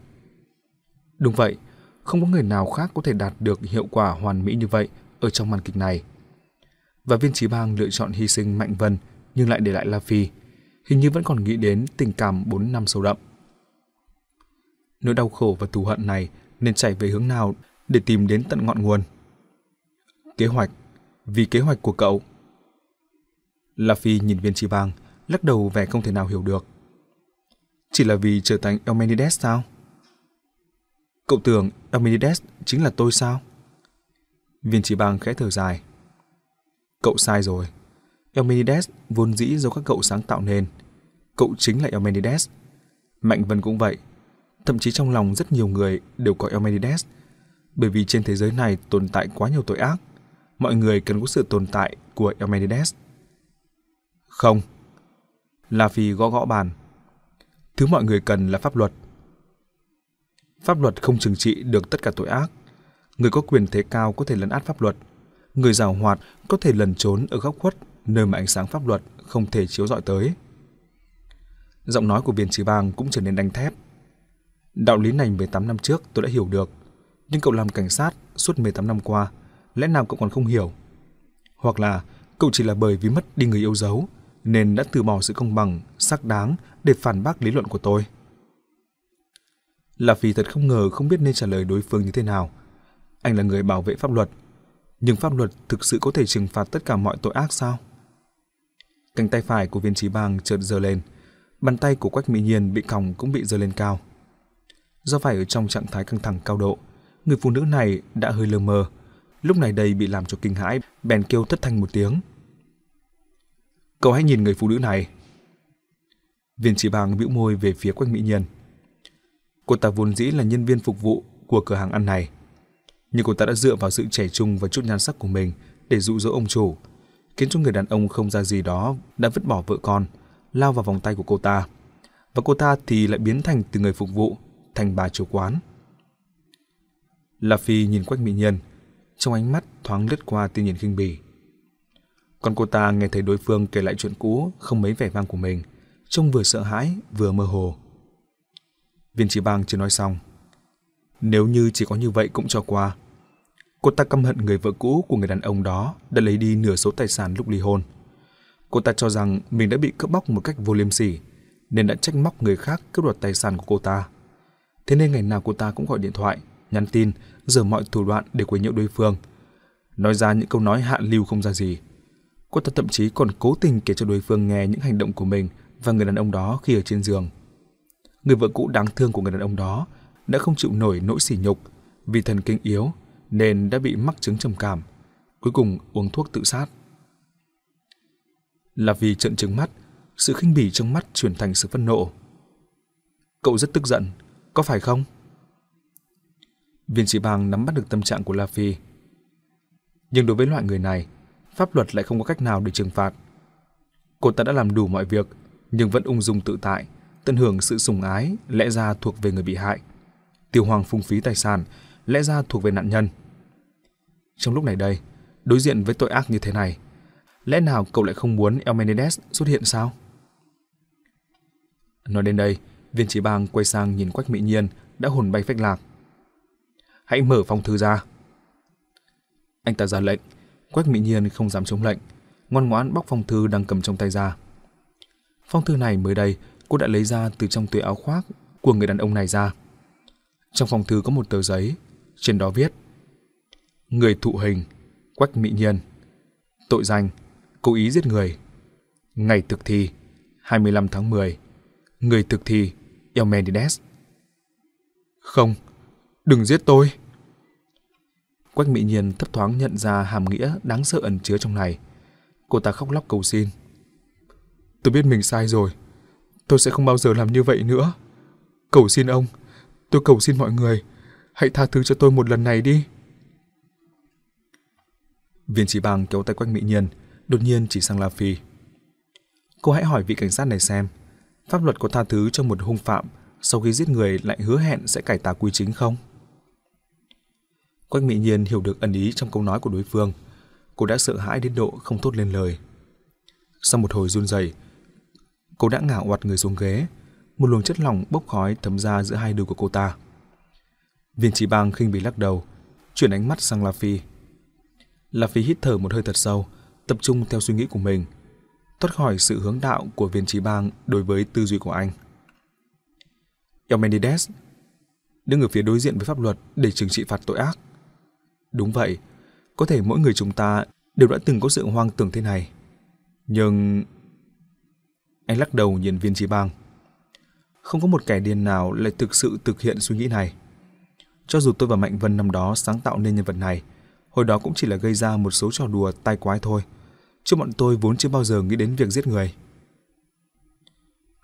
Speaker 1: Đúng vậy, không có người nào khác có thể đạt được hiệu quả hoàn mỹ như vậy ở trong màn kịch này. Và viên trí bang lựa chọn hy sinh Mạnh Vân nhưng lại để lại La Phi, hình như vẫn còn nghĩ đến tình cảm 4 năm sâu đậm. Nỗi đau khổ và thù hận này nên chạy về hướng nào để tìm đến tận ngọn nguồn? Kế hoạch, vì kế hoạch của cậu. La Phi nhìn viên trí bang, lắc đầu vẻ không thể nào hiểu được. Chỉ là vì trở thành Eumenides sao? Cậu tưởng Eumenides chính là tôi sao? Viên chỉ bang khẽ thở dài. Cậu sai rồi. Eumenides vốn dĩ do các cậu sáng tạo nên. Cậu chính là Eumenides. Mạnh Vân cũng vậy. Thậm chí trong lòng rất nhiều người đều có Eumenides. Bởi vì trên thế giới này tồn tại quá nhiều tội ác. Mọi người cần có sự tồn tại của Eumenides. Không. La Phi gõ gõ bàn. Thứ mọi người cần là pháp luật. Pháp luật không trừng trị được tất cả tội ác. Người có quyền thế cao có thể lấn át pháp luật. Người giàu hoạt có thể lẩn trốn ở góc khuất nơi mà ánh sáng pháp luật không thể chiếu rọi tới. Giọng nói của viên trí bang cũng trở nên đanh thép. Đạo lý này 18 năm trước tôi đã hiểu được, nhưng cậu làm cảnh sát suốt 18 năm qua, lẽ nào cậu còn không hiểu? Hoặc là cậu chỉ là bởi vì mất đi người yêu dấu nên đã từ bỏ sự công bằng, xác đáng để phản bác lý luận của tôi. Là vì thật không ngờ không biết nên trả lời đối phương như thế nào. Anh là người bảo vệ pháp luật, nhưng pháp luật thực sự có thể trừng phạt tất cả mọi tội ác sao? Cánh tay phải của viên trí bang chợt giơ lên, bàn tay của Quách Mỹ Nhiên bị còng cũng bị giơ lên cao. Do phải ở trong trạng thái căng thẳng cao độ, người phụ nữ này đã hơi lơ mơ, lúc này đây bị làm cho kinh hãi, bèn kêu thất thanh một tiếng. Cậu hãy nhìn người phụ nữ này. Viên chỉ bang bĩu môi về phía Quách Mỹ Nhiên. Cô ta vốn dĩ là nhân viên phục vụ của cửa hàng ăn này. Nhưng cô ta đã dựa vào sự trẻ trung và chút nhan sắc của mình để dụ dỗ ông chủ, khiến cho người đàn ông không ra gì đó đã vứt bỏ vợ con, lao vào vòng tay của cô ta. Và cô ta thì lại biến thành từ người phục vụ thành bà chủ quán. La Phi nhìn Quách Mỹ Nhân, trong ánh mắt thoáng lướt qua tia nhìn khinh bỉ. Còn cô ta nghe thấy đối phương kể lại chuyện cũ không mấy vẻ vang của mình, trông vừa sợ hãi vừa mơ hồ. Viên chỉ bang chưa nói xong. Nếu như chỉ có như vậy cũng cho qua. Cô ta căm hận người vợ cũ của người đàn ông đó đã lấy đi nửa số tài sản lúc ly hôn. Cô ta cho rằng mình đã bị cướp bóc một cách vô liêm sỉ, nên đã trách móc người khác cướp đoạt tài sản của cô ta. Thế nên ngày nào cô ta cũng gọi điện thoại, nhắn tin, dở mọi thủ đoạn để quấy nhiễu đối phương. Nói ra những câu nói hạ lưu không ra gì. Cô ta thậm chí còn cố tình kể cho đối phương nghe những hành động của mình và người đàn ông đó khi ở trên giường. Người vợ cũ đáng thương của người đàn ông đó đã không chịu nổi nỗi sỉ nhục vì thần kinh yếu nên đã bị mắc chứng trầm cảm, cuối cùng uống thuốc tự sát. Là vì trận trứng mắt, sự khinh bỉ trong mắt chuyển thành sự phẫn nộ. Cậu rất tức giận, có phải không? Viên sĩ bang nắm bắt được tâm trạng của La Phi. Nhưng đối với loại người này, pháp luật lại không có cách nào để trừng phạt. Cô ta đã làm đủ mọi việc, nhưng vẫn ung dung tự tại, tận hưởng sự sủng ái lẽ ra thuộc về người bị hại. Tiêu hoàng phung phí tài sản lẽ ra thuộc về nạn nhân. Trong lúc này đây, đối diện với tội ác như thế này, lẽ nào cậu lại không muốn Elmenides xuất hiện sao? Nói đến đây, viên chỉ bang quay sang nhìn Quách Mỹ Nhiên đã hồn bay phách lạc. Hãy mở phong thư ra. Anh ta ra lệnh, Quách Mỹ Nhiên không dám chống lệnh, ngoan ngoãn bóc phong thư đang cầm trong tay ra. Phong thư này mới đây cô đã lấy ra từ trong túi áo khoác của người đàn ông này ra. Trong phong thư có một tờ giấy, trên đó viết Người thụ hình, Quách Mỹ Nhiên. Tội danh, cố ý giết người. Ngày thực thi, 25 tháng 10 Người thực thi, Elmenides. Không, đừng giết tôi. Quách Mỹ Nhiên thấp thoáng nhận ra hàm nghĩa đáng sợ ẩn chứa trong này. Cô ta khóc lóc cầu xin. Tôi biết mình sai rồi. Tôi sẽ không bao giờ làm như vậy nữa. Cầu xin ông. Tôi cầu xin mọi người. Hãy tha thứ cho tôi một lần này đi. Viên chỉ bằng kéo tay Quách Mỹ Nhiên, đột nhiên chỉ sang La Phi. Cô hãy hỏi vị cảnh sát này xem, pháp luật có tha thứ cho một hung phạm sau khi giết người lại hứa hẹn sẽ cải tà quy chính không? Quách Mỹ Nhiên hiểu được ẩn ý trong câu nói của đối phương. Cô đã sợ hãi đến độ không thốt lên lời. Sau một hồi run rẩy, cô đã ngả oặt người xuống ghế. Một luồng chất lỏng bốc khói thấm ra giữa hai đùi của cô ta. Viên trí bang khinh bỉ lắc đầu, chuyển ánh mắt sang La Phi. La Phi hít thở một hơi thật sâu, tập trung theo suy nghĩ của mình, thoát khỏi sự hướng đạo của viên trí bang đối với tư duy của anh. Eumenides đứng ở phía đối diện với pháp luật để trừng trị phạt tội ác. Đúng vậy, có thể mỗi người chúng ta đều đã từng có sự hoang tưởng thế này. Nhưng... Anh lắc đầu nhìn viên trí bang. Không có một kẻ điên nào lại thực sự thực hiện suy nghĩ này. Cho dù tôi và Mạnh Vân năm đó sáng tạo nên nhân vật này, hồi đó cũng chỉ là gây ra một số trò đùa tai quái thôi. Chứ bọn tôi vốn chưa bao giờ nghĩ đến việc giết người.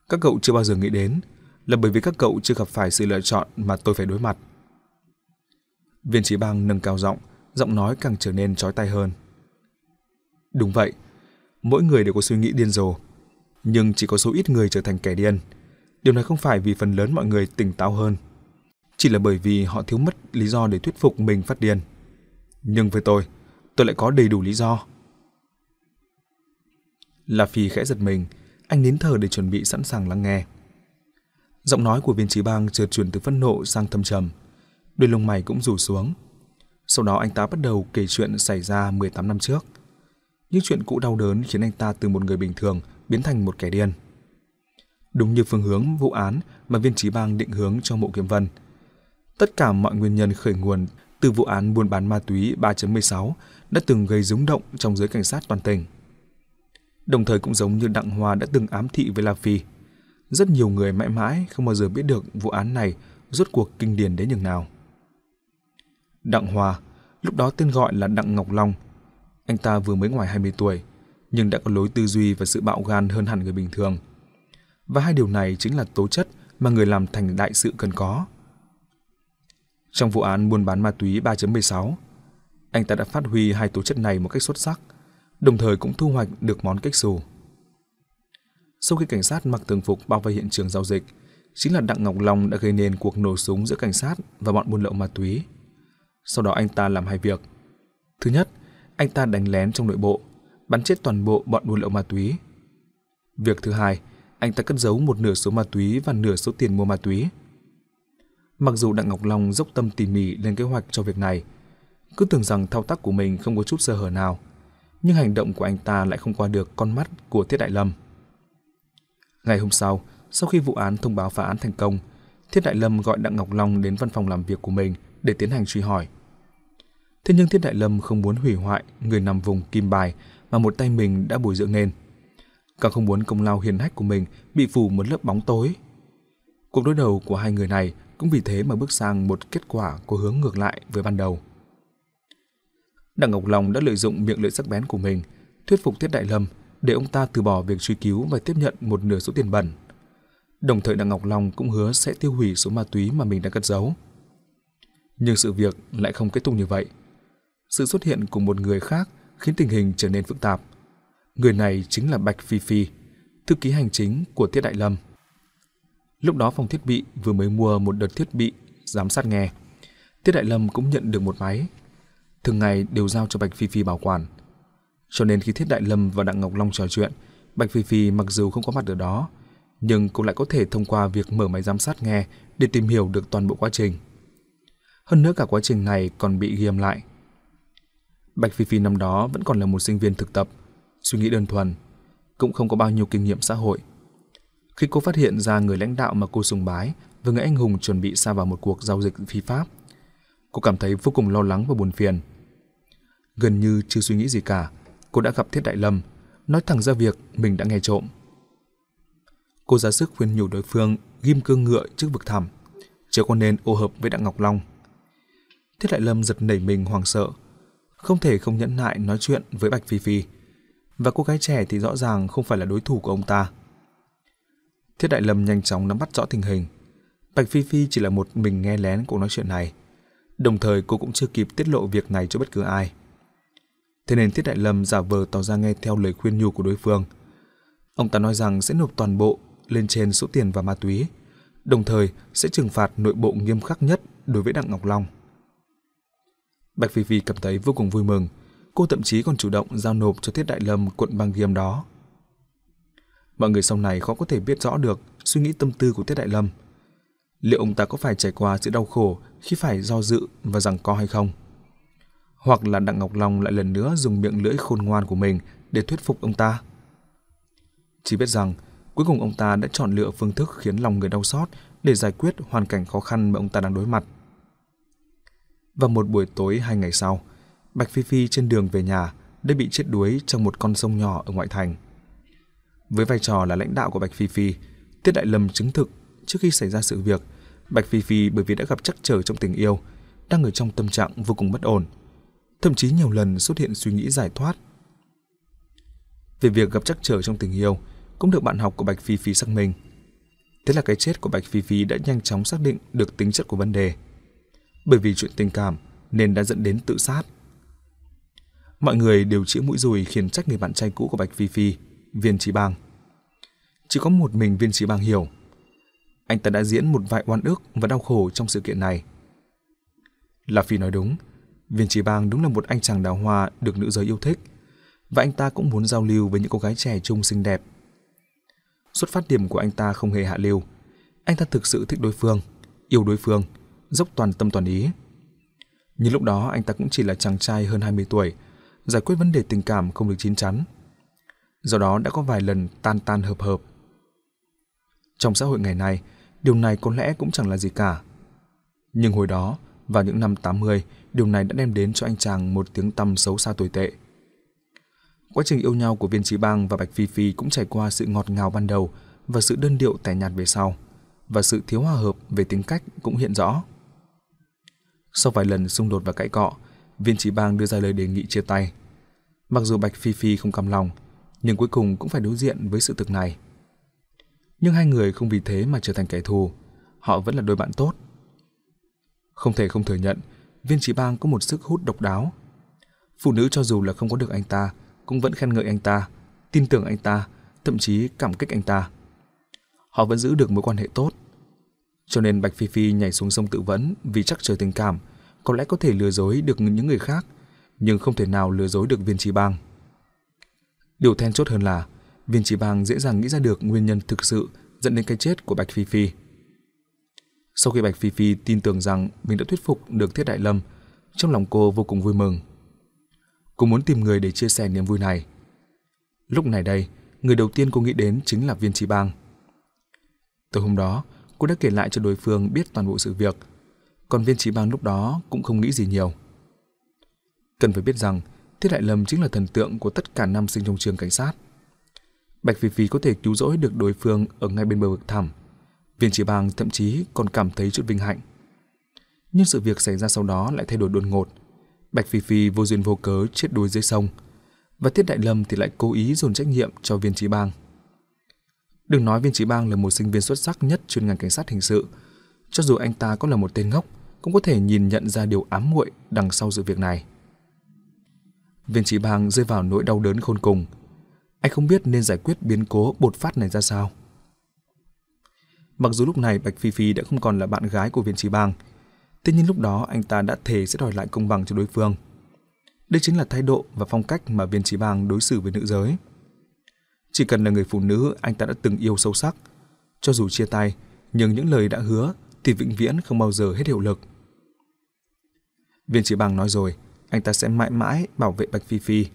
Speaker 1: Các cậu chưa bao giờ nghĩ đến là bởi vì các cậu chưa gặp phải sự lựa chọn mà tôi phải đối mặt. Viên trí bang nâng cao giọng, giọng nói càng trở nên trói tai hơn. Đúng vậy, mỗi người đều có suy nghĩ điên rồ, nhưng chỉ có số ít người trở thành kẻ điên. Điều này không phải vì phần lớn mọi người tỉnh táo hơn, chỉ là bởi vì họ thiếu mất lý do để thuyết phục mình phát điên. Nhưng với tôi, tôi lại có đầy đủ lý do. La Phi khẽ giật mình, anh nín thở để chuẩn bị sẵn sàng lắng nghe. Giọng nói của viên trí bang chợt chuyển từ phẫn nộ sang thâm trầm. Đôi lông mày cũng rủ xuống. Sau đó anh ta bắt đầu kể chuyện xảy ra 18 năm trước. Những chuyện cũ đau đớn khiến anh ta từ một người bình thường biến thành một kẻ điên. Đúng như phương hướng vụ án mà viên trí bang định hướng cho mộ kiếm vân. Tất cả mọi nguyên nhân khởi nguồn từ vụ án buôn bán ma túy 3.16 đã từng gây rúng động trong giới cảnh sát toàn tỉnh. Đồng thời cũng giống như Đặng Hoa đã từng ám thị với La Phi. Rất nhiều người mãi mãi không bao giờ biết được vụ án này rốt cuộc kinh điển đến nhường nào. Đặng hòa lúc đó tên gọi là Đặng Ngọc Long. Anh ta vừa mới ngoài 20 tuổi, nhưng đã có lối tư duy và sự bạo gan hơn hẳn người bình thường. Và hai điều này chính là tố chất mà người làm thành đại sự cần có. Trong vụ án buôn bán ma túy 3.16, anh ta đã phát huy hai tố chất này một cách xuất sắc, đồng thời cũng thu hoạch được món cách xù. Sau khi cảnh sát mặc thường phục bao vây hiện trường giao dịch, chính là Đặng Ngọc Long đã gây nên cuộc nổ súng giữa cảnh sát và bọn buôn lậu ma túy. Sau đó anh ta làm hai việc. Thứ nhất, anh ta đánh lén trong nội bộ, bắn chết toàn bộ bọn buôn lậu ma túy. Việc thứ hai, anh ta cất giấu một nửa số ma túy và nửa số tiền mua ma túy. Mặc dù Đặng Ngọc Long dốc tâm tỉ mỉ lên kế hoạch cho việc này, cứ tưởng rằng thao tác của mình không có chút sơ hở nào, nhưng hành động của anh ta lại không qua được con mắt của Thiết Đại Lâm. Ngày hôm sau, sau khi vụ án thông báo phá án thành công, Thiết Đại Lâm gọi Đặng Ngọc Long đến văn phòng làm việc của mình để tiến hành truy hỏi. Thế nhưng Thiết Đại Lâm không muốn hủy hoại người nằm vùng kim bài mà một tay mình đã bồi dưỡng nên. Càng không muốn công lao hiền hách của mình bị phủ một lớp bóng tối. Cuộc đối đầu của hai người này cũng vì thế mà bước sang một kết quả có hướng ngược lại với ban đầu. Đặng Ngọc Long đã lợi dụng miệng lưỡi sắc bén của mình, thuyết phục Thiết Đại Lâm để ông ta từ bỏ việc truy cứu và tiếp nhận một nửa số tiền bẩn. Đồng thời Đặng Ngọc Long cũng hứa sẽ tiêu hủy số ma túy mà mình đã cất giấu. Nhưng sự việc lại không kết thúc như vậy. Sự xuất hiện của một người khác khiến tình hình trở nên phức tạp. Người này chính là Bạch Phi Phi, thư ký hành chính của Tiết Đại Lâm. Lúc đó phòng thiết bị vừa mới mua một đợt thiết bị giám sát nghe. Tiết Đại Lâm cũng nhận được một máy. Thường ngày đều giao cho Bạch Phi Phi bảo quản. Cho nên khi Thiết Đại Lâm và Đặng Ngọc Long trò chuyện, Bạch Phi Phi mặc dù không có mặt ở đó, nhưng cũng lại có thể thông qua việc mở máy giám sát nghe để tìm hiểu được toàn bộ quá trình. Hơn nữa cả quá trình này còn bị ghi âm lại. Bạch Phi Phi năm đó vẫn còn là một sinh viên thực tập, suy nghĩ đơn thuần, cũng không có bao nhiêu kinh nghiệm xã hội. Khi cô phát hiện ra người lãnh đạo mà cô sùng bái và người anh hùng chuẩn bị xa vào một cuộc giao dịch phi pháp, cô cảm thấy vô cùng lo lắng và buồn phiền. Gần như chưa suy nghĩ gì cả, cô đã gặp Thiết Đại Lâm, nói thẳng ra việc mình đã nghe trộm. Cô ra sức khuyên nhủ đối phương ghim cương ngựa trước vực thẳm, chưa có nên ô hợp với Đặng Ngọc Long. Thiết Đại Lâm giật nảy mình hoảng sợ, không thể không nhẫn nại nói chuyện với Bạch Phi Phi. Và cô gái trẻ thì rõ ràng không phải là đối thủ của ông ta. Thiết Đại Lâm nhanh chóng nắm bắt rõ tình hình. Bạch Phi Phi chỉ là một mình nghe lén cuộc nói chuyện này. Đồng thời cô cũng chưa kịp tiết lộ việc này cho bất cứ ai. Thế nên Thiết Đại Lâm giả vờ tỏ ra nghe theo lời khuyên nhủ của đối phương. Ông ta nói rằng sẽ nộp toàn bộ lên trên số tiền và ma túy, đồng thời sẽ trừng phạt nội bộ nghiêm khắc nhất đối với Đặng Ngọc Long. Bạch Phi Phi cảm thấy vô cùng vui mừng, cô thậm chí còn chủ động giao nộp cho Thiết Đại Lâm cuộn băng ghi âm đó. Mọi người sau này khó có thể biết rõ được suy nghĩ tâm tư của Thiết Đại Lâm. Liệu ông ta có phải trải qua sự đau khổ khi phải do dự và rằng co hay không? Hoặc là Đặng Ngọc Long lại lần nữa dùng miệng lưỡi khôn ngoan của mình để thuyết phục ông ta. Chỉ biết rằng, cuối cùng ông ta đã chọn lựa phương thức khiến lòng người đau xót để giải quyết hoàn cảnh khó khăn mà ông ta đang đối mặt và một buổi tối hai ngày sau, Bạch Phi Phi trên đường về nhà đã bị chết đuối trong một con sông nhỏ ở ngoại thành. Với vai trò là lãnh đạo của Bạch Phi Phi, Tiết Đại Lâm chứng thực trước khi xảy ra sự việc, Bạch Phi Phi bởi vì đã gặp trắc trở trong tình yêu, đang ở trong tâm trạng vô cùng bất ổn, thậm chí nhiều lần xuất hiện suy nghĩ giải thoát. Về việc gặp trắc trở trong tình yêu, cũng được bạn học của Bạch Phi Phi xác minh. Thế là cái chết của Bạch Phi Phi đã nhanh chóng xác định được tính chất của vấn đề. Bởi vì chuyện tình cảm nên đã dẫn đến tự sát. Mọi người đều chĩa mũi dùi khiến trách người bạn trai cũ của Bạch Phi Phi, Viên Trí Bang. Chỉ có một mình Viên Trí Bang hiểu. Anh ta đã diễn một vài oan ức và đau khổ trong sự kiện này. La Phi nói đúng, Viên Trí Bang đúng là một anh chàng đào hoa được nữ giới yêu thích, và anh ta cũng muốn giao lưu với những cô gái trẻ trung xinh đẹp. Xuất phát điểm của anh ta không hề hạ lưu, anh ta thực sự thích đối phương, yêu đối phương, dốc toàn tâm toàn ý. Nhưng lúc đó anh ta cũng chỉ là chàng trai hơn 20 tuổi, giải quyết vấn đề tình cảm không được chín chắn. Do đó đã có vài lần tan tan hợp hợp. Trong xã hội ngày nay, điều này có lẽ cũng chẳng là gì cả. Nhưng hồi đó, vào những năm 80, điều này đã đem đến cho anh chàng một tiếng tăm xấu xa tồi tệ. Quá trình yêu nhau của Viên Trí Bang và Bạch Phi Phi cũng trải qua sự ngọt ngào ban đầu và sự đơn điệu tẻ nhạt về sau, và sự thiếu hòa hợp về tính cách cũng hiện rõ. Sau vài lần xung đột và cãi cọ, Viên Trí Bang đưa ra lời đề nghị chia tay. Mặc dù Bạch Phi Phi không cam lòng, nhưng cuối cùng cũng phải đối diện với sự thực này. Nhưng hai người không vì thế mà trở thành kẻ thù, họ vẫn là đôi bạn tốt. Không thể không thừa nhận, Viên Trí Bang có một sức hút độc đáo. Phụ nữ cho dù là không có được anh ta, cũng vẫn khen ngợi anh ta, tin tưởng anh ta, thậm chí cảm kích anh ta. Họ vẫn giữ được mối quan hệ tốt. Cho nên Bạch Phi Phi nhảy xuống sông tự vẫn vì chắc chờ tình cảm, có lẽ có thể lừa dối được những người khác, nhưng không thể nào lừa dối được Viên Trí Bang. Điều then chốt hơn là Viên Trí Bang dễ dàng nghĩ ra được nguyên nhân thực sự dẫn đến cái chết của Bạch Phi Phi. Sau khi Bạch Phi Phi tin tưởng rằng mình đã thuyết phục được Thiết Đại Lâm, trong lòng cô vô cùng vui mừng. Cô muốn tìm người để chia sẻ niềm vui này. Lúc này đây, người đầu tiên cô nghĩ đến chính là Viên Trí Bang. Từ hôm đó, cô đã kể lại cho đối phương biết toàn bộ sự việc, còn Viên Trí Bang lúc đó cũng không nghĩ gì nhiều. Cần phải biết rằng, Thiết Đại Lâm chính là thần tượng của tất cả nam sinh trong trường cảnh sát. Bạch Phi Phi có thể cứu rỗi được đối phương ở ngay bên bờ vực thẳm. Viên Trí Bang thậm chí còn cảm thấy chút vinh hạnh. Nhưng sự việc xảy ra sau đó lại thay đổi đột ngột. Bạch Phi Phi vô duyên vô cớ chết đuối dưới sông, và Tiết Đại Lâm thì lại cố ý dồn trách nhiệm cho Viên Trí Bang. Đừng nói Viên Trí Bang là một sinh viên xuất sắc nhất chuyên ngành cảnh sát hình sự, cho dù anh ta có là một tên ngốc, cũng có thể nhìn nhận ra điều ám muội đằng sau sự việc này. Viên Trí Bang rơi vào nỗi đau đớn khôn cùng. Anh không biết nên giải quyết biến cố bột phát này ra sao. Mặc dù lúc này Bạch Phi Phi đã không còn là bạn gái của Viên Trí Bang, tuy nhiên lúc đó anh ta đã thề sẽ đòi lại công bằng cho đối phương. Đây chính là thái độ và phong cách mà Viên Trí Bang đối xử với nữ giới. Chỉ cần là người phụ nữ anh ta đã từng yêu sâu sắc, cho dù chia tay, nhưng những lời đã hứa thì vĩnh viễn không bao giờ hết hiệu lực. Viên chỉ bằng nói rồi, anh ta sẽ mãi mãi bảo vệ Bạch Phi Phi.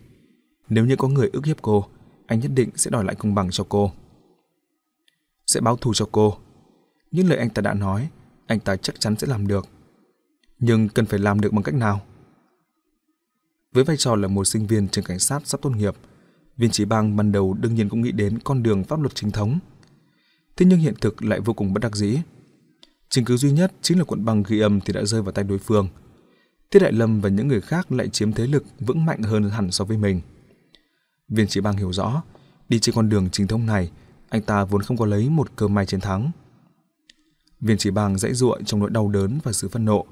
Speaker 1: Nếu như có người ức hiếp cô, anh nhất định sẽ đòi lại công bằng cho cô. Sẽ báo thù cho cô. Những lời anh ta đã nói, anh ta chắc chắn sẽ làm được. Nhưng cần phải làm được bằng cách nào? Với vai trò là một sinh viên trường cảnh sát sắp tốt nghiệp, Viên Trí Bang ban đầu đương nhiên cũng nghĩ đến con đường pháp luật chính thống. Thế nhưng hiện thực lại vô cùng bất đắc dĩ. Chứng cứ duy nhất chính là cuộn băng ghi âm thì đã rơi vào tay đối phương – Tiết Đại Lâm và những người khác lại chiếm thế lực vững mạnh hơn hẳn so với mình. Viên Chỉ Bang hiểu rõ, đi trên con đường chính thống này, anh ta vốn không có lấy một cơ may chiến thắng. Viên Chỉ Bang dãy ruộng trong nỗi đau đớn và sự phẫn nộ.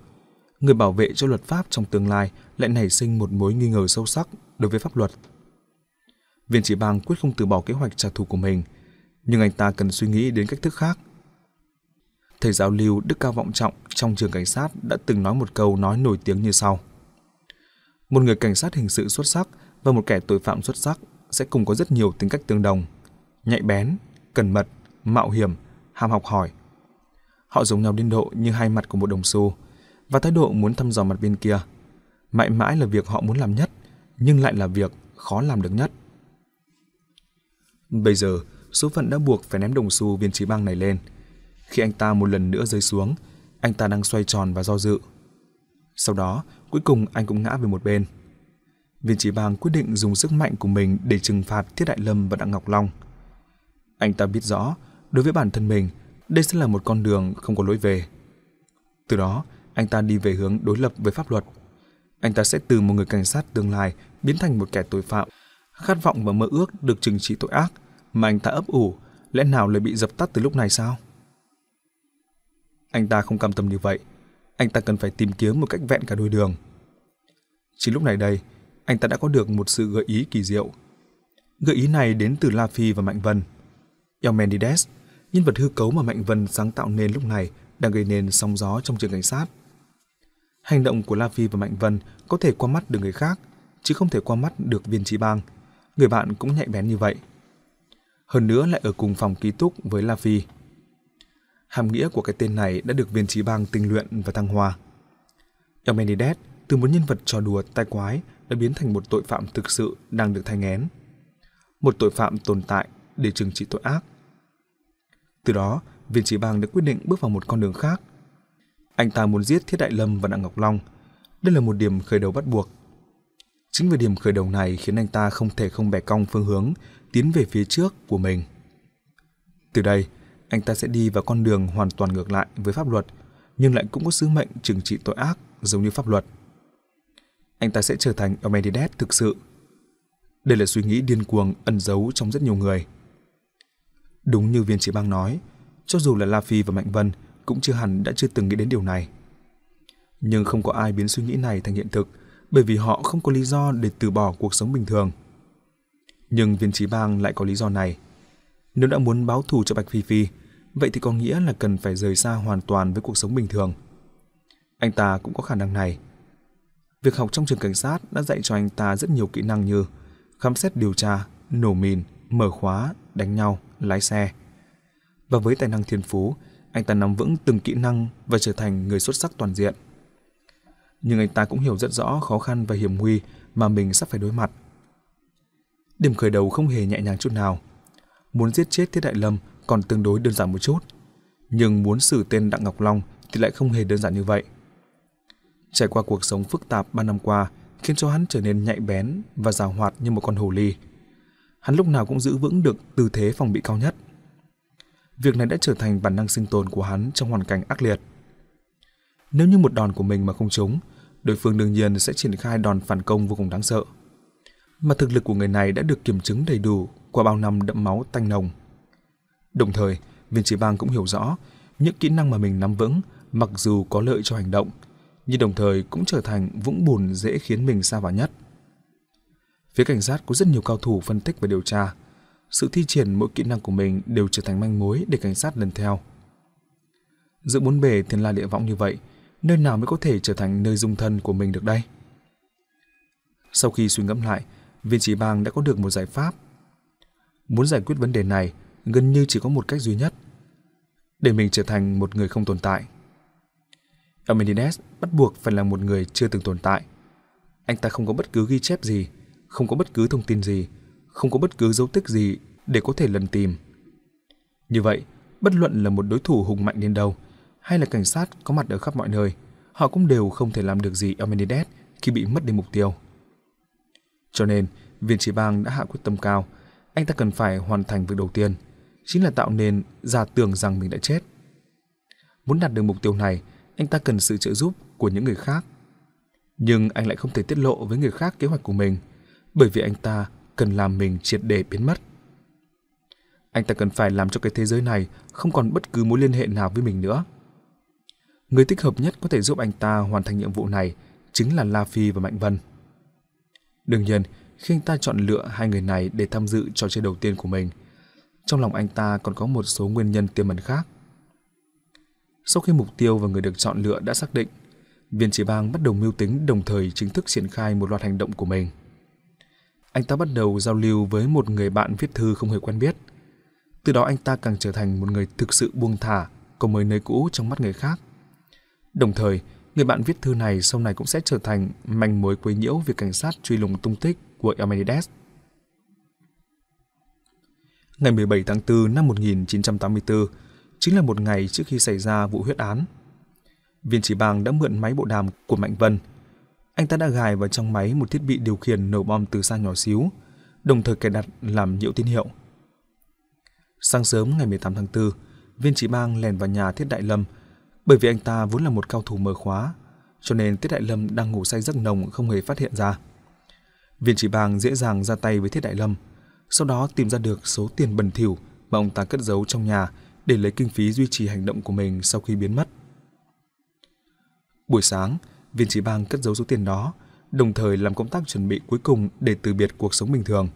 Speaker 1: Người bảo vệ cho luật pháp trong tương lai lại nảy sinh một mối nghi ngờ sâu sắc đối với pháp luật. Viên Chỉ Bang quyết không từ bỏ kế hoạch trả thù của mình, nhưng anh ta cần suy nghĩ đến cách thức khác – thầy giáo lưu Đức Cao Vọng Trọng trong trường cảnh sát đã từng nói một câu nói nổi tiếng như sau. Một người cảnh sát hình sự xuất sắc và một kẻ tội phạm xuất sắc sẽ cùng có rất nhiều tính cách tương đồng, nhạy bén, cẩn mật, mạo hiểm, ham học hỏi. Họ giống nhau đến độ như hai mặt của một đồng xu và thái độ muốn thăm dò mặt bên kia. mãi mãi là việc họ muốn làm nhất, nhưng lại là việc khó làm được nhất. Bây giờ, số phận đã buộc phải ném đồng xu viên trí băng này lên. Khi anh ta một lần nữa rơi xuống, anh ta đang xoay tròn và do dự. Sau đó, cuối cùng anh cũng ngã về một bên. Viên trí bang quyết định dùng sức mạnh của mình để trừng phạt Thiết Đại Lâm và Đặng Ngọc Long. Anh ta biết rõ, đối với bản thân mình, đây sẽ là một con đường không có lối về. Từ đó, anh ta đi về hướng đối lập với pháp luật. Anh ta sẽ từ một người cảnh sát tương lai biến thành một kẻ tội phạm, khát vọng và mơ ước được trừng trị tội ác mà anh ta ấp ủ, lẽ nào lại bị dập tắt từ lúc này sao? Anh ta không cam tâm như vậy, anh ta cần phải tìm kiếm một cách vẹn cả đôi đường. Chỉ lúc này đây, anh ta đã có được một sự gợi ý kỳ diệu. Gợi ý này đến từ La Phi và Mạnh Vân. El nhân vật hư cấu mà Mạnh Vân sáng tạo nên lúc này, đang gây nên sóng gió trong trường cảnh sát. Hành động của La Phi và Mạnh Vân có thể qua mắt được người khác, chứ không thể qua mắt được viên trí bang. Người bạn cũng nhạy bén như vậy. Hơn nữa lại ở cùng phòng ký túc với La Phi. Hàm nghĩa của cái tên này đã được viên trí bang tinh luyện và thăng hoa. El từ một nhân vật trò đùa tai quái đã biến thành một tội phạm thực sự đang được thay ngén. Một tội phạm tồn tại để trừng trị tội ác. Từ đó, viên trí bang đã quyết định bước vào một con đường khác. Anh ta muốn giết Thiết Đại Lâm và Đặng Ngọc Long. Đây là một điểm khởi đầu bắt buộc. Chính vì điểm khởi đầu này khiến anh ta không thể không bẻ cong phương hướng tiến về phía trước của mình. Từ đây, anh ta sẽ đi vào con đường hoàn toàn ngược lại với pháp luật, nhưng lại cũng có sứ mệnh trừng trị tội ác giống như pháp luật. Anh ta sẽ trở thành Almeides thực sự. Đây là suy nghĩ điên cuồng ẩn giấu trong rất nhiều người. Đúng như viên chỉ bang nói, cho dù là La Phi và Mạnh Vân cũng chưa hẳn đã chưa từng nghĩ đến điều này. Nhưng không có ai biến suy nghĩ này thành hiện thực bởi vì họ không có lý do để từ bỏ cuộc sống bình thường. Nhưng viên trí bang lại có lý do này. Nếu đã muốn báo thù cho Bạch Phi Phi, vậy thì có nghĩa là cần phải rời xa hoàn toàn với cuộc sống bình thường. Anh ta cũng có khả năng này. Việc học trong trường cảnh sát đã dạy cho anh ta rất nhiều kỹ năng như khám xét điều tra, nổ mìn, mở khóa, đánh nhau, lái xe. Và với tài năng thiên phú, anh ta nắm vững từng kỹ năng và trở thành người xuất sắc toàn diện. Nhưng anh ta cũng hiểu rất rõ khó khăn và hiểm nguy mà mình sắp phải đối mặt. Điểm khởi đầu không hề nhẹ nhàng chút nào. Muốn giết chết Thiết Đại Lâm còn tương đối đơn giản một chút, nhưng muốn xử tên Đặng Ngọc Long thì lại không hề đơn giản như vậy. Trải qua cuộc sống phức tạp ba năm qua khiến cho hắn trở nên nhạy bén và giàu hoạt như một con hồ ly. Hắn lúc nào cũng giữ vững được tư thế phòng bị cao nhất. Việc này đã trở thành bản năng sinh tồn của hắn trong hoàn cảnh ác liệt. Nếu như một đòn của mình mà không trúng, đối phương đương nhiên sẽ triển khai đòn phản công vô cùng đáng sợ. Mà thực lực của người này đã được kiểm chứng đầy đủ qua bao năm đẫm máu tanh nồng. Đồng thời, viên chỉ bang cũng hiểu rõ những kỹ năng mà mình nắm vững mặc dù có lợi cho hành động, nhưng đồng thời cũng trở thành vũng bùn dễ khiến mình xa vào nhất. Phía cảnh sát có rất nhiều cao thủ phân tích và điều tra. Sự thi triển mỗi kỹ năng của mình đều trở thành manh mối để cảnh sát lần theo. Giữa bốn bề thiên la địa võng như vậy, nơi nào mới có thể trở thành nơi dung thân của mình được đây? Sau khi suy ngẫm lại, viên chỉ bang đã có được một giải pháp. Muốn giải quyết vấn đề này, gần như chỉ có một cách duy nhất. Để mình trở thành một người không tồn tại. Armenides bắt buộc phải là một người chưa từng tồn tại. Anh ta không có bất cứ ghi chép gì, không có bất cứ thông tin gì, không có bất cứ dấu tích gì để có thể lần tìm. Như vậy, bất luận là một đối thủ hùng mạnh đến đâu, hay là cảnh sát có mặt ở khắp mọi nơi, họ cũng đều không thể làm được gì Armenides khi bị mất đi mục tiêu. Cho nên, viên chỉ bang đã hạ quyết tâm cao, anh ta cần phải hoàn thành việc đầu tiên, chính là tạo nên giả tưởng rằng mình đã chết. Muốn đạt được mục tiêu này, anh ta cần sự trợ giúp của những người khác. Nhưng anh lại không thể tiết lộ với người khác kế hoạch của mình, bởi vì anh ta cần làm mình triệt để biến mất. Anh ta cần phải làm cho cái thế giới này không còn bất cứ mối liên hệ nào với mình nữa. Người thích hợp nhất có thể giúp anh ta hoàn thành nhiệm vụ này chính là La Phi và Mạnh Vân. Đương nhiên, khi anh ta chọn lựa hai người này để tham dự trò chơi đầu tiên của mình, trong lòng anh ta còn có một số nguyên nhân tiềm ẩn khác. Sau khi mục tiêu và người được chọn lựa đã xác định, viên chỉ bang bắt đầu mưu tính đồng thời chính thức triển khai một loạt hành động của mình. Anh ta bắt đầu giao lưu với một người bạn viết thư không hề quen biết. Từ đó anh ta càng trở thành một người thực sự buông thả, có mới nơi cũ trong mắt người khác. Đồng thời, người bạn viết thư này sau này cũng sẽ trở thành manh mối quấy nhiễu việc cảnh sát truy lùng tung tích của Emmenides. Ngày 17 tháng 4 năm 1984, chính là một ngày trước khi xảy ra vụ huyết án. Viên chỉ bang đã mượn máy bộ đàm của Mạnh Vân. Anh ta đã gài vào trong máy một thiết bị điều khiển nổ bom từ xa nhỏ xíu, đồng thời cài đặt làm nhiễu tín hiệu. Sáng sớm ngày 18 tháng 4, viên chỉ bang lèn vào nhà Thiết Đại Lâm bởi vì anh ta vốn là một cao thủ mở khóa, cho nên Tiết Đại Lâm đang ngủ say giấc nồng không hề phát hiện ra. Viên chỉ bang dễ dàng ra tay với Thiết Đại Lâm, sau đó tìm ra được số tiền bẩn thỉu mà ông ta cất giấu trong nhà để lấy kinh phí duy trì hành động của mình sau khi biến mất. Buổi sáng, viên chỉ bang cất giấu số tiền đó, đồng thời làm công tác chuẩn bị cuối cùng để từ biệt cuộc sống bình thường.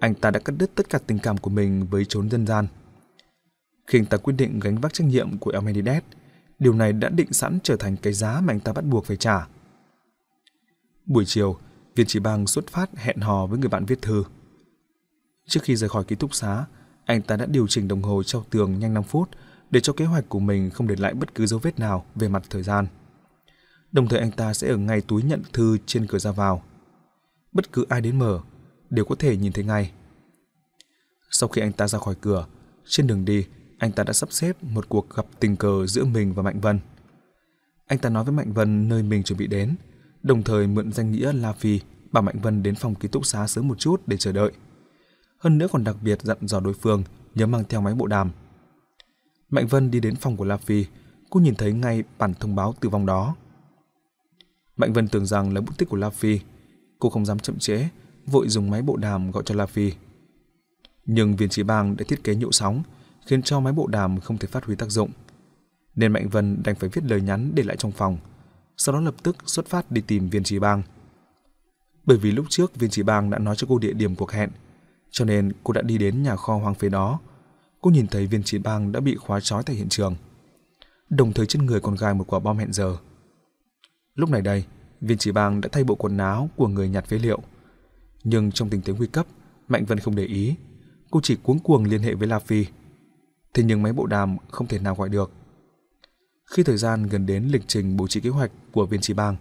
Speaker 1: Anh ta đã cắt đứt tất cả tình cảm của mình với chốn dân gian. Khi anh ta quyết định gánh vác trách nhiệm của Elmenides, điều này đã định sẵn trở thành cái giá mà anh ta bắt buộc phải trả. Buổi chiều, viên chỉ bang xuất phát hẹn hò với người bạn viết thư. Trước khi rời khỏi ký túc xá, anh ta đã điều chỉnh đồng hồ treo tường nhanh 5 phút để cho kế hoạch của mình không để lại bất cứ dấu vết nào về mặt thời gian. Đồng thời anh ta sẽ ở ngay túi nhận thư trên cửa ra vào. Bất cứ ai đến mở đều có thể nhìn thấy ngay. Sau khi anh ta ra khỏi cửa, trên đường đi, anh ta đã sắp xếp một cuộc gặp tình cờ giữa mình và Mạnh Vân. Anh ta nói với Mạnh Vân nơi mình chuẩn bị đến, đồng thời mượn danh nghĩa La Phi bảo Mạnh Vân đến phòng ký túc xá sớm một chút để chờ đợi. Hơn nữa còn đặc biệt dặn dò đối phương nhớ mang theo máy bộ đàm. Mạnh Vân đi đến phòng của La Phi, cô nhìn thấy ngay bản thông báo tử vong đó. Mạnh Vân tưởng rằng là bút tích của La Phi, cô không dám chậm trễ, vội dùng máy bộ đàm gọi cho La Phi. Nhưng viên trí bang đã thiết kế nhũ sóng, khiến cho máy bộ đàm không thể phát huy tác dụng. Nên Mạnh Vân đành phải viết lời nhắn để lại trong phòng, sau đó lập tức xuất phát đi tìm viên trí bang. Bởi vì lúc trước viên trí bang đã nói cho cô địa điểm cuộc hẹn, cho nên cô đã đi đến nhà kho hoang phế đó. Cô nhìn thấy viên trí bang đã bị khóa trói tại hiện trường. Đồng thời trên người còn gài một quả bom hẹn giờ. Lúc này đây, viên trí bang đã thay bộ quần áo của người nhặt phế liệu. Nhưng trong tình thế nguy cấp, Mạnh Vân không để ý. Cô chỉ cuống cuồng liên hệ với La Phi. Thế nhưng máy bộ đàm không thể nào gọi được. Khi thời gian gần đến lịch trình bố trí kế hoạch của viên trí bang,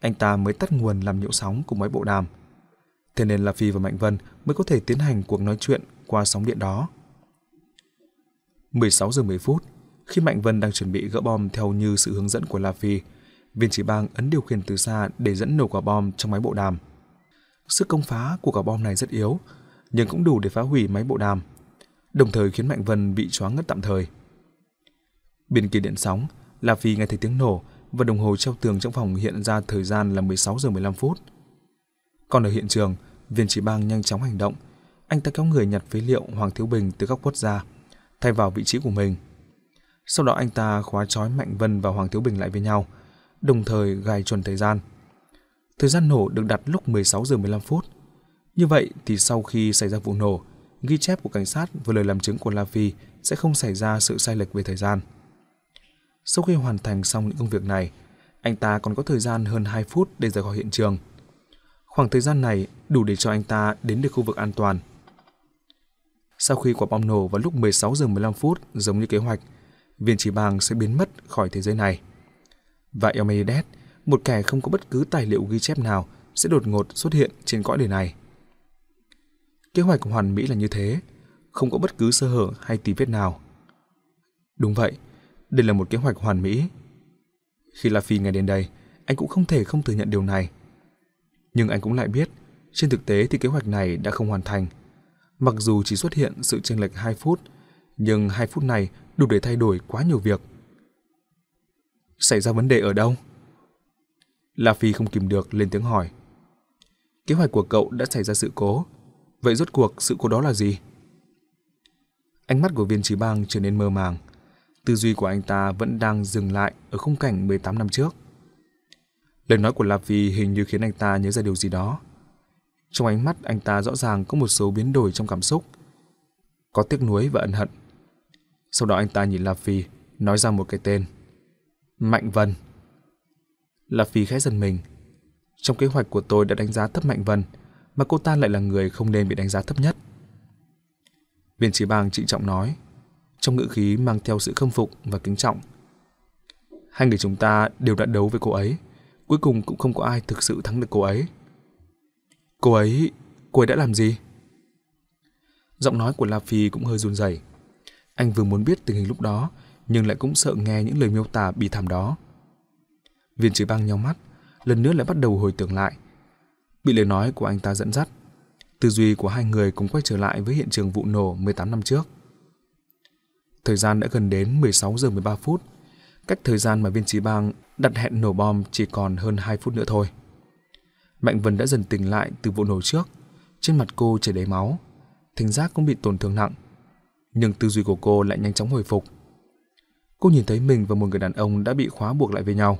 Speaker 1: anh ta mới tắt nguồn làm nhiễu sóng của máy bộ đàm. Thế nên La Phi và Mạnh Vân mới có thể tiến hành cuộc nói chuyện qua sóng điện đó. 16 giờ 10 phút, khi Mạnh Vân đang chuẩn bị gỡ bom theo như sự hướng dẫn của La Phi, viên chỉ bang ấn điều khiển từ xa để dẫn nổ quả bom trong máy bộ đàm. Sức công phá của quả bom này rất yếu, nhưng cũng đủ để phá hủy máy bộ đàm, đồng thời khiến Mạnh Vân bị choáng ngất tạm thời. Bên kia điện sóng, La Phi nghe thấy tiếng nổ và đồng hồ treo tường trong phòng hiện ra thời gian là 16 giờ 15 phút. Còn ở hiện trường, viên chỉ bang nhanh chóng hành động. Anh ta kéo người nhặt phế liệu Hoàng Thiếu Bình từ góc quất ra, thay vào vị trí của mình. Sau đó anh ta khóa trói Mạnh Vân và Hoàng Thiếu Bình lại với nhau, đồng thời gài chuẩn thời gian. Thời gian nổ được đặt lúc 16 giờ 15 phút. Như vậy thì sau khi xảy ra vụ nổ, ghi chép của cảnh sát và lời làm chứng của La Phi sẽ không xảy ra sự sai lệch về thời gian. Sau khi hoàn thành xong những công việc này, anh ta còn có thời gian hơn 2 phút để rời khỏi hiện trường. Khoảng thời gian này đủ để cho anh ta đến được khu vực an toàn. Sau khi quả bom nổ vào lúc 16 giờ 15 phút giống như kế hoạch, viên chỉ bang sẽ biến mất khỏi thế giới này. Và Elmeides, một kẻ không có bất cứ tài liệu ghi chép nào, sẽ đột ngột xuất hiện trên cõi đời này. Kế hoạch hoàn mỹ là như thế, không có bất cứ sơ hở hay tí vết nào. Đúng vậy, đây là một kế hoạch hoàn mỹ. Khi La Phi nghe đến đây, anh cũng không thể không thừa nhận điều này. Nhưng anh cũng lại biết, trên thực tế thì kế hoạch này đã không hoàn thành. Mặc dù chỉ xuất hiện sự chênh lệch 2 phút, nhưng 2 phút này đủ để thay đổi quá nhiều việc. Xảy ra vấn đề ở đâu? La Phi không kìm được lên tiếng hỏi. Kế hoạch của cậu đã xảy ra sự cố. Vậy rốt cuộc sự cố đó là gì? Ánh mắt của viên trí bang trở nên mơ màng. Tư duy của anh ta vẫn đang dừng lại ở khung cảnh 18 năm trước. Lời nói của La Phi hình như khiến anh ta nhớ ra điều gì đó. Trong ánh mắt anh ta rõ ràng có một số biến đổi trong cảm xúc. Có tiếc nuối và ân hận. Sau đó anh ta nhìn La Phi, nói ra một cái tên. Mạnh Vân. La Phi khẽ giật mình. Trong kế hoạch của tôi đã đánh giá thấp Mạnh Vân, mà cô ta lại là người không nên bị đánh giá thấp nhất. Viên trí bang trịnh trọng nói, trong ngữ khí mang theo sự khâm phục và kính trọng. Hai người chúng ta đều đã đấu với cô ấy. Cuối cùng cũng không có ai thực sự thắng được cô ấy. Cô ấy... cô ấy đã làm gì? Giọng nói của La Phi cũng hơi run rẩy. Anh vừa muốn biết tình hình lúc đó, nhưng lại cũng sợ nghe những lời miêu tả bi thảm đó. Viên trí băng nhau mắt, lần nữa lại bắt đầu hồi tưởng lại. Bị lời nói của anh ta dẫn dắt, tư duy của hai người cùng quay trở lại với hiện trường vụ nổ 18 năm trước. Thời gian đã gần đến 16 giờ 13 phút, cách thời gian mà viên trí bang đặt hẹn nổ bom chỉ còn hơn 2 phút nữa thôi. Mạnh Vân đã dần tỉnh lại từ vụ nổ trước, trên mặt cô chảy đầy máu, thính giác cũng bị tổn thương nặng. Nhưng tư duy của cô lại nhanh chóng hồi phục. Cô nhìn thấy mình và một người đàn ông đã bị khóa buộc lại với nhau.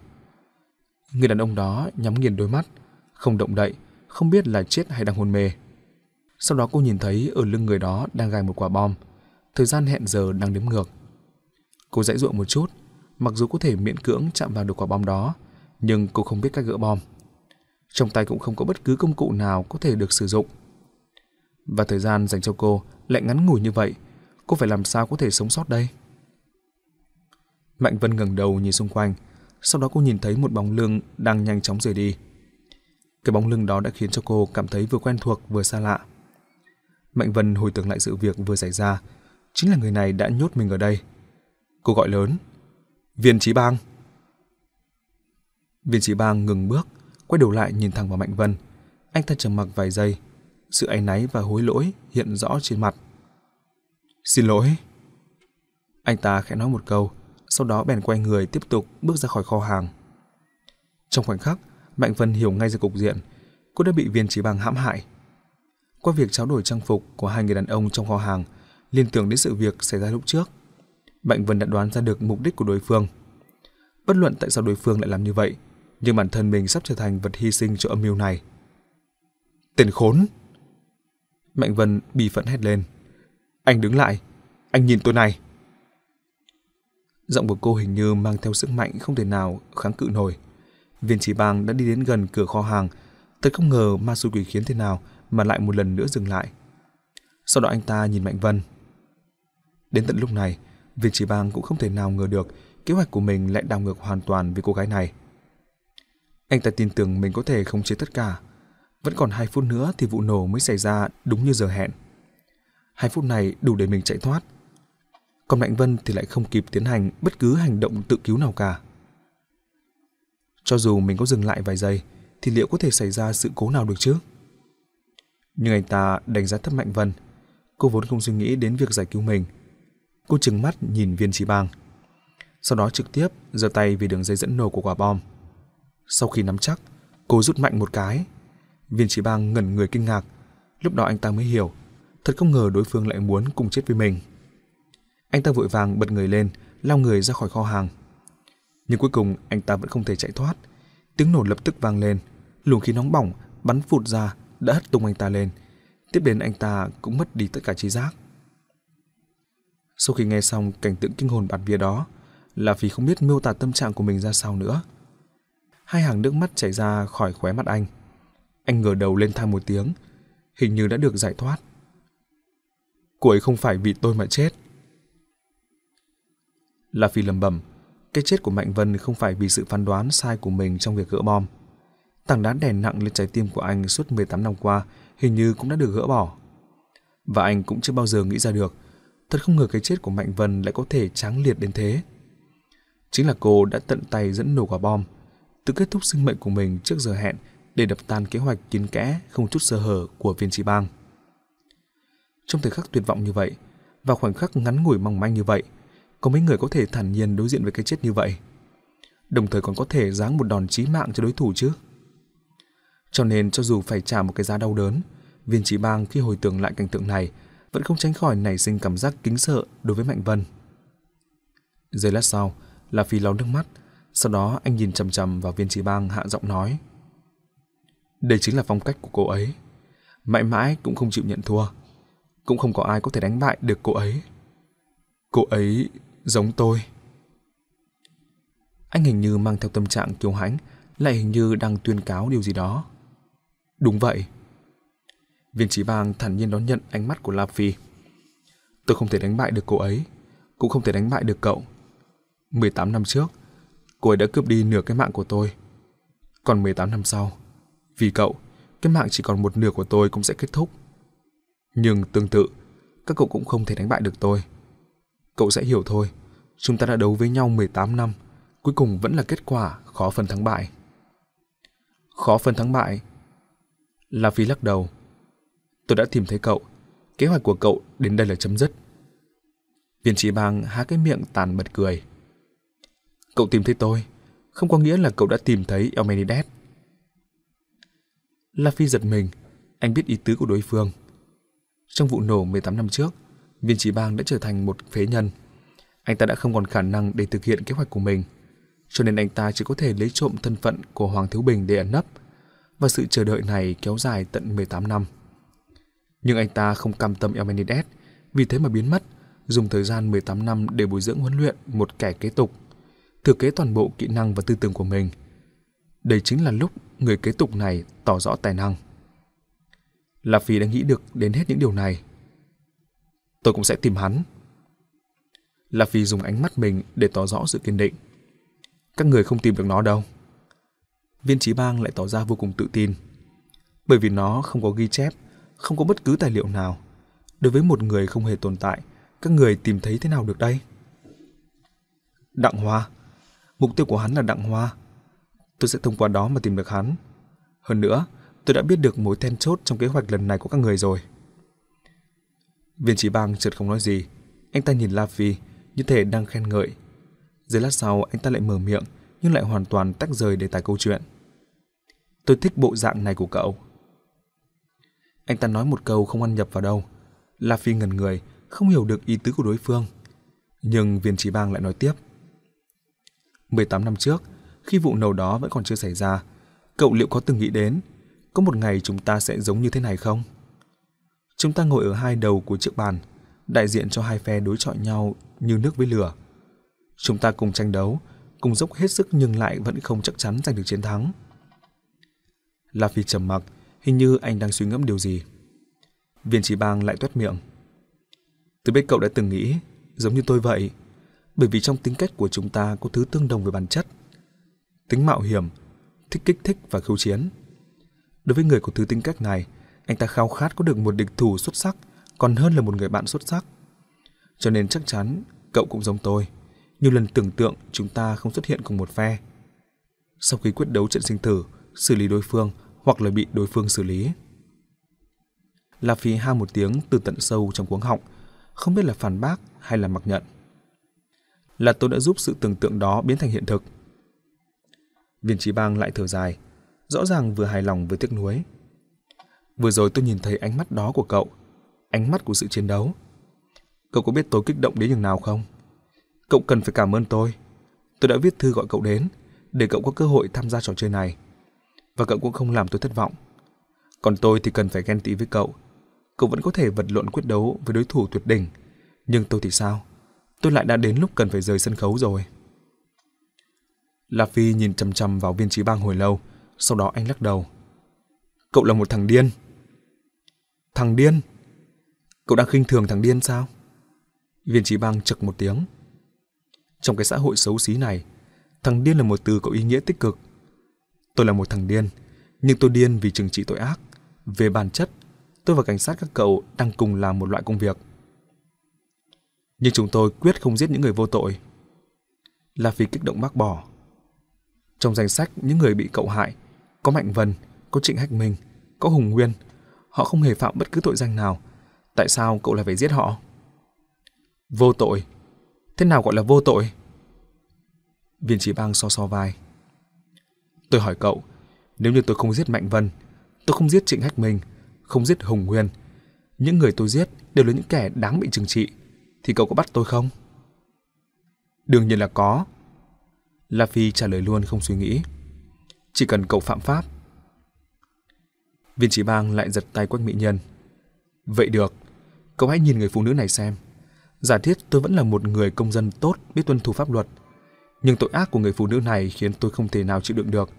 Speaker 1: Người đàn ông đó nhắm nghiền đôi mắt, không động đậy, không biết là chết hay đang hôn mê. Sau đó cô nhìn thấy ở lưng người đó đang gài một quả bom, thời gian hẹn giờ đang đếm ngược. Cô dãy ruộng một chút, mặc dù có thể miễn cưỡng chạm vào được quả bom đó, nhưng cô không biết cách gỡ bom. Trong tay cũng không có bất cứ công cụ nào có thể được sử dụng. Và thời gian dành cho cô lại ngắn ngủi như vậy, cô phải làm sao có thể sống sót đây? Mạnh Vân ngẩng đầu nhìn xung quanh, sau đó cô nhìn thấy một bóng lưng đang nhanh chóng rời đi. Cái bóng lưng đó đã khiến cho cô cảm thấy vừa quen thuộc vừa xa lạ. Mạnh Vân hồi tưởng lại sự việc vừa xảy ra, chính là người này đã nhốt mình ở đây. Cô gọi lớn, Viên trí Bang. Viên trí Bang ngừng bước, quay đầu lại nhìn thẳng vào Mạnh Vân. Anh ta trầm mặc vài giây, sự áy náy và hối lỗi hiện rõ trên mặt. Xin lỗi. Anh ta khẽ nói một câu, sau đó bèn quay người tiếp tục bước ra khỏi kho hàng. Trong khoảnh khắc, Mạnh Vân hiểu ngay ra cục diện, cô đã bị viên trí bằng hãm hại. Qua việc trao đổi trang phục của hai người đàn ông trong kho hàng, liên tưởng đến sự việc xảy ra lúc trước, Mạnh Vân đã đoán ra được mục đích của đối phương. Bất luận tại sao đối phương lại làm như vậy, nhưng bản thân mình sắp trở thành vật hy sinh cho âm mưu này. Tên khốn! Mạnh Vân bị phẫn hét lên. Anh đứng lại, anh nhìn tôi này. Giọng của cô hình như mang theo sức mạnh không thể nào kháng cự nổi. Viên chỉ bang đã đi đến gần cửa kho hàng, thật không ngờ ma xui quỷ khiến thế nào mà lại một lần nữa dừng lại. Sau đó anh ta nhìn Mạnh Vân. Đến tận lúc này, viên chỉ bang cũng không thể nào ngờ được kế hoạch của mình lại đảo ngược hoàn toàn với cô gái này. Anh ta tin tưởng mình có thể khống chế tất cả. Vẫn còn hai phút nữa thì vụ nổ mới xảy ra đúng như giờ hẹn. Hai phút này đủ để mình chạy thoát. Còn Mạnh Vân thì lại không kịp tiến hành bất cứ hành động tự cứu nào cả. Cho dù mình có dừng lại vài giây, thì liệu có thể xảy ra sự cố nào được chứ? Nhưng anh ta đánh giá thấp Mạnh Vân. Cô vốn không suy nghĩ đến việc giải cứu mình. Cô trừng mắt nhìn viên trí bang. Sau đó trực tiếp giơ tay về đường dây dẫn nổ của quả bom. Sau khi nắm chắc, cô rút mạnh một cái. Viên trí bang ngẩn người kinh ngạc. Lúc đó anh ta mới hiểu. Thật không ngờ đối phương lại muốn cùng chết với mình. Anh ta vội vàng bật người lên, lao người ra khỏi kho hàng. Nhưng cuối cùng anh ta vẫn không thể chạy thoát. Tiếng nổ lập tức vang lên, luồng khí nóng bỏng bắn phụt ra đã hất tung anh ta lên. Tiếp đến anh ta cũng mất đi tất cả trí giác. Sau khi nghe xong cảnh tượng kinh hồn bạt vía đó, là vì không biết miêu tả tâm trạng của mình ra sao nữa. Hai hàng nước mắt chảy ra khỏi khóe mắt anh. Anh ngửa đầu lên thang một tiếng, hình như đã được giải thoát. Cô ấy không phải vì tôi mà chết. La Phi lầm bầm cái chết của Mạnh Vân không phải vì sự phán đoán sai của mình trong việc gỡ bom. Tảng đá đè nặng lên trái tim của anh suốt 18 năm qua hình như cũng đã được gỡ bỏ. Và anh cũng chưa bao giờ nghĩ ra được, thật không ngờ cái chết của Mạnh Vân lại có thể tráng liệt đến thế. Chính là cô đã tận tay dẫn nổ quả bom, tự kết thúc sinh mệnh của mình trước giờ hẹn để đập tan kế hoạch kín kẽ không chút sơ hở của viên trí bang. Trong thời khắc tuyệt vọng như vậy, và khoảnh khắc ngắn ngủi mong manh như vậy, có mấy người có thể thản nhiên đối diện với cái chết như vậy. Đồng thời còn có thể giáng một đòn chí mạng cho đối thủ chứ. Cho nên cho dù phải trả một cái giá đau đớn, viên chỉ bang khi hồi tưởng lại cảnh tượng này vẫn không tránh khỏi nảy sinh cảm giác kính sợ đối với Mạnh Vân. Giây lát sau, là Phi lau nước mắt, sau đó anh nhìn chầm chầm vào viên chỉ bang hạ giọng nói. Đây chính là phong cách của cô ấy. Mãi mãi cũng không chịu nhận thua. Cũng không có ai có thể đánh bại được cô ấy. Cô ấy giống tôi. Anh hình như mang theo tâm trạng kiêu hãnh, lại hình như đang tuyên cáo điều gì đó. Đúng vậy. Viên trí bang thản nhiên đón nhận ánh mắt của La Phi. Tôi không thể đánh bại được cô ấy, cũng không thể đánh bại được cậu. 18 năm trước, Cô ấy đã cướp đi nửa cái mạng của tôi. Còn 18 năm sau, vì cậu, cái mạng chỉ còn một nửa của tôi cũng sẽ kết thúc. Nhưng tương tự, các cậu cũng không thể đánh bại được tôi. Cậu sẽ hiểu thôi, chúng ta đã đấu với nhau 18 năm, cuối cùng vẫn là kết quả khó phân thắng bại. Khó phân thắng bại? La Phi lắc đầu. Tôi đã tìm thấy cậu, kế hoạch của cậu đến đây là chấm dứt. Viên trí bang há cái miệng tàn bật cười. Cậu tìm thấy tôi, không có nghĩa là cậu đã tìm thấy Elmenides. La Phi giật mình, anh biết ý tứ của đối phương. Trong vụ nổ 18 năm trước, viên trí bang đã trở thành một phế nhân. Anh ta đã không còn khả năng để thực hiện kế hoạch của mình, cho nên anh ta chỉ có thể lấy trộm thân phận của Hoàng Thiếu Bình để ẩn nấp, và sự chờ đợi này kéo dài tận 18 năm. Nhưng anh ta không cam tâm Elmenides, vì thế mà biến mất, dùng thời gian 18 năm để bồi dưỡng huấn luyện một kẻ kế tục, thừa kế toàn bộ kỹ năng và tư tưởng của mình. Đây chính là lúc người kế tục này tỏ rõ tài năng. La Phi đã nghĩ được đến hết những điều này. Tôi cũng sẽ tìm hắn là vì dùng ánh mắt mình để tỏ rõ sự kiên định. Các người không tìm được nó đâu. Viên trí bang lại tỏ ra vô cùng tự tin. Bởi vì nó không có ghi chép, không có bất cứ tài liệu nào. Đối với một người không hề tồn tại, các người tìm thấy thế nào được đây? Đặng Hoa. Mục tiêu của hắn là Đặng Hoa. Tôi sẽ thông qua đó mà tìm được hắn. Hơn nữa, tôi đã biết được mối then chốt trong kế hoạch lần này của các người rồi. Viên trí bang chợt không nói gì. Anh ta nhìn La Phi như thể đang khen ngợi. Giây lát sau anh ta lại mở miệng nhưng lại hoàn toàn tách rời đề tài câu chuyện. Tôi thích bộ dạng này của cậu. Anh ta nói một câu không ăn nhập vào đâu. La Phi ngần người, không hiểu được ý tứ của đối phương. Nhưng viên trí bang lại nói tiếp. 18 năm trước, khi vụ nổ đó vẫn còn chưa xảy ra, cậu liệu có từng nghĩ đến có một ngày chúng ta sẽ giống như thế này không? Chúng ta ngồi ở hai đầu của chiếc bàn, đại diện cho hai phe đối chọi nhau như nước với lửa. Chúng ta cùng tranh đấu, cùng dốc hết sức nhưng lại vẫn không chắc chắn giành được chiến thắng. La Phi trầm mặc, hình như anh đang suy ngẫm điều gì. Viên trí bang lại tuét miệng. Tôi biết cậu đã từng nghĩ, giống như tôi vậy, bởi vì trong tính cách của chúng ta có thứ tương đồng về bản chất. Tính mạo hiểm, thích kích thích và khiêu chiến. Đối với người có thứ tính cách này, anh ta khao khát có được một địch thủ xuất sắc còn hơn là một người bạn xuất sắc. Cho nên chắc chắn cậu cũng giống tôi. Nhiều lần tưởng tượng chúng ta không xuất hiện cùng một phe. Sau khi quyết đấu trận sinh tử, xử lý đối phương hoặc là bị đối phương xử lý. La Phi ha một tiếng từ tận sâu trong cuống họng, không biết là phản bác hay là mặc nhận. Là tôi đã giúp sự tưởng tượng đó biến thành hiện thực. Viên trí bang lại thở dài, rõ ràng vừa hài lòng vừa tiếc nuối. Vừa rồi tôi nhìn thấy ánh mắt đó của cậu, ánh mắt của sự chiến đấu. Cậu có biết tôi kích động đến nhường nào không? Cậu cần phải cảm ơn tôi. Tôi đã viết thư gọi cậu đến, để cậu có cơ hội tham gia trò chơi này. Và cậu cũng không làm tôi thất vọng. Còn tôi thì cần phải ghen tị với cậu. Cậu vẫn có thể vật lộn quyết đấu với đối thủ tuyệt đỉnh. Nhưng tôi thì sao? Tôi lại đã đến lúc cần phải rời sân khấu rồi. La Phi nhìn chằm chằm vào viên trí bang hồi lâu, sau đó anh lắc đầu. Cậu là một thằng điên. Thằng điên? Cậu đang khinh thường thằng điên sao? Viên trí bang chực một tiếng. Trong cái xã hội xấu xí này, thằng điên là một từ có ý nghĩa tích cực. Tôi là một thằng điên, nhưng tôi điên vì trừng trị tội ác. Về bản chất, tôi và cảnh sát các cậu đang cùng làm một loại công việc. Nhưng chúng tôi quyết không giết những người vô tội. La Phi kích động bác bỏ. Trong danh sách những người bị cậu hại, có Mạnh Vân, có Trịnh Hách Minh, có Hùng Nguyên. Họ không hề phạm bất cứ tội danh nào. Tại sao cậu lại phải giết họ? Vô tội. Thế nào gọi là vô tội? Viên chỉ bang so so vai. Tôi hỏi cậu, nếu như tôi không giết Mạnh Vân, tôi không giết Trịnh Hách Minh, không giết Hùng Nguyên, những người tôi giết đều là những kẻ đáng bị trừng trị, thì cậu có bắt tôi không? Đương nhiên là có. La Phi trả lời luôn không suy nghĩ. Chỉ cần cậu phạm pháp. Viên chỉ bang lại giật tay quách mỹ nhân. Vậy được, cậu hãy nhìn người phụ nữ này xem. Giả thiết tôi vẫn là một người công dân tốt biết tuân thủ pháp luật. Nhưng tội ác của người phụ nữ này khiến tôi không thể nào chịu đựng được.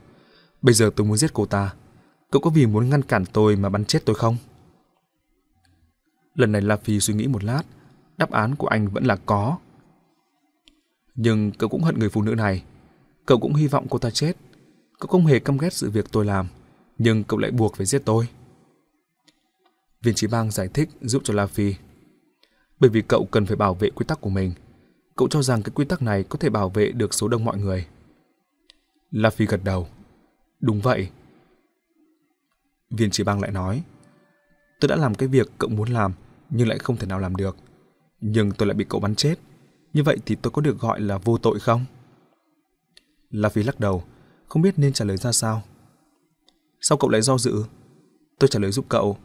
Speaker 1: Bây giờ tôi muốn giết cô ta. Cậu có vì muốn ngăn cản tôi mà bắn chết tôi không? Lần này La Phi suy nghĩ một lát. Đáp án của anh vẫn là có. Nhưng cậu cũng hận người phụ nữ này. Cậu cũng hy vọng cô ta chết. Cậu không hề căm ghét sự việc tôi làm, nhưng cậu lại buộc phải giết tôi. Viên trí bang giải thích giúp cho La Phi. Bởi vì cậu cần phải bảo vệ quy tắc của mình. Cậu cho rằng cái quy tắc này có thể bảo vệ được số đông mọi người. La Phi gật đầu. Đúng vậy. Viên chỉ bang lại nói. Tôi đã làm cái việc cậu muốn làm, nhưng lại không thể nào làm được. Nhưng tôi lại bị cậu bắn chết. Như vậy thì tôi có được gọi là vô tội không? La Phi lắc đầu, không biết nên trả lời ra sao. Sao cậu lại do dự? Tôi trả lời giúp cậu.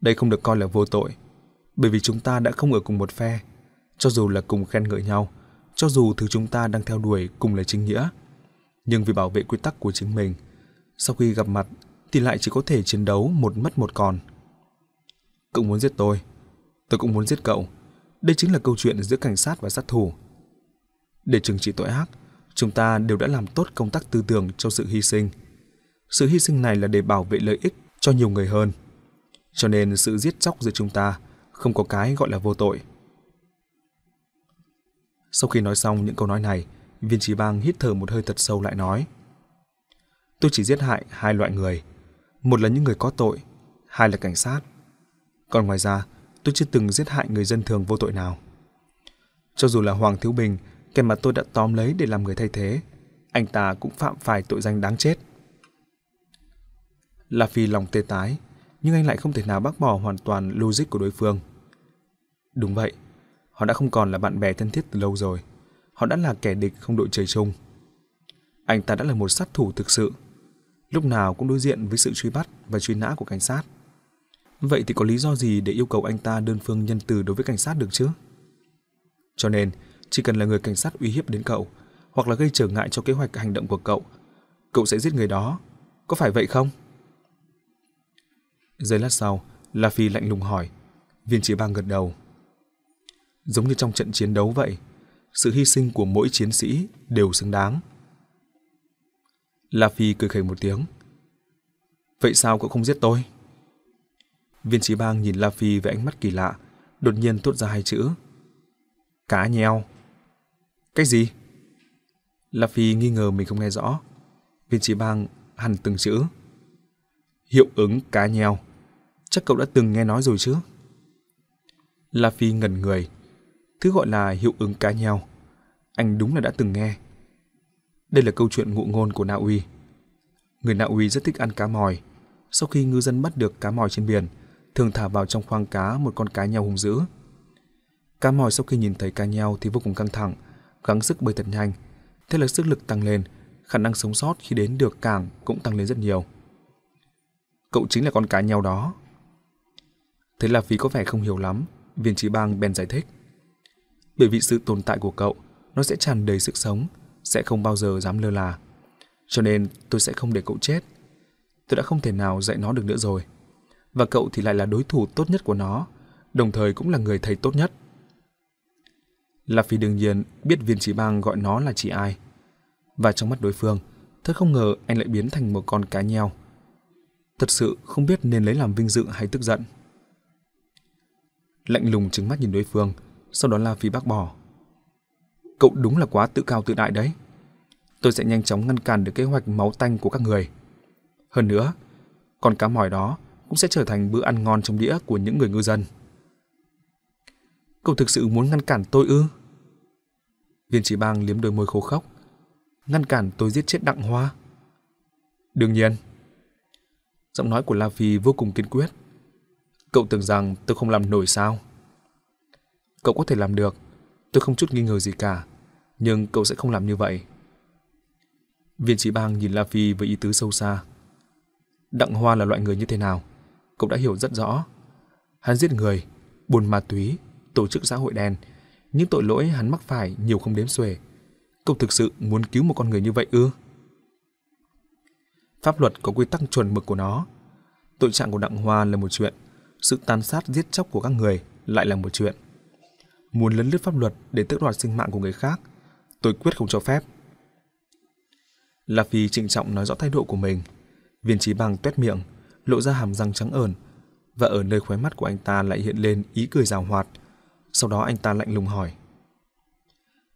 Speaker 1: Đây không được coi là vô tội, bởi vì chúng ta đã không ở cùng một phe, cho dù là cùng khen ngợi nhau, cho dù thứ chúng ta đang theo đuổi cùng là chính nghĩa. Nhưng vì bảo vệ quy tắc của chính mình, sau khi gặp mặt thì lại chỉ có thể chiến đấu một mất một còn. Cậu muốn giết tôi, tôi cũng muốn giết cậu. Đây chính là câu chuyện giữa cảnh sát và sát thủ. Để trừng trị tội ác, chúng ta đều đã làm tốt công tác tư tưởng cho sự hy sinh. Sự hy sinh này là để bảo vệ lợi ích cho nhiều người hơn. Cho nên sự giết chóc giữa chúng ta không có cái gọi là vô tội. Sau khi nói xong những câu nói này, viên trí bang hít thở một hơi thật sâu lại nói. Tôi chỉ giết hại hai loại người. Một là những người có tội, hai là cảnh sát. Còn ngoài ra, tôi chưa từng giết hại người dân thường vô tội nào. Cho dù là Hoàng Thiếu Bình, kẻ mà tôi đã tóm lấy để làm người thay thế, anh ta cũng phạm phải tội danh đáng chết. La Phi lòng tê tái, nhưng anh lại không thể nào bác bỏ hoàn toàn logic của đối phương. Đúng vậy, họ đã không còn là bạn bè thân thiết từ lâu rồi. Họ đã là kẻ địch không đội trời chung. Anh ta đã là một sát thủ thực sự, lúc nào cũng đối diện với sự truy bắt và truy nã của cảnh sát. Vậy thì có lý do gì để yêu cầu anh ta đơn phương nhân từ đối với cảnh sát được chứ? Cho nên, chỉ cần là người cảnh sát uy hiếp đến cậu, hoặc là gây trở ngại cho kế hoạch hành động của cậu, cậu sẽ giết người đó. Có phải vậy không? Giây lát sau, La Phi lạnh lùng hỏi. Viên chỉ bang gật đầu. Giống như trong trận chiến đấu vậy, sự hy sinh của mỗi chiến sĩ đều xứng đáng. La Phi cười khẩy một tiếng. Vậy sao cậu không giết tôi? Viên trí bang nhìn La Phi với ánh mắt kỳ lạ, đột nhiên thốt ra hai chữ. Cá nheo. Cái gì? La Phi nghi ngờ mình không nghe rõ. Viên trí bang hằn từng chữ. Hiệu ứng cá nheo. Chắc cậu đã từng nghe nói rồi chứ? La Phi ngẩn người. Thứ gọi là hiệu ứng cá nheo. Anh đúng là đã từng nghe. Đây là câu chuyện ngụ ngôn của Na Uy. Người Na Uy rất thích ăn cá mòi. Sau khi ngư dân bắt được cá mòi trên biển, thường thả vào trong khoang cá một con cá nheo hung dữ. Cá mòi sau khi nhìn thấy cá nheo thì vô cùng căng thẳng, gắng sức bơi thật nhanh. Thế là sức lực tăng lên, khả năng sống sót khi đến được cảng cũng tăng lên rất nhiều. Cậu chính là con cá nheo đó. Thế là vì có vẻ không hiểu lắm, viên trí bang bèn giải thích. Bởi vì sự tồn tại của cậu, nó sẽ tràn đầy sức sống, sẽ không bao giờ dám lơ là. Cho nên tôi sẽ không để cậu chết. Tôi đã không thể nào dạy nó được nữa rồi. Và cậu thì lại là đối thủ tốt nhất của nó, đồng thời cũng là người thầy tốt nhất. là Phi đương nhiên biết viên chỉ bang gọi nó là chị ai. Và trong mắt đối phương, thật không ngờ anh lại biến thành một con cá nheo. Thật sự không biết nên lấy làm vinh dự hay tức giận. Lạnh lùng trừng mắt nhìn đối phương, sau đó La Phi bác bỏ. Cậu đúng là quá tự cao tự đại đấy. Tôi sẽ nhanh chóng ngăn cản được kế hoạch máu tanh của các người. Hơn nữa, con cá mòi đó cũng sẽ trở thành bữa ăn ngon trong đĩa của những người ngư dân. Cậu thực sự muốn ngăn cản tôi ư? Viên chỉ bang liếm đôi môi khô khốc. Ngăn cản tôi giết chết đặng hoa? Đương nhiên. Giọng nói của La Phi vô cùng kiên quyết. Cậu tưởng rằng tôi không làm nổi sao? Cậu có thể làm được, tôi không chút nghi ngờ gì cả, nhưng cậu sẽ không làm như vậy. Viên chỉ bang nhìn La Phi với ý tứ sâu xa. Đặng Hoa là loại người như thế nào? Cậu đã hiểu rất rõ. Hắn giết người, buôn ma túy, tổ chức xã hội đen. Những tội lỗi hắn mắc phải nhiều không đếm xuể. Cậu thực sự muốn cứu một con người như vậy ư? Pháp luật có quy tắc chuẩn mực của nó. Tội trạng của Đặng Hoa là một chuyện, sự tàn sát giết chóc của các người lại là một chuyện. Muốn lấn lướt pháp luật để tước đoạt sinh mạng của người khác, tôi quyết không cho phép. La Phi trịnh trọng nói rõ thái độ của mình. Viên trí bằng tuét miệng, lộ ra hàm răng trắng ờn, và ở nơi khóe mắt của anh ta lại hiện lên ý cười rào hoạt. Sau đó anh ta lạnh lùng hỏi.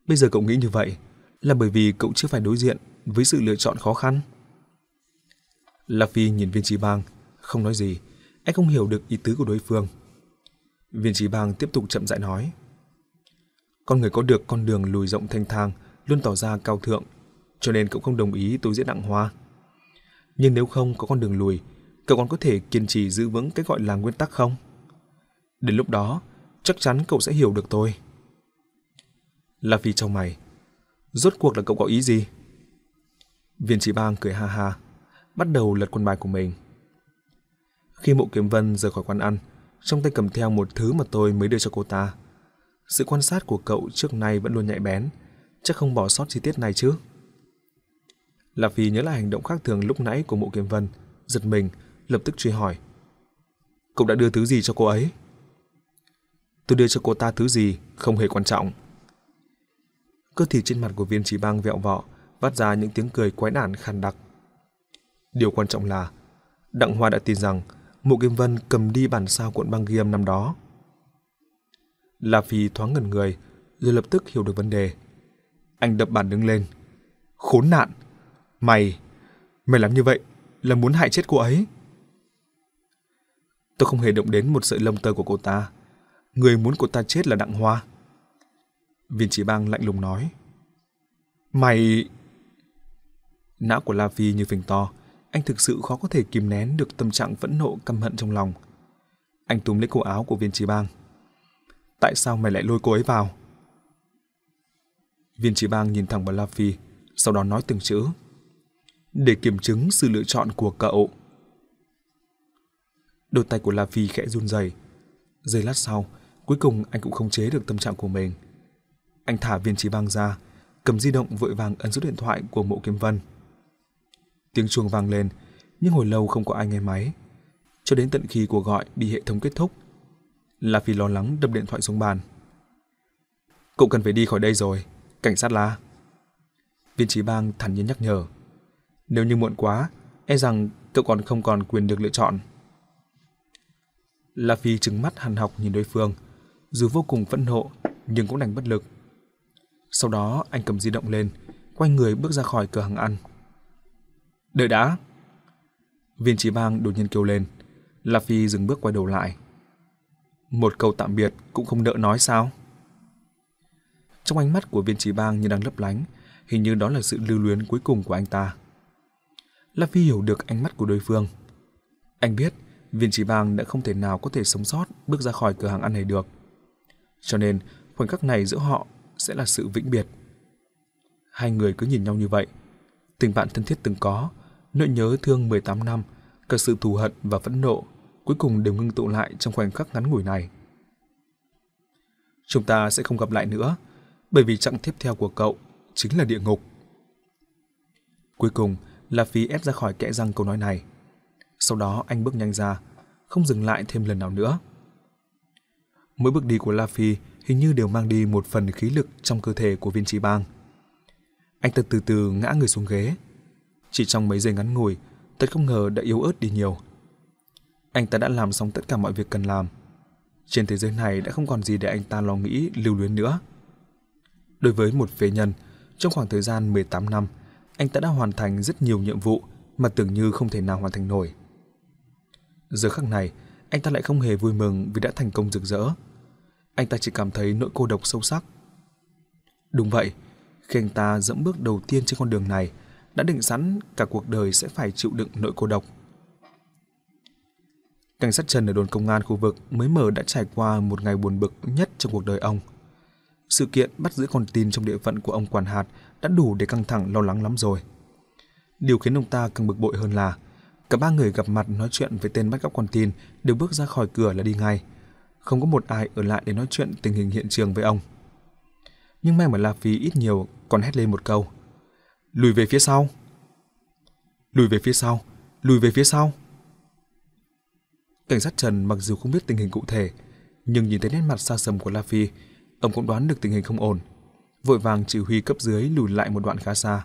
Speaker 1: Bây giờ cậu nghĩ như vậy, là bởi vì cậu chưa phải đối diện với sự lựa chọn khó khăn. La Phi nhìn viên trí bang, không nói gì, anh không hiểu được ý tứ của đối phương. Viên trí bang tiếp tục chậm rãi nói. Con người có được con đường lùi rộng thanh thang luôn tỏ ra cao thượng, cho nên cậu không đồng ý tôi diễn đặng hoa. Nhưng nếu không có con đường lùi, cậu còn có thể kiên trì giữ vững cái gọi là nguyên tắc không? Đến lúc đó, chắc chắn cậu sẽ hiểu được tôi. La Phi trong mày. Rốt cuộc là cậu có ý gì? Viên chỉ bang cười ha ha, bắt đầu lật quân bài của mình. Khi mộ kiếm vân rời khỏi quán ăn, trong tay cầm theo một thứ mà tôi mới đưa cho cô ta. Sự quan sát của cậu trước nay vẫn luôn nhạy bén, chắc không bỏ sót chi tiết này chứ. Lạp Phi nhớ lại hành động khác thường lúc nãy của mộ kiếm vân, giật mình, lập tức truy hỏi. Cậu đã đưa thứ gì cho cô ấy? Tôi đưa cho cô ta thứ gì, không hề quan trọng. Cơ thể trên mặt của viên trí bang vẹo vọ, phát ra những tiếng cười quái đản khàn đặc. Điều quan trọng là, Đặng Hoa đã tin rằng Mộ Kim Vân cầm đi bản sao cuộn băng ghi âm năm đó. La Phi thoáng ngẩn người, rồi lập tức hiểu được vấn đề. Anh đập bàn đứng lên. Khốn nạn! Mày! Mày làm như vậy là muốn hại chết cô ấy. Tôi không hề động đến một sợi lông tơ của cô ta. Người muốn cô ta chết là Đặng Hoa. Viên chỉ bang lạnh lùng nói. Mày... Não của La Phi như phình to, anh thực sự khó có thể kìm nén được tâm trạng phẫn nộ căm hận trong lòng. Anh túm lấy cổ áo của viên trí bang. Tại sao mày lại lôi cô ấy vào? Viên trí bang nhìn thẳng vào La Phi, sau đó nói từng chữ. Để kiểm chứng sự lựa chọn của cậu. Đôi tay của La Phi khẽ run rẩy. Giây lát sau, cuối cùng anh cũng không chế được tâm trạng của mình. Anh thả viên trí bang ra, cầm di động vội vàng ấn số điện thoại của mộ kiếm vân. Tiếng chuông vang lên, nhưng hồi lâu không có ai nghe máy. Cho đến tận khi cuộc gọi bị hệ thống kết thúc, La Phi lo lắng đập điện thoại xuống bàn. Cậu cần phải đi khỏi đây rồi, cảnh sát la. Viên trí bang thản nhiên nhắc nhở. Nếu như muộn quá, e rằng cậu còn không còn quyền được lựa chọn. La Phi trừng mắt hằn học nhìn đối phương, dù vô cùng phẫn nộ nhưng cũng đành bất lực. Sau đó anh cầm di động lên, quay người bước ra khỏi cửa hàng ăn. Đợi đã. Viên trí bang đột nhiên kêu lên. La Phi dừng bước quay đầu lại. Một câu tạm biệt cũng không nỡ nói sao? Trong ánh mắt của viên trí bang như đang lấp lánh, hình như đó là sự lưu luyến cuối cùng của anh ta. La Phi hiểu được ánh mắt của đối phương. Anh biết viên trí bang đã không thể nào có thể sống sót bước ra khỏi cửa hàng ăn này được. Cho nên khoảnh khắc này giữa họ sẽ là sự vĩnh biệt. Hai người cứ nhìn nhau như vậy. Tình bạn thân thiết từng có, nỗi nhớ thương 18 năm, cả sự thù hận và phẫn nộ cuối cùng đều ngưng tụ lại trong khoảnh khắc ngắn ngủi này. Chúng ta sẽ không gặp lại nữa, bởi vì chặng tiếp theo của cậu chính là địa ngục. Cuối cùng, La Phi ép ra khỏi kẽ răng câu nói này. Sau đó anh bước nhanh ra, không dừng lại thêm lần nào nữa. Mỗi bước đi của La Phi hình như đều mang đi một phần khí lực trong cơ thể của viên trí bang. Anh ta từ từ ngã người xuống ghế, chỉ trong mấy giây ngắn ngủi, thật không ngờ đã yếu ớt đi nhiều. Anh ta đã làm xong tất cả mọi việc cần làm. Trên thế giới này đã không còn gì để anh ta lo nghĩ lưu luyến nữa. Đối với một phế nhân, trong khoảng thời gian 18 năm, anh ta đã hoàn thành rất nhiều nhiệm vụ mà tưởng như không thể nào hoàn thành nổi. Giờ khắc này, anh ta lại không hề vui mừng vì đã thành công rực rỡ. Anh ta chỉ cảm thấy nỗi cô độc sâu sắc. Đúng vậy, khi anh ta dẫm bước đầu tiên trên con đường này, đã định sẵn cả cuộc đời sẽ phải chịu đựng nỗi cô độc. Cảnh sát Trần ở đồn công an khu vực mới mở đã trải qua một ngày buồn bực nhất trong cuộc đời ông. Sự kiện bắt giữ con tin trong địa phận của ông quản hạt đã đủ để căng thẳng lo lắng lắm rồi. Điều khiến ông ta càng bực bội hơn là cả ba người gặp mặt nói chuyện với tên bắt cóc con tin đều bước ra khỏi cửa là đi ngay. Không có một ai ở lại để nói chuyện tình hình hiện trường với ông. Nhưng may mà La Phi ít nhiều còn hét lên một câu lùi về phía sau. Lùi về phía sau, lùi về phía sau. Cảnh sát Trần mặc dù không biết tình hình cụ thể, nhưng nhìn thấy nét mặt xa sầm của La Phi, ông cũng đoán được tình hình không ổn, vội vàng chỉ huy cấp dưới lùi lại một đoạn khá xa.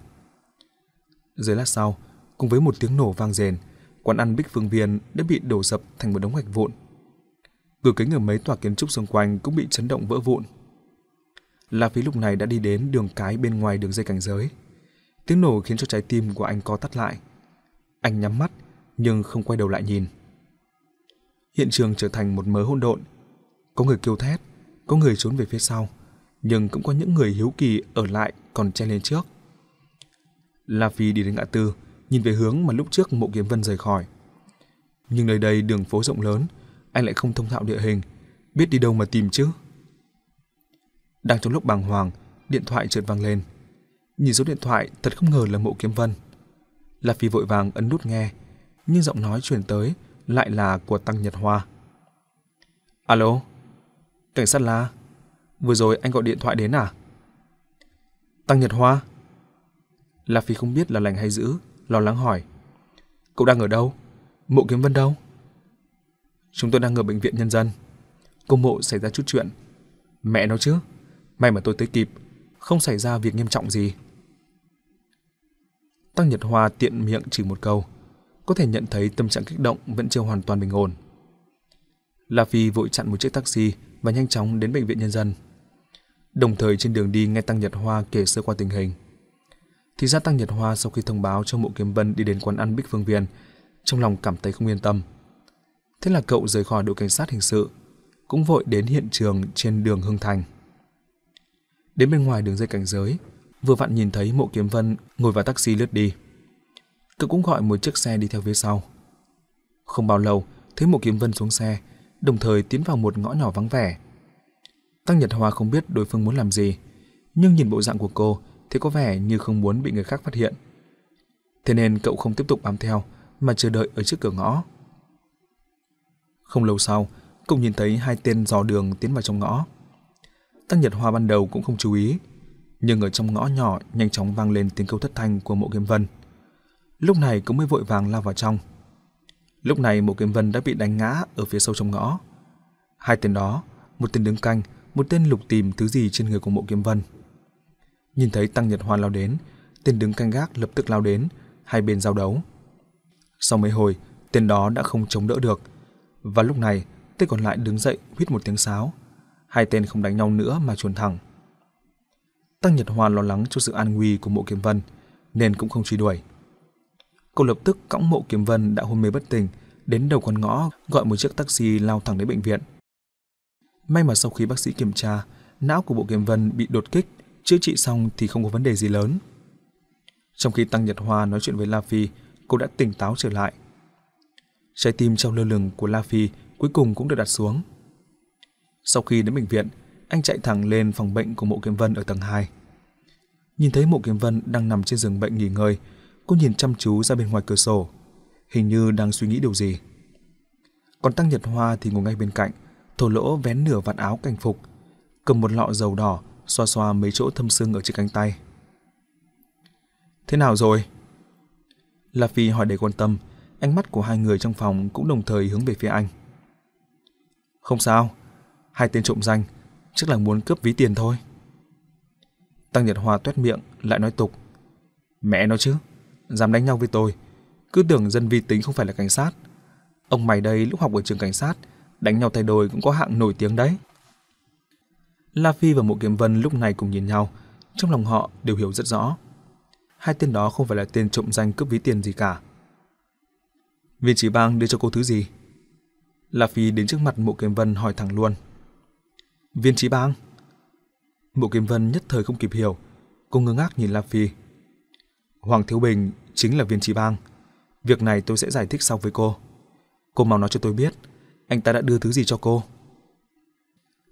Speaker 1: Dưới lát sau, cùng với một tiếng nổ vang rền, quán ăn Bích Phương Viên đã bị đổ sập thành một đống gạch vụn. Cửa kính ở mấy tòa kiến trúc xung quanh cũng bị chấn động vỡ vụn. La Phi lúc này đã đi đến đường cái bên ngoài đường dây cảnh giới. Tiếng nổ khiến cho trái tim của anh co tắt lại. Anh nhắm mắt nhưng không quay đầu lại nhìn. Hiện trường trở thành một mớ hỗn độn. Có người kêu thét, có người trốn về phía sau, nhưng cũng có những người hiếu kỳ ở lại còn chen lên trước. La Phi đi đến ngã tư, nhìn về hướng mà lúc trước Mộ Kiếm Vân rời khỏi. Nhưng nơi đây đường phố rộng lớn, anh lại không thông thạo địa hình, biết đi đâu mà tìm chứ. Đang trong lúc bàng hoàng, điện thoại chợt vang lên. Nhìn số điện thoại thật không ngờ là Mộ Kiếm Vân. La Phi vội vàng ấn nút nghe, nhưng giọng nói truyền tới lại là của Tăng Nhật Hoa. Alo, cảnh sát La, vừa rồi anh gọi điện thoại đến à? Tăng Nhật Hoa? La Phi không biết là lành hay dữ, lo lắng hỏi. Cậu đang ở đâu? Mộ Kiếm Vân đâu? Chúng tôi đang ở bệnh viện nhân dân. Cô mộ xảy ra chút chuyện. Mẹ nó chứ, may mà tôi tới kịp, không xảy ra việc nghiêm trọng gì. Tăng Nhật Hoa tiện miệng chỉ một câu, có thể nhận thấy tâm trạng kích động vẫn chưa hoàn toàn bình ổn. La Phi vội chặn một chiếc taxi và nhanh chóng đến bệnh viện nhân dân. Đồng thời trên đường đi nghe Tăng Nhật Hoa kể sơ qua tình hình. Thì ra Tăng Nhật Hoa sau khi thông báo cho Mộ Kiếm Vân đi đến quán ăn Bích Phương Viên, trong lòng cảm thấy không yên tâm. Thế là cậu rời khỏi đội cảnh sát hình sự, cũng vội đến hiện trường trên đường Hưng Thành. Đến bên ngoài đường dây cảnh giới, vừa vặn nhìn thấy Mộ Kiếm Vân ngồi vào taxi lướt đi. Cậu cũng gọi một chiếc xe đi theo phía sau. Không bao lâu, thấy một Kiếm Vân xuống xe, đồng thời tiến vào một ngõ nhỏ vắng vẻ. Tăng Nhật Hoa không biết đối phương muốn làm gì, nhưng nhìn bộ dạng của cô thì có vẻ như không muốn bị người khác phát hiện. Thế nên cậu không tiếp tục bám theo mà chờ đợi ở trước cửa ngõ. Không lâu sau, cậu nhìn thấy hai tên dò đường tiến vào trong ngõ. Tăng Nhật Hoa ban đầu cũng không chú ý, nhưng ở trong ngõ nhỏ nhanh chóng vang lên tiếng câu thất thanh của Mộ Kiếm Vân. Lúc này cũng mới vội vàng lao vào trong. Lúc này Mộ Kiếm Vân đã bị đánh ngã ở phía sâu trong ngõ. Hai tên đó, một tên đứng canh, một tên lục tìm thứ gì trên người của Mộ Kiếm Vân. Nhìn thấy Tăng Nhật Hoa lao đến, tên đứng canh gác lập tức lao đến, hai bên giao đấu. Sau mấy hồi, tên đó đã không chống đỡ được, và lúc này, tên còn lại đứng dậy huýt một tiếng sáo. Hai tên không đánh nhau nữa mà chuồn thẳng. Tăng Nhật Hoa lo lắng cho sự an nguy của Mộ Kiếm Vân, nên cũng không truy đuổi. Cô lập tức cõng Mộ Kiếm Vân đã hôn mê bất tỉnh, đến đầu con ngõ gọi một chiếc taxi lao thẳng đến bệnh viện. May mà sau khi bác sĩ kiểm tra, não của Bộ Kiếm Vân bị đột kích, chữa trị xong thì không có vấn đề gì lớn. Trong khi Tăng Nhật Hoa nói chuyện với La Phi, cô đã tỉnh táo trở lại. Trái tim trong lơ lửng của La Phi cuối cùng cũng được đặt xuống. Sau khi đến bệnh viện, anh chạy thẳng lên phòng bệnh của Mộ Kiếm Vân ở tầng 2. Nhìn thấy Mộ Kiếm Vân đang nằm trên giường bệnh nghỉ ngơi, cô nhìn chăm chú ra bên ngoài cửa sổ, hình như đang suy nghĩ điều gì. Còn Tăng Nhật Hoa thì ngồi ngay bên cạnh, thổ lỗ vén nửa vạt áo cảnh phục, cầm một lọ dầu đỏ xoa xoa mấy chỗ thâm sưng ở trên cánh tay. Thế nào rồi? La Phi hỏi đầy quan tâm, ánh mắt của hai người trong phòng cũng đồng thời hướng về phía anh. Không sao, hai tên trộm danh, chắc là muốn cướp ví tiền thôi. Tăng Nhật Hoa tuét miệng, lại nói tục. Mẹ nó chứ, dám đánh nhau với tôi, cứ tưởng dân vi tính không phải là cảnh sát. Ông mày đây lúc học ở trường cảnh sát, đánh nhau thay đôi cũng có hạng nổi tiếng đấy. La Phi và Mộ Kiếm Vân lúc này cùng nhìn nhau, trong lòng họ đều hiểu rất rõ. Hai tên đó không phải là tên trộm danh cướp ví tiền gì cả. Viên chỉ bang đưa cho cô thứ gì? La Phi đến trước mặt Mộ Kiếm Vân hỏi thẳng luôn. Viên trí bang? Mộ Kiếm Vân nhất thời không kịp hiểu, cô ngơ ngác nhìn La Phi. Hoàng Thiếu Bình chính là viên trí bang. Việc này tôi sẽ giải thích sau với cô. Cô mau nói cho tôi biết, anh ta đã đưa thứ gì cho cô.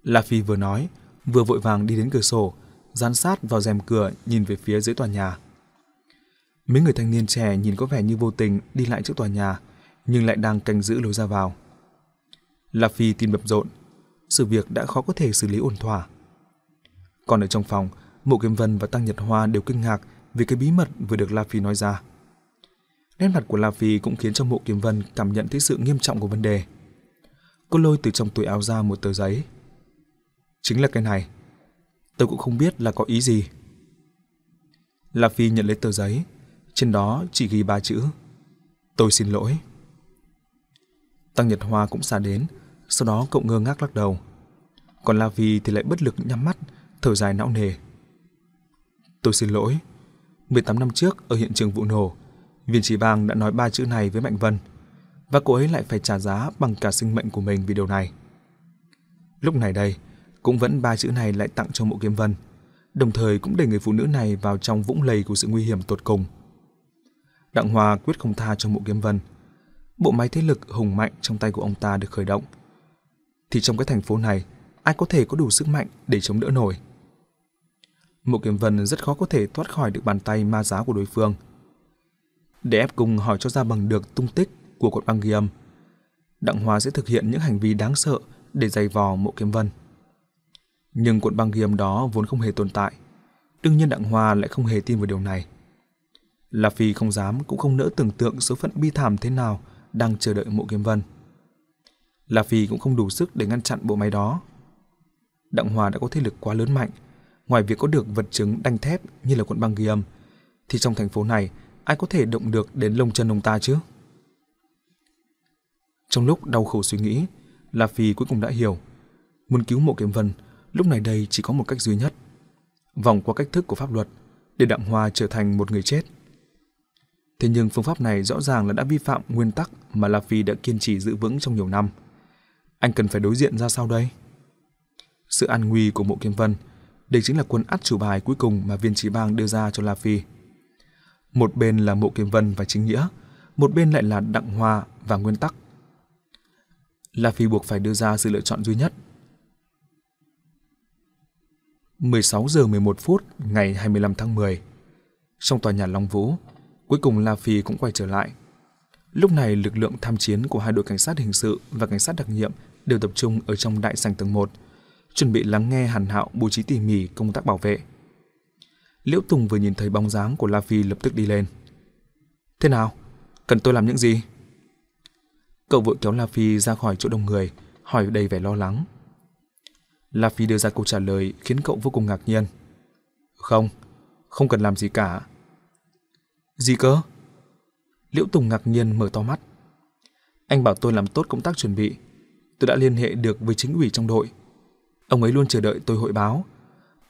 Speaker 1: La Phi vừa nói, vừa vội vàng đi đến cửa sổ, dán sát vào rèm cửa nhìn về phía dưới tòa nhà. Mấy người thanh niên trẻ nhìn có vẻ như vô tình đi lại trước tòa nhà, nhưng lại đang canh giữ lối ra vào. La Phi tin bập rộn, sự việc đã khó có thể xử lý ổn thỏa. Còn ở trong phòng, Mộ Kiếm Vân và Tăng Nhật Hoa đều kinh ngạc vì cái bí mật vừa được La Phi nói ra. Nét mặt của La Phi cũng khiến cho Mộ Kiếm Vân cảm nhận thấy sự nghiêm trọng của vấn đề. Cô lôi từ trong túi áo ra một tờ giấy. Chính là cái này. Tôi cũng không biết là có ý gì. La Phi nhận lấy tờ giấy, trên đó chỉ ghi ba chữ. Tôi xin lỗi. Tăng Nhật Hoa cũng xa đến, sau đó cậu ngơ ngác lắc đầu. Còn La Vi thì lại bất lực nhắm mắt, thở dài não nề. Tôi xin lỗi. 18 năm trước ở hiện trường vụ nổ, viên chỉ bang đã nói ba chữ này với Mạnh Vân và cô ấy lại phải trả giá bằng cả sinh mệnh của mình vì điều này. Lúc này đây, cũng vẫn ba chữ này lại tặng cho mộ kiếm vân, đồng thời cũng đẩy người phụ nữ này vào trong vũng lầy của sự nguy hiểm tột cùng. Đặng Hòa quyết không tha cho mộ kiếm vân. Bộ máy thế lực hùng mạnh trong tay của ông ta được khởi động. Thì trong cái thành phố này, ai có thể có đủ sức mạnh để chống đỡ nổi. Mộ kiếm vân rất khó có thể thoát khỏi được bàn tay ma giá của đối phương. Để ép cùng hỏi cho ra bằng được tung tích của cột băng ghi âm, Đặng Hòa sẽ thực hiện những hành vi đáng sợ để giày vò mộ kiếm vân. Nhưng cuộn băng ghi âm đó vốn không hề tồn tại. Đương nhiên Đặng Hoa lại không hề tin vào điều này. La Phi không dám cũng không nỡ tưởng tượng số phận bi thảm thế nào đang chờ đợi mộ kiếm vân. La Phi cũng không đủ sức để ngăn chặn bộ máy đó. Đặng Hoa đã có thế lực quá lớn mạnh, ngoài việc có được vật chứng đanh thép như là cuộn băng ghi âm, thì trong thành phố này ai có thể động được đến lông chân ông ta chứ? Trong lúc đau khổ suy nghĩ, La Phi cuối cùng đã hiểu, muốn cứu mộ kiếm vân lúc này đây chỉ có một cách duy nhất. Vòng qua cách thức của pháp luật để Đặng Hoa trở thành một người chết. Thế nhưng phương pháp này rõ ràng là đã vi phạm nguyên tắc mà La Phi đã kiên trì giữ vững trong nhiều năm. Anh cần phải đối diện ra sao đây? Sự an nguy của mộ kiếm vân, đây chính là quân át chủ bài cuối cùng mà viên trí bang đưa ra cho La Phi. Một bên là mộ kiếm vân và chính nghĩa, một bên lại là đặng hoa và nguyên tắc. La Phi buộc phải đưa ra sự lựa chọn duy nhất 16 giờ 11 phút ngày 25 tháng 10. Trong tòa nhà Long Vũ, cuối cùng La Phi cũng quay trở lại. Lúc này lực lượng tham chiến của hai đội cảnh sát hình sự và cảnh sát đặc nhiệm đều tập trung ở trong đại sảnh tầng 1, chuẩn bị lắng nghe Hàn Hạo bố trí tỉ mỉ công tác bảo vệ. Liễu Tùng vừa nhìn thấy bóng dáng của La Phi lập tức đi lên. Thế nào? Cần tôi làm những gì? Cậu vội kéo La Phi ra khỏi chỗ đông người, hỏi đầy vẻ lo lắng. La Phi đưa ra câu trả lời khiến cậu vô cùng ngạc nhiên. Không, không cần làm gì cả. Gì cơ? Liễu Tùng ngạc nhiên mở to mắt. Anh bảo tôi làm tốt công tác chuẩn bị. Tôi đã liên hệ được với chính ủy trong đội. Ông ấy luôn chờ đợi tôi hội báo.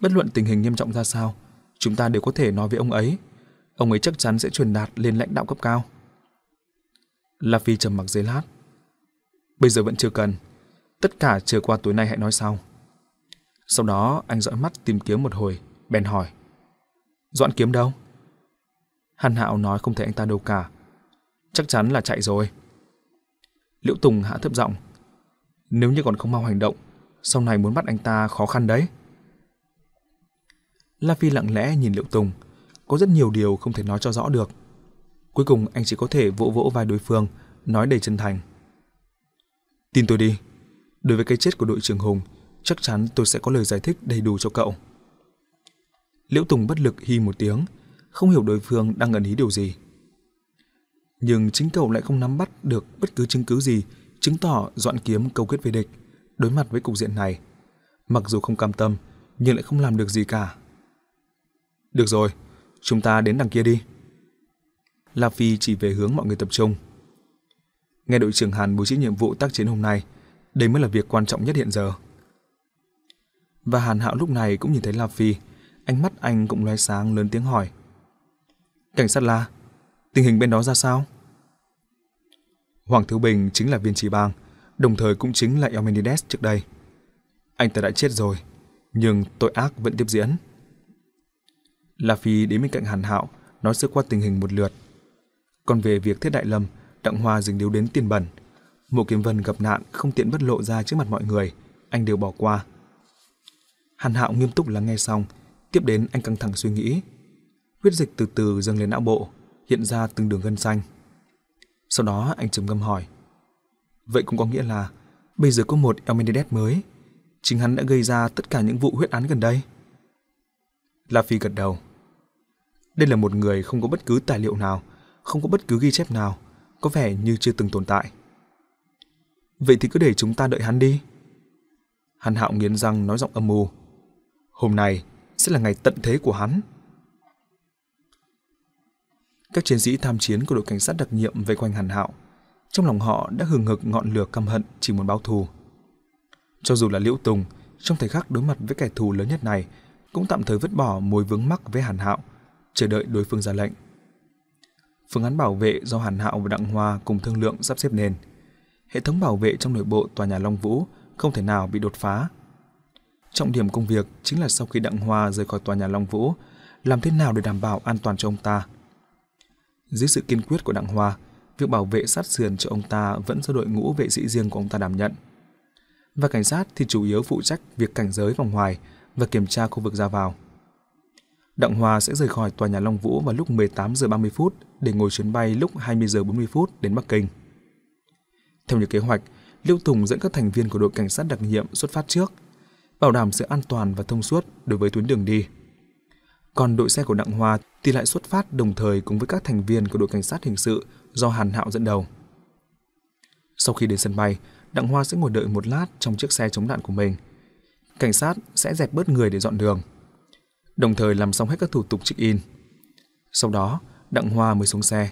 Speaker 1: Bất luận tình hình nghiêm trọng ra sao, chúng ta đều có thể nói với ông ấy. Ông ấy chắc chắn sẽ truyền đạt lên lãnh đạo cấp cao. La Phi trầm mặc giây lát. Bây giờ vẫn chưa cần. Tất cả chờ qua tối nay hãy nói sau. Sau đó anh dõi mắt tìm kiếm một hồi, bèn hỏi. Doãn kiếm đâu? Hàn Hạo nói không thấy anh ta đâu cả. Chắc chắn là chạy rồi. Liễu Tùng hạ thấp giọng. Nếu như còn không mau hành động, sau này muốn bắt anh ta khó khăn đấy. La Phi lặng lẽ nhìn Liễu Tùng, có rất nhiều điều không thể nói cho rõ được. Cuối cùng anh chỉ có thể vỗ vỗ vai đối phương, nói đầy chân thành. Tin tôi đi, đối với cái chết của đội trưởng Hùng, chắc chắn tôi sẽ có lời giải thích đầy đủ cho cậu. Liễu Tùng bất lực hi một tiếng, không hiểu đối phương đang ẩn ý điều gì. Nhưng chính cậu lại không nắm bắt được bất cứ chứng cứ gì chứng tỏ dọn kiếm câu kết với địch, đối mặt với cục diện này. Mặc dù không cam tâm, nhưng lại không làm được gì cả. Được rồi, chúng ta đến đằng kia đi. La Phi chỉ về hướng mọi người tập trung. Nghe đội trưởng Hàn bố trí nhiệm vụ tác chiến hôm nay, đây mới là việc quan trọng nhất hiện giờ. Và Hàn Hạo lúc này cũng nhìn thấy La Phi, ánh mắt anh cũng loay sáng lớn tiếng hỏi. Cảnh sát La, tình hình bên đó ra sao? Hoàng Thiếu Bình chính là viên trì bang, đồng thời cũng chính là Elmenides trước đây. Anh ta đã chết rồi, nhưng tội ác vẫn tiếp diễn. La Phi đến bên cạnh Hàn Hạo, nói sơ qua tình hình một lượt. Còn về việc Thiết Đại Lâm, Đặng Hoa dừng điếu đến tiền bẩn. Mộ Kiếm Vân gặp nạn không tiện bất lộ ra trước mặt mọi người, anh đều bỏ qua. Hàn Hạo nghiêm túc lắng nghe xong, tiếp đến anh căng thẳng suy nghĩ. Huyết dịch từ từ dâng lên não bộ, hiện ra từng đường gân xanh. Sau đó anh trầm ngâm hỏi. Vậy cũng có nghĩa là bây giờ có một Elmenides mới, chính hắn đã gây ra tất cả những vụ huyết án gần đây. La Phi gật đầu. Đây là một người không có bất cứ tài liệu nào, không có bất cứ ghi chép nào, có vẻ như chưa từng tồn tại. Vậy thì cứ để chúng ta đợi hắn đi. Hàn Hạo nghiến răng nói giọng âm mưu. Hôm nay sẽ là ngày tận thế của hắn. Các chiến sĩ tham chiến của đội cảnh sát đặc nhiệm vây quanh Hàn Hạo. Trong lòng họ đã hừng hực ngọn lửa căm hận chỉ muốn báo thù. Cho dù là Liễu Tùng, trong thời khắc đối mặt với kẻ thù lớn nhất này, cũng tạm thời vứt bỏ mối vướng mắc với Hàn Hạo, chờ đợi đối phương ra lệnh. Phương án bảo vệ do Hàn Hạo và Đặng Hoa cùng thương lượng sắp xếp nên. Hệ thống bảo vệ trong nội bộ tòa nhà Long Vũ không thể nào bị đột phá. Trọng điểm công việc chính là sau khi Đặng Hoa rời khỏi tòa nhà Long Vũ, làm thế nào để đảm bảo an toàn cho ông ta. Dưới sự kiên quyết của Đặng Hoa, việc bảo vệ sát sườn cho ông ta vẫn do đội ngũ vệ sĩ riêng của ông ta đảm nhận. Và cảnh sát thì chủ yếu phụ trách việc cảnh giới vòng ngoài và kiểm tra khu vực ra vào. Đặng Hòa sẽ rời khỏi tòa nhà Long Vũ vào lúc 18 giờ 30 phút để ngồi chuyến bay lúc 20 giờ 40 phút đến Bắc Kinh. Theo như kế hoạch, Liêu Tùng dẫn các thành viên của đội cảnh sát đặc nhiệm xuất phát trước, bảo đảm sự an toàn và thông suốt đối với tuyến đường đi. Còn đội xe của Đặng Hòa thì lại xuất phát đồng thời cùng với các thành viên của đội cảnh sát hình sự do Hàn Hạo dẫn đầu. Sau khi đến sân bay, Đặng Hoa sẽ ngồi đợi một lát trong chiếc xe chống đạn của mình. Cảnh sát sẽ dẹp bớt người để dọn đường, đồng thời làm xong hết các thủ tục check-in. Sau đó, Đặng Hoa mới xuống xe.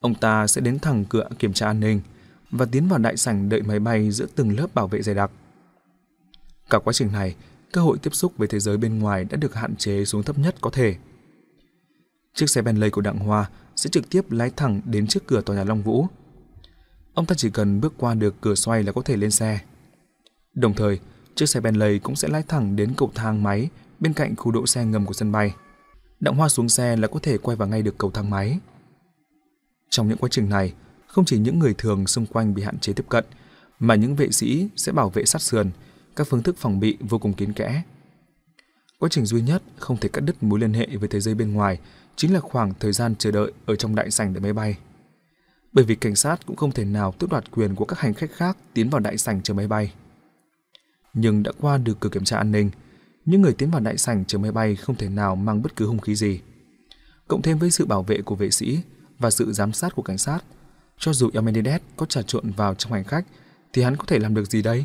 Speaker 1: Ông ta sẽ đến thẳng cửa kiểm tra an ninh và tiến vào đại sảnh đợi máy bay giữa từng lớp bảo vệ dày đặc. Cả quá trình này, cơ hội tiếp xúc với thế giới bên ngoài đã được hạn chế xuống thấp nhất có thể. Chiếc xe Bentley của Đặng Hoa sẽ trực tiếp lái thẳng đến trước cửa tòa nhà Long Vũ. Ông ta chỉ cần bước qua được cửa xoay là có thể lên xe. Đồng thời, chiếc xe Bentley cũng sẽ lái thẳng đến cầu thang máy bên cạnh khu đỗ xe ngầm của sân bay. Đặng Hoa xuống xe là có thể quay vào ngay được cầu thang máy. Trong những quá trình này, không chỉ những người thường xung quanh bị hạn chế tiếp cận, mà những vệ sĩ sẽ bảo vệ sát sườn, các phương thức phòng bị vô cùng kín kẽ. Quá trình duy nhất không thể cắt đứt mối liên hệ với thế giới bên ngoài chính là khoảng thời gian chờ đợi ở trong đại sảnh để máy bay. Bởi vì cảnh sát cũng không thể nào tước đoạt quyền của các hành khách khác tiến vào đại sảnh chờ máy bay. Nhưng đã qua được cửa kiểm tra an ninh, những người tiến vào đại sảnh chờ máy bay không thể nào mang bất cứ hung khí gì. Cộng thêm với sự bảo vệ của vệ sĩ và sự giám sát của cảnh sát, cho dù El có trà trộn vào trong hành khách thì hắn có thể làm được gì đây?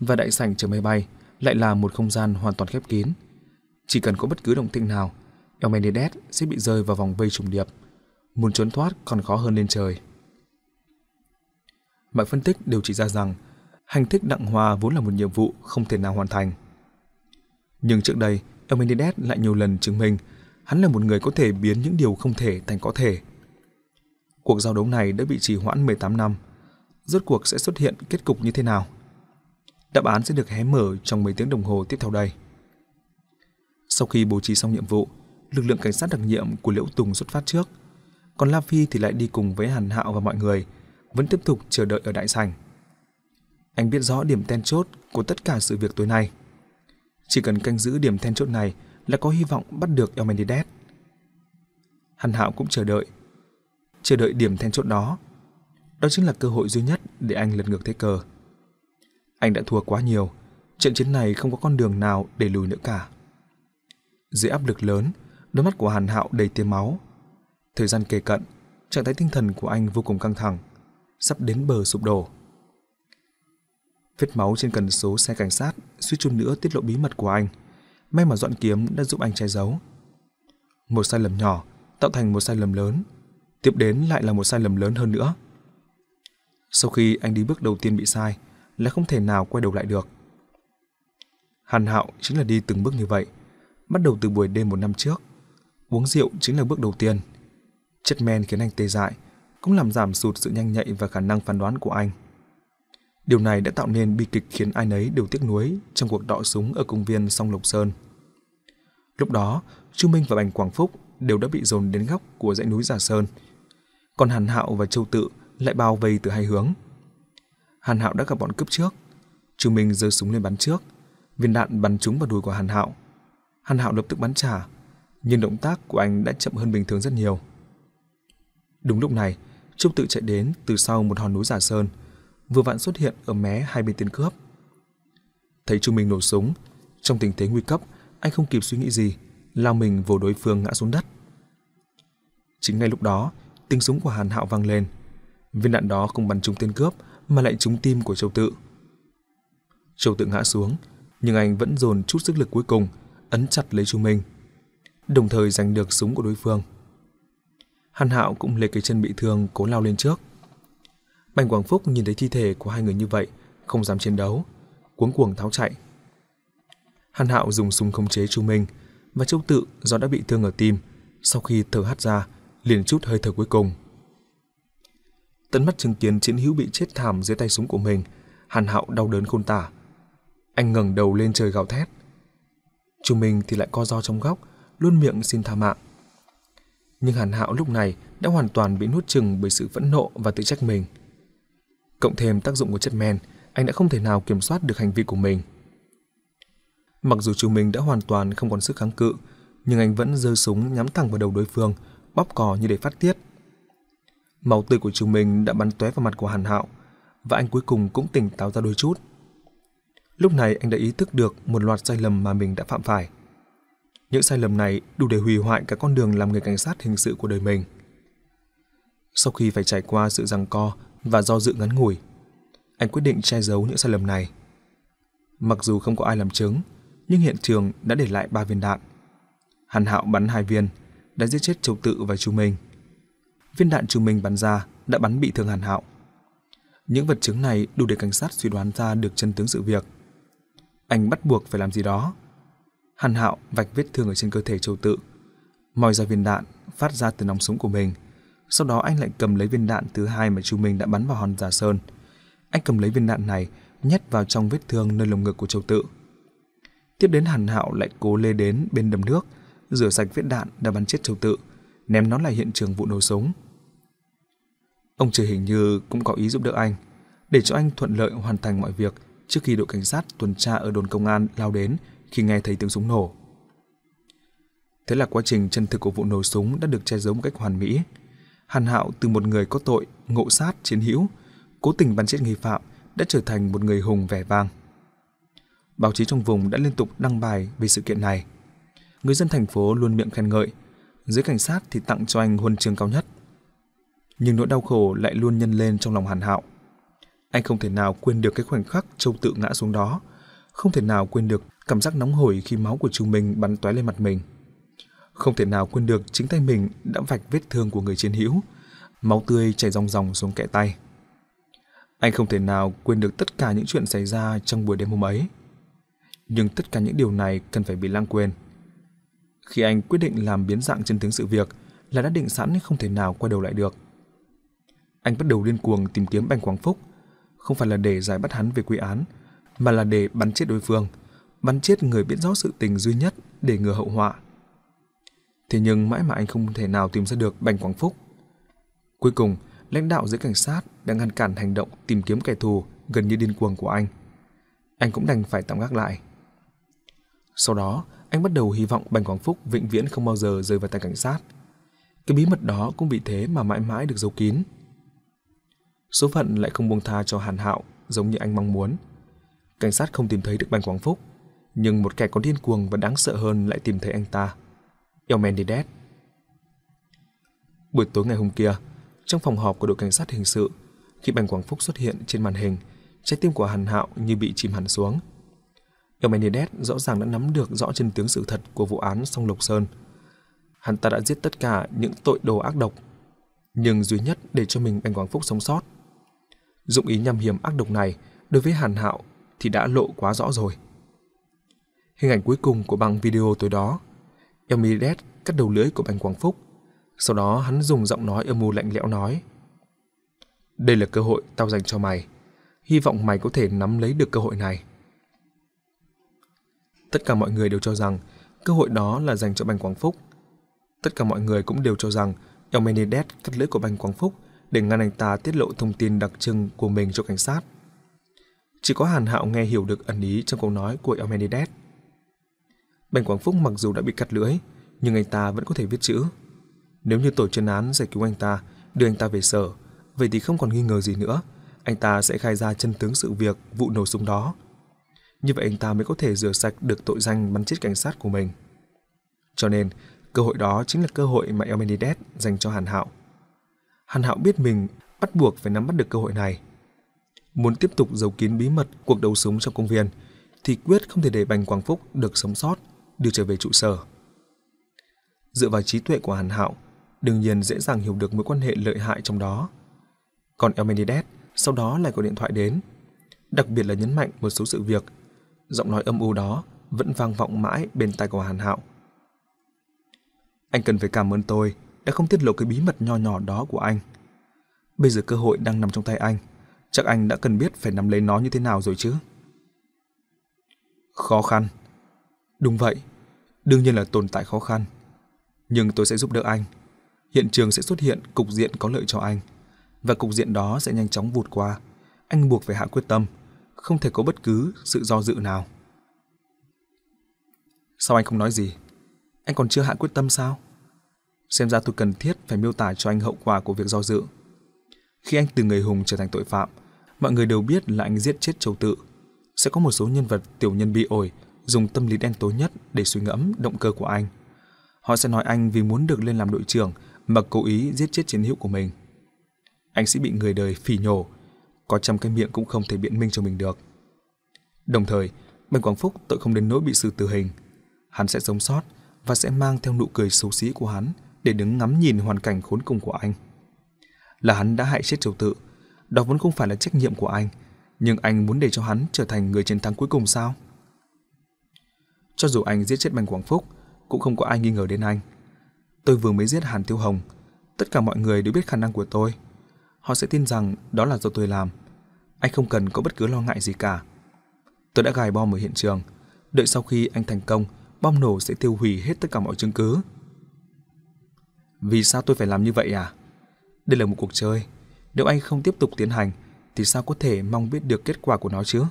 Speaker 1: Và đại sảnh chờ máy bay lại là một không gian hoàn toàn khép kín. Chỉ cần có bất cứ động tĩnh nào, El sẽ bị rơi vào vòng vây trùng điệp. Muốn trốn thoát còn khó hơn lên trời. Mọi phân tích đều chỉ ra rằng hành thích đặng hòa vốn là một nhiệm vụ không thể nào hoàn thành. Nhưng trước đây, Eumenides lại nhiều lần chứng minh hắn là một người có thể biến những điều không thể thành có thể. Cuộc giao đấu này đã bị trì hoãn 18 năm. Rốt cuộc sẽ xuất hiện kết cục như thế nào? Đáp án sẽ được hé mở trong mấy tiếng đồng hồ tiếp theo đây. Sau khi bố trí xong nhiệm vụ, lực lượng cảnh sát đặc nhiệm của Liễu Tùng xuất phát trước, còn La Phi thì lại đi cùng với Hàn Hạo và mọi người, vẫn tiếp tục chờ đợi ở đại sảnh. Anh biết rõ điểm then chốt của tất cả sự việc tối nay. Chỉ cần canh giữ điểm then chốt này là có hy vọng bắt được Elmenides. Hàn Hạo cũng chờ đợi. Chờ đợi điểm then chốt đó. Đó chính là cơ hội duy nhất để anh lật ngược thế cờ. Anh đã thua quá nhiều, trận chiến này không có con đường nào để lùi nữa cả. Dưới áp lực lớn, đôi mắt của Hàn Hạo đầy tia máu. Thời gian kề cận, trạng thái tinh thần của anh vô cùng căng thẳng, sắp đến bờ sụp đổ. Vết máu trên cần số xe cảnh sát suýt chút nữa tiết lộ bí mật của anh. May mà dọn kiếm đã giúp anh che giấu. Một sai lầm nhỏ tạo thành một sai lầm lớn, tiếp đến lại là một sai lầm lớn hơn nữa. Sau khi anh đi bước đầu tiên bị sai, là không thể nào quay đầu lại được. Hàn Hạo chính là đi từng bước như vậy, bắt đầu từ buổi đêm một năm trước. Uống rượu chính là bước đầu tiên. Chất men khiến anh tê dại, cũng làm giảm sụt sự nhanh nhạy và khả năng phán đoán của anh. Điều này đã tạo nên bi kịch khiến ai nấy đều tiếc nuối trong cuộc đọ súng ở công viên sông Lộc Sơn. Lúc đó, Trương Minh và Bành Quảng Phúc đều đã bị dồn đến góc của dãy núi Giả Sơn. Còn Hàn Hạo và Châu Tự lại bao vây từ hai hướng. Hàn Hạo đã gặp bọn cướp trước. Trương Minh giơ súng lên bắn trước. Viên đạn bắn trúng vào đùi của Hàn Hạo. Hàn Hạo lập tức bắn trả, nhưng động tác của anh đã chậm hơn bình thường rất nhiều. Đúng lúc này, Châu Tự chạy đến từ sau một hòn núi Giả Sơn, vừa vặn xuất hiện ở mé hai bên tên cướp. Thấy Trung Minh nổ súng, trong tình thế nguy cấp, anh không kịp suy nghĩ gì, lao mình vồ đối phương ngã xuống đất. Chính ngay lúc đó, tiếng súng của Hàn Hạo vang lên. Viên đạn đó không bắn trúng tên cướp mà lại trúng tim của Châu Tự. Châu Tự ngã xuống, nhưng anh vẫn dồn chút sức lực cuối cùng, ấn chặt lấy Chu Minh, đồng thời giành được súng của đối phương. Hàn Hạo cũng lấy cái chân bị thương cố lao lên trước. Bành Quảng Phúc nhìn thấy thi thể của hai người như vậy, không dám chiến đấu, cuống cuồng tháo chạy. Hàn Hạo dùng súng khống chế Chu Minh và Châu Tự do đã bị thương ở tim, sau khi thở hắt ra, liền chút hơi thở cuối cùng. Tận mắt chứng kiến chiến hữu bị chết thảm dưới tay súng của mình, Hàn Hạo đau đớn khôn tả. Anh ngẩng đầu lên trời gào thét. Chu Minh thì lại co do trong góc, luôn miệng xin tha mạng. Nhưng Hàn Hạo lúc này đã hoàn toàn bị nuốt chừng bởi sự phẫn nộ và tự trách mình. Cộng thêm tác dụng của chất men, anh đã không thể nào kiểm soát được hành vi của mình. Mặc dù chú mình đã hoàn toàn không còn sức kháng cự, nhưng anh vẫn giơ súng nhắm thẳng vào đầu đối phương, bóp cò như để phát tiết. Màu tươi của chú mình đã bắn tóe vào mặt của Hàn Hạo, và anh cuối cùng cũng tỉnh táo ra đôi chút. Lúc này anh đã ý thức được một loạt sai lầm mà mình đã phạm phải. Những sai lầm này đủ để hủy hoại cả con đường làm người cảnh sát hình sự của đời mình. Sau khi phải trải qua sự giằng co và do dự ngắn ngủi, anh quyết định che giấu những sai lầm này. Mặc dù không có ai làm chứng, nhưng hiện trường đã để lại ba viên đạn. Hàn Hạo bắn hai viên, đã giết chết Châu Tự và Chu Minh. Viên đạn Chu Minh bắn ra đã bắn bị thương Hàn Hạo. Những vật chứng này đủ để cảnh sát suy đoán ra được chân tướng sự việc. Anh bắt buộc phải làm gì đó. Hàn Hạo vạch vết thương ở trên cơ thể Châu Tự, moi ra viên đạn phát ra từ nòng súng của mình. Sau đó anh lại cầm lấy viên đạn thứ hai mà Chu Minh đã bắn vào hòn giả sơn. Anh cầm lấy viên đạn này nhét vào trong vết thương nơi lồng ngực của Châu Tự. Tiếp đến Hàn Hạo lại cố lê đến bên đầm nước, rửa sạch vết đạn đã bắn chết Châu Tự, ném nó lại hiện trường vụ nổ súng. Ông trời hình như cũng có ý giúp đỡ anh, để cho anh thuận lợi hoàn thành mọi việc trước khi đội cảnh sát tuần tra ở đồn công an lao đến khi nghe thấy tiếng súng nổ. Thế là quá trình chân thực của vụ nổ súng đã được che giấu một cách hoàn mỹ. Hàn Hạo từ một người có tội, ngộ sát, chiến hữu, cố tình bắn chết nghi phạm đã trở thành một người hùng vẻ vang. Báo chí trong vùng đã liên tục đăng bài về sự kiện này. Người dân thành phố luôn miệng khen ngợi, giới cảnh sát thì tặng cho anh huân chương cao nhất. Nhưng nỗi đau khổ lại luôn nhân lên trong lòng Hàn Hạo. Anh không thể nào quên được cái khoảnh khắc Châu tự ngã xuống đó, không thể nào quên được cảm giác nóng hổi khi máu của chúng mình bắn tóe lên mặt mình. Không thể nào quên được chính tay mình đã vạch vết thương của người chiến hữu, máu tươi chảy ròng ròng xuống kẽ tay. Anh không thể nào quên được tất cả những chuyện xảy ra trong buổi đêm hôm ấy. Nhưng tất cả những điều này cần phải bị lãng quên. Khi anh quyết định làm biến dạng chân tướng sự việc là đã định sẵn không thể nào quay đầu lại được. Anh bắt đầu điên cuồng tìm kiếm Bành Quảng Phúc, không phải là để giải bắt hắn về quy án, mà là để bắn chết đối phương, bắn chết người biết rõ sự tình duy nhất để ngừa hậu họa. Thế nhưng mãi mà anh không thể nào tìm ra được Bành Quảng Phúc. Cuối cùng, lãnh đạo giới cảnh sát đã ngăn cản hành động tìm kiếm kẻ thù gần như điên cuồng của anh. Anh cũng đành phải tạm gác lại. Sau đó, anh bắt đầu hy vọng Bành Quảng Phúc vĩnh viễn không bao giờ rơi vào tay cảnh sát. Cái bí mật đó cũng vì thế mà mãi mãi được giấu kín. Số phận lại không buông tha cho Hàn Hạo giống như anh mong muốn. Cảnh sát không tìm thấy được Bành Quảng Phúc, nhưng một kẻ còn điên cuồng và đáng sợ hơn lại tìm thấy anh ta. El Menendez. Buổi tối ngày hôm kia, trong phòng họp của đội cảnh sát hình sự, khi Bành Quảng Phúc xuất hiện trên màn hình, trái tim của Hàn Hạo như bị chìm hẳn xuống. El Menendez rõ ràng đã nắm được rõ chân tướng sự thật của vụ án Song Lộc Sơn. Hắn ta đã giết tất cả những tội đồ ác độc, nhưng duy nhất để cho mình Bành Quảng Phúc sống sót. Dụng ý nhằm hiểm ác độc này đối với Hàn Hạo thì đã lộ quá rõ rồi. Hình ảnh cuối cùng của băng video tối đó, El cắt đầu lưỡi của Bành Quang Phúc sau đó hắn dùng giọng nói âm mưu lạnh lẽo nói. Đây là cơ hội tao dành cho mày. Hy vọng mày có thể nắm lấy được cơ hội này. Tất cả mọi người đều cho rằng cơ hội đó là dành cho Bành Quang Phúc. Tất cả mọi người cũng đều cho rằng El cắt lưỡi của Bành Quang Phúc để ngăn anh ta tiết lộ thông tin đặc trưng của mình cho cảnh sát. Chỉ có Hàn Hạo nghe hiểu được ẩn ý trong câu nói của Elmenides Bành Quảng Phúc mặc dù đã bị cắt lưỡi, nhưng anh ta vẫn có thể viết chữ. Nếu như tổ chuyên án giải cứu anh ta, đưa anh ta về sở, vậy thì không còn nghi ngờ gì nữa, anh ta sẽ khai ra chân tướng sự việc vụ nổ súng đó. Như vậy anh ta mới có thể rửa sạch được tội danh bắn chết cảnh sát của mình. Cho nên, cơ hội đó chính là cơ hội mà El Menendez dành cho Hàn Hạo. Hàn Hạo biết mình bắt buộc phải nắm bắt được cơ hội này. Muốn tiếp tục giấu kín bí mật cuộc đấu súng trong công viên, thì quyết không thể để Bành Quảng Phúc được sống sót, đưa trở về trụ sở. Dựa vào trí tuệ của Hàn Hạo, đương nhiên dễ dàng hiểu được mối quan hệ lợi hại trong đó. Còn Elmenides, sau đó lại có điện thoại đến. đặc biệt là nhấn mạnh một số sự việc. Giọng nói âm u đó vẫn vang vọng mãi bên tai của Hàn Hạo. Anh cần phải cảm ơn tôi đã không tiết lộ cái bí mật nho nhỏ đó của anh. Bây giờ cơ hội đang nằm trong tay anh, chắc anh đã cần biết phải nắm lấy nó như thế nào rồi chứ. Khó khăn. Đúng vậy, đương nhiên là tồn tại khó khăn. Nhưng tôi sẽ giúp đỡ anh. Hiện trường sẽ xuất hiện cục diện có lợi cho anh. Và cục diện đó sẽ nhanh chóng vụt qua. Anh buộc phải hạ quyết tâm, không thể có bất cứ sự do dự nào. Sao anh không nói gì? Anh còn chưa hạ quyết tâm sao? Xem ra tôi cần thiết phải miêu tả cho anh hậu quả của việc do dự. Khi anh từ người hùng trở thành tội phạm, mọi người đều biết là anh giết chết Châu Tự. Sẽ có một số nhân vật tiểu nhân bị ổi dùng tâm lý đen tối nhất để suy ngẫm động cơ của anh. Họ sẽ nói anh vì muốn được lên làm đội trưởng mà cố ý giết chết chiến hữu của mình. Anh sẽ bị người đời phỉ nhổ, có trăm cái miệng cũng không thể biện minh cho mình được. Đồng thời, Bành Quảng Phúc tội không đến nỗi bị xử tử hình. Hắn sẽ sống sót và sẽ mang theo nụ cười xấu xí của hắn để đứng ngắm nhìn hoàn cảnh khốn cùng của anh. Là hắn đã hại chết Triều Tự, đó vẫn không phải là trách nhiệm của anh, nhưng anh muốn để cho hắn trở thành người chiến thắng cuối cùng sao? Cho dù anh giết chết Bành Quảng Phúc, cũng không có ai nghi ngờ đến anh. Tôi vừa mới giết Hàn Tiêu Hồng, tất cả mọi người đều biết khả năng của tôi. Họ sẽ tin rằng đó là do tôi làm. Anh không cần có bất cứ lo ngại gì cả. Tôi đã gài bom ở hiện trường, đợi sau khi anh thành công, bom nổ sẽ tiêu hủy hết tất cả mọi chứng cứ. Vì sao tôi phải làm như vậy à? Đây là một cuộc chơi. Nếu anh không tiếp tục tiến hành, thì sao có thể mong biết được kết quả của nó chứ?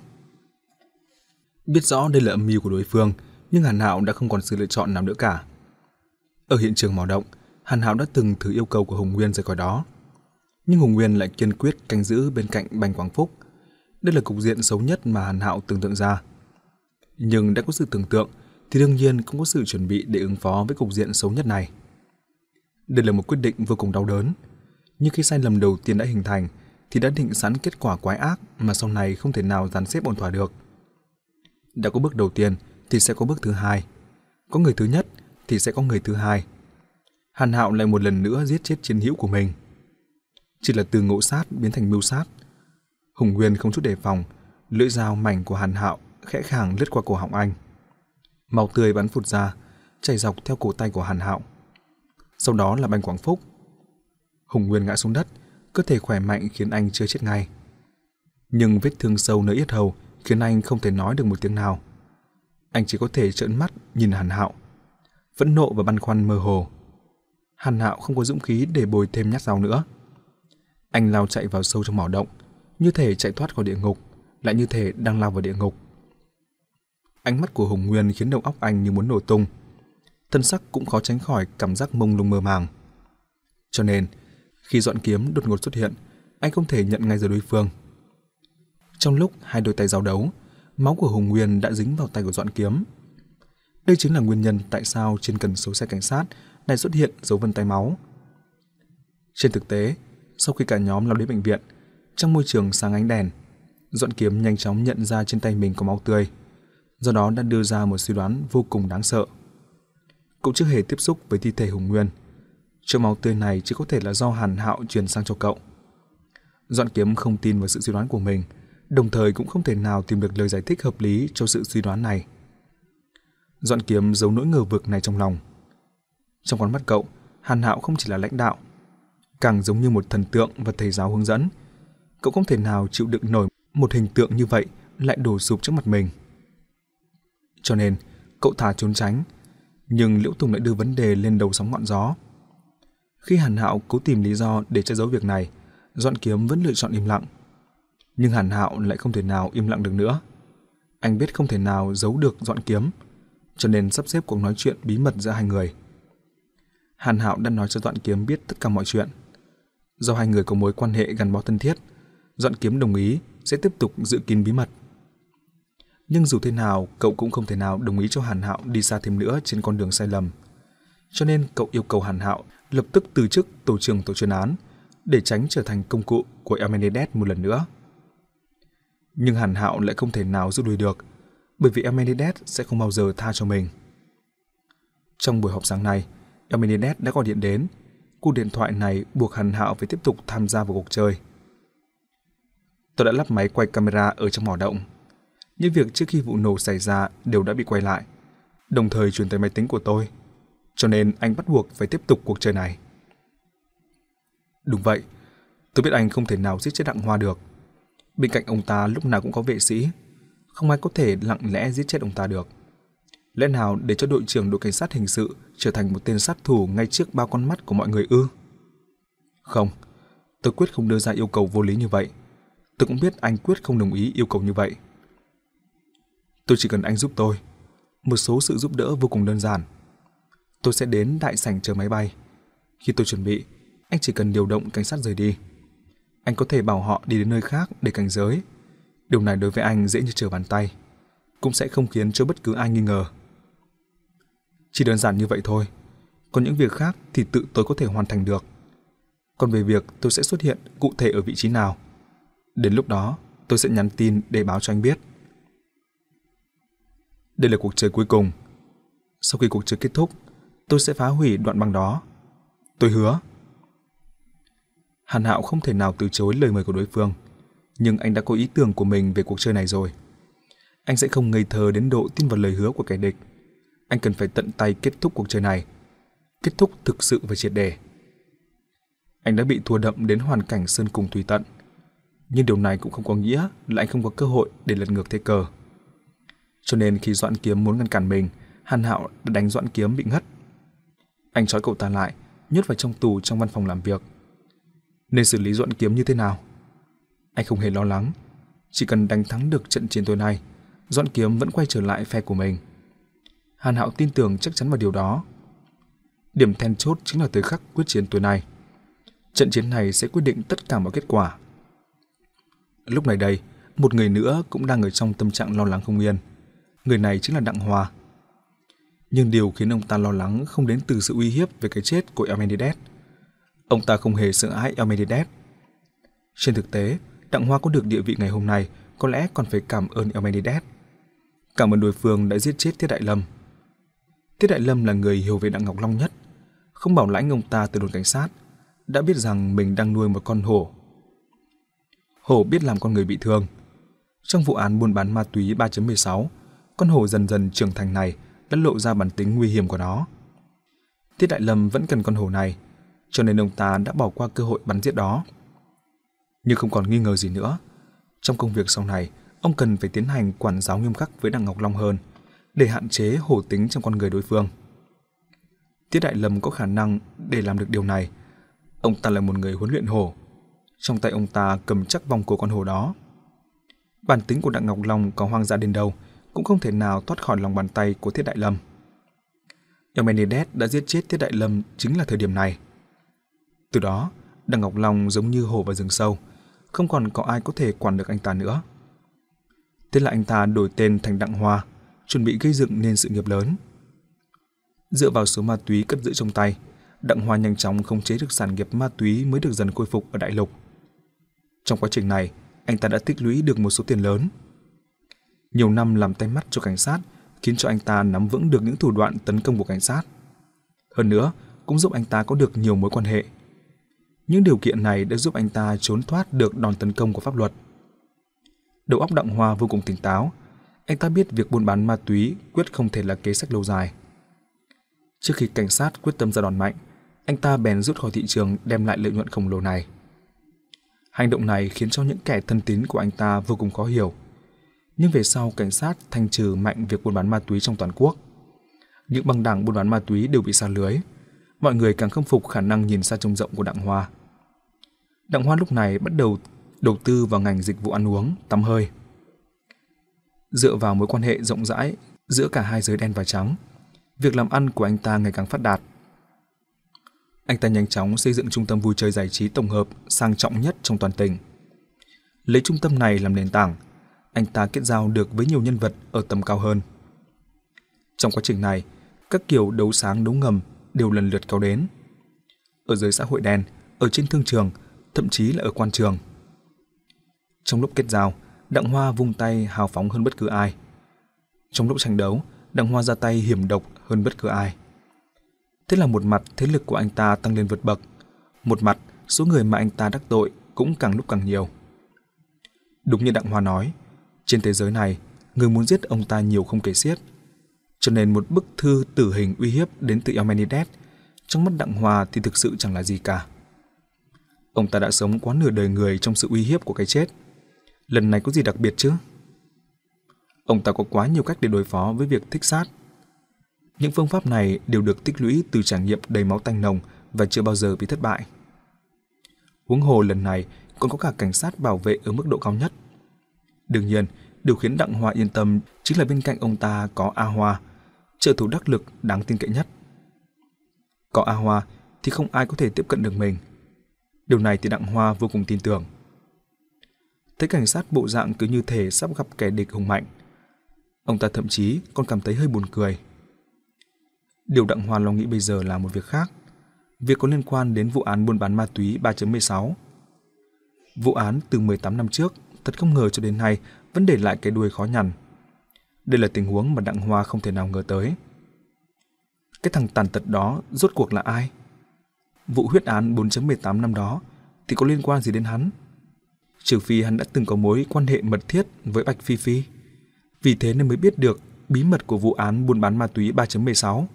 Speaker 1: Biết rõ đây là âm mưu của đối phương, nhưng Hàn Hạo đã không còn sự lựa chọn nào nữa cả. Ở hiện trường mỏ động, Hàn Hạo đã từng thử yêu cầu của Hùng Nguyên rời khỏi đó. Nhưng Hùng Nguyên lại kiên quyết canh giữ bên cạnh Bành Quảng Phúc. Đây là cục diện xấu nhất mà Hàn Hạo tưởng tượng ra. Nhưng đã có sự tưởng tượng, thì đương nhiên cũng có sự chuẩn bị để ứng phó với cục diện xấu nhất này. Đây là một quyết định vô cùng đau đớn. Nhưng khi sai lầm đầu tiên đã hình thành, thì đã định sẵn kết quả quái ác mà sau này không thể nào dàn xếp ổn thỏa được. Đã có bước đầu tiên thì sẽ có bước thứ hai. Có người thứ nhất thì sẽ có người thứ hai. Hàn Hạo lại một lần nữa giết chết chiến hữu của mình. Chỉ là từ ngộ sát biến thành mưu sát. Hùng Nguyên không chút đề phòng, lưỡi dao mảnh của Hàn Hạo khẽ khàng lướt qua cổ họng anh. Máu tươi bắn phụt ra, chảy dọc theo cổ tay của Hàn Hạo. Sau đó là Bành Quảng Phúc. Hùng Nguyên ngã xuống đất, cơ thể khỏe mạnh khiến anh chưa chết ngay. Nhưng vết thương sâu nơi yết hầu khiến anh không thể nói được một tiếng nào. Anh chỉ có thể trợn mắt nhìn Hàn Hạo. Phẫn nộ và băn khoăn mơ hồ. Hàn Hạo không có dũng khí để bồi thêm nhát dao nữa. Anh lao chạy vào sâu trong mỏ động, như thể chạy thoát khỏi địa ngục, lại như thể đang lao vào địa ngục. Ánh mắt của Hùng Nguyên khiến đầu óc anh như muốn nổ tung. Thân sắc cũng khó tránh khỏi cảm giác mông lung mơ màng. Cho nên, khi dọn kiếm đột ngột xuất hiện, anh không thể nhận ngay giờ đối phương. Trong lúc hai đôi tay giao đấu, máu của Hùng Nguyên đã dính vào tay của doãn kiếm. Đây chính là nguyên nhân tại sao trên cần số xe cảnh sát lại xuất hiện dấu vân tay máu. Trên thực tế, sau khi cả nhóm lao đến bệnh viện, trong môi trường sáng ánh đèn, doãn kiếm nhanh chóng nhận ra trên tay mình có máu tươi, do đó đã đưa ra một suy đoán vô cùng đáng sợ. Cậu chưa hề tiếp xúc với thi thể Hùng Nguyên. Chỗ máu tươi này chỉ có thể là do Hàn Hạo truyền sang cho cậu. doãn kiếm không tin vào sự suy đoán của mình, đồng thời cũng không thể nào tìm được lời giải thích hợp lý cho sự suy đoán này. Dọn kiếm giấu nỗi ngờ vực này trong lòng. Trong con mắt cậu, Hàn Hạo không chỉ là lãnh đạo, càng giống như một thần tượng và thầy giáo hướng dẫn. Cậu không thể nào chịu đựng nổi một hình tượng như vậy lại đổ sụp trước mặt mình. Cho nên, cậu thà trốn tránh, nhưng Liễu Tùng lại đưa vấn đề lên đầu sóng ngọn gió. Khi Hàn Hạo cố tìm lý do để che giấu việc này, Dọn Kiếm vẫn lựa chọn im lặng. Nhưng Hàn Hạo lại không thể nào im lặng được nữa. Anh biết không thể nào giấu được Dọn Kiếm, cho nên sắp xếp cuộc nói chuyện bí mật giữa hai người. Hàn Hạo đã nói cho Dọn Kiếm biết tất cả mọi chuyện. Do hai người có mối quan hệ gắn bó thân thiết, Dọn Kiếm đồng ý sẽ tiếp tục giữ kín bí mật. Nhưng dù thế nào, cậu cũng không thể nào đồng ý cho Hàn Hạo đi xa thêm nữa trên con đường sai lầm. Cho nên cậu yêu cầu Hàn Hạo lập tức từ chức tổ trưởng tổ chuyên án để tránh trở thành công cụ của Elmenides một lần nữa. Nhưng Hàn Hạo lại không thể nào rút đuổi được, bởi vì Amenedet sẽ không bao giờ tha cho mình. Trong buổi họp sáng nay, Amenedet đã gọi điện đến. Cuộc điện thoại này buộc Hàn Hạo phải tiếp tục tham gia vào cuộc chơi. Tôi đã lắp máy quay camera ở trong mỏ động. Những việc trước khi vụ nổ xảy ra đều đã bị quay lại, đồng thời truyền tới máy tính của tôi. Cho nên anh bắt buộc phải tiếp tục cuộc chơi này. Đúng vậy, tôi biết anh không thể nào giết chết Đặng Hoa được. Bên cạnh ông ta lúc nào cũng có vệ sĩ, không ai có thể lặng lẽ giết chết ông ta được. Lẽ nào để cho đội trưởng đội cảnh sát hình sự trở thành một tên sát thủ ngay trước bao con mắt của mọi người ư? Không, tôi quyết không đưa ra yêu cầu vô lý như vậy. Tôi cũng biết anh quyết không đồng ý yêu cầu như vậy. Tôi chỉ cần anh giúp tôi. Một số sự giúp đỡ vô cùng đơn giản. Tôi sẽ đến đại sảnh chờ máy bay. Khi tôi chuẩn bị, anh chỉ cần điều động cảnh sát rời đi. Anh có thể bảo họ đi đến nơi khác để cảnh giới. Điều này đối với anh dễ như trở bàn tay. Cũng sẽ không khiến cho bất cứ ai nghi ngờ. Chỉ đơn giản như vậy thôi. Còn những việc khác thì tự tôi có thể hoàn thành được. Còn về việc tôi sẽ xuất hiện cụ thể ở vị trí nào, đến lúc đó tôi sẽ nhắn tin để báo cho anh biết. Đây là cuộc chơi cuối cùng. Sau khi cuộc chơi kết thúc, tôi sẽ phá hủy đoạn băng đó. Tôi hứa. Hàn Hạo không thể nào từ chối lời mời của đối phương, nhưng anh đã có ý tưởng của mình về cuộc chơi này rồi. Anh sẽ không ngây thơ đến độ tin vào lời hứa của kẻ địch. Anh cần phải tận tay kết thúc cuộc chơi này. Kết thúc thực sự và triệt đề. Anh đã bị thua đậm đến hoàn cảnh sơn cùng tùy tận. Nhưng điều này cũng không có nghĩa là anh không có cơ hội để lật ngược thế cờ. Cho nên khi Doãn Kiếm muốn ngăn cản mình, Hàn Hạo đã đánh Doãn Kiếm bị ngất. Anh trói cậu ta lại, nhốt vào trong tù trong văn phòng làm việc. Nên xử lý Doãn Kiếm như thế nào? Anh không hề lo lắng, chỉ cần đánh thắng được trận chiến tối nay, Doãn Kiếm vẫn quay trở lại phe của mình. Hàn Hạo tin tưởng chắc chắn vào điều đó. Điểm then chốt chính là thời khắc quyết chiến tối nay. Trận chiến này sẽ quyết định tất cả mọi kết quả. Lúc này đây, một người nữa cũng đang ở trong tâm trạng lo lắng không yên. Người này chính là Đặng Hoa. Nhưng điều khiến ông ta lo lắng không đến từ sự uy hiếp về cái chết của Elmenides. Ông ta không hề sợ hãi Elmenides. Trên thực tế, Đặng Hoa có được địa vị ngày hôm nay có lẽ còn phải cảm ơn Elmenides. Cảm ơn đối phương đã giết chết Tiết Đại Lâm. Tiết Đại Lâm là người hiểu về Đặng Ngọc Long nhất, không bảo lãnh ông ta từ đồn cảnh sát, đã biết rằng mình đang nuôi một con hổ. Hổ biết làm con người bị thương. Trong vụ án buôn bán ma túy 3.16, con hổ dần dần trưởng thành này đã lộ ra bản tính nguy hiểm của nó. Tiết Đại Lâm vẫn cần con hổ này, cho nên ông ta đã bỏ qua cơ hội bắn giết đó. Nhưng không còn nghi ngờ gì nữa. Trong công việc sau này, ông cần phải tiến hành quản giáo nghiêm khắc với Đặng Ngọc Long hơn, để hạn chế hổ tính trong con người đối phương. Tiết Đại Lâm có khả năng để làm được điều này. Ông ta là một người huấn luyện hổ. Trong tay ông ta cầm chắc vòng cổ con hổ đó. Bản tính của Đặng Ngọc Long có hoang dã đến đâu cũng không thể nào thoát khỏi lòng bàn tay của Thiết Đại Lâm. Eumenides đã giết chết Thiết Đại Lâm chính là thời điểm này. Từ đó, Đặng Ngọc Long giống như hồ vào rừng sâu, không còn có ai có thể quản được anh ta nữa. Thế là anh ta đổi tên thành Đặng Hoa, chuẩn bị gây dựng nên sự nghiệp lớn. Dựa vào số ma túy cất giữ trong tay, Đặng Hoa nhanh chóng khống chế được sản nghiệp ma túy mới được dần khôi phục ở đại lục. Trong quá trình này, anh ta đã tích lũy được một số tiền lớn. Nhiều năm làm tay mắt cho cảnh sát khiến cho anh ta nắm vững được những thủ đoạn tấn công của cảnh sát. Hơn nữa, cũng giúp anh ta có được nhiều mối quan hệ. Những điều kiện này đã giúp anh ta trốn thoát được đòn tấn công của pháp luật. Đầu óc Đặng Hoa vô cùng tỉnh táo, anh ta biết việc buôn bán ma túy quyết không thể là kế sách lâu dài. Trước khi cảnh sát quyết tâm ra đòn mạnh, anh ta bèn rút khỏi thị trường đem lại lợi nhuận khổng lồ này. Hành động này khiến cho những kẻ thân tín của anh ta vô cùng khó hiểu. Nhưng về sau cảnh sát thanh trừ mạnh việc buôn bán ma túy trong toàn quốc. Những băng đảng buôn bán ma túy đều bị xa lưới. Mọi người càng khâm phục khả năng nhìn xa trông rộng của Đặng Hoa. Đặng Hoa lúc này bắt đầu đầu tư vào ngành dịch vụ ăn uống, tắm hơi. Dựa vào mối quan hệ rộng rãi giữa cả hai giới đen và trắng, việc làm ăn của anh ta ngày càng phát đạt. Anh ta nhanh chóng xây dựng trung tâm vui chơi giải trí tổng hợp sang trọng nhất trong toàn tỉnh. Lấy trung tâm này làm nền tảng, anh ta kết giao được với nhiều nhân vật ở tầm cao hơn. Trong quá trình này, các kiểu đấu sáng đấu ngầm đều lần lượt kéo đến. Ở dưới xã hội đen, ở trên thương trường, thậm chí là ở quan trường. Trong lúc kết giao, Đặng Hoa vung tay hào phóng hơn bất cứ ai. Trong lúc tranh đấu, Đặng Hoa ra tay hiểm độc hơn bất cứ ai. Thế là một mặt thế lực của anh ta tăng lên vượt bậc, một mặt số người mà anh ta đắc tội cũng càng lúc càng nhiều. Đúng như Đặng Hoa nói, trên thế giới này, người muốn giết ông ta nhiều không kể xiết. Cho nên một bức thư tử hình uy hiếp đến từ Eumenides trong mắt Đặng Hòa thì thực sự chẳng là gì cả. Ông ta đã sống quá nửa đời người trong sự uy hiếp của cái chết. Lần này có gì đặc biệt chứ? Ông ta có quá nhiều cách để đối phó với việc thích sát. Những phương pháp này đều được tích lũy từ trải nghiệm đầy máu tanh nồng và chưa bao giờ bị thất bại. Huống hồ lần này còn có cả cảnh sát bảo vệ ở mức độ cao nhất. Đương nhiên, điều khiến Đặng Hoa yên tâm chính là bên cạnh ông ta có A Hoa, trợ thủ đắc lực đáng tin cậy nhất. Có A Hoa thì không ai có thể tiếp cận được mình. Điều này thì Đặng Hoa vô cùng tin tưởng. Thấy cảnh sát bộ dạng cứ như thể sắp gặp kẻ địch hùng mạnh. Ông ta thậm chí còn cảm thấy hơi buồn cười. Điều Đặng Hoa lo nghĩ bây giờ là một việc khác. Việc có liên quan đến vụ án buôn bán ma túy 3.16. Vụ án từ 18 năm trước, thật không ngờ cho đến nay vẫn để lại cái đuôi khó nhằn. Đây là tình huống mà Đặng Hoa không thể nào ngờ tới. Cái thằng tàn tật đó rốt cuộc là ai? Vụ huyết án 4.18 năm đó thì có liên quan gì đến hắn? Trừ phi hắn đã từng có mối quan hệ mật thiết với Bạch Phi Phi. Vì thế nên mới biết được bí mật của vụ án buôn bán ma túy 3.16.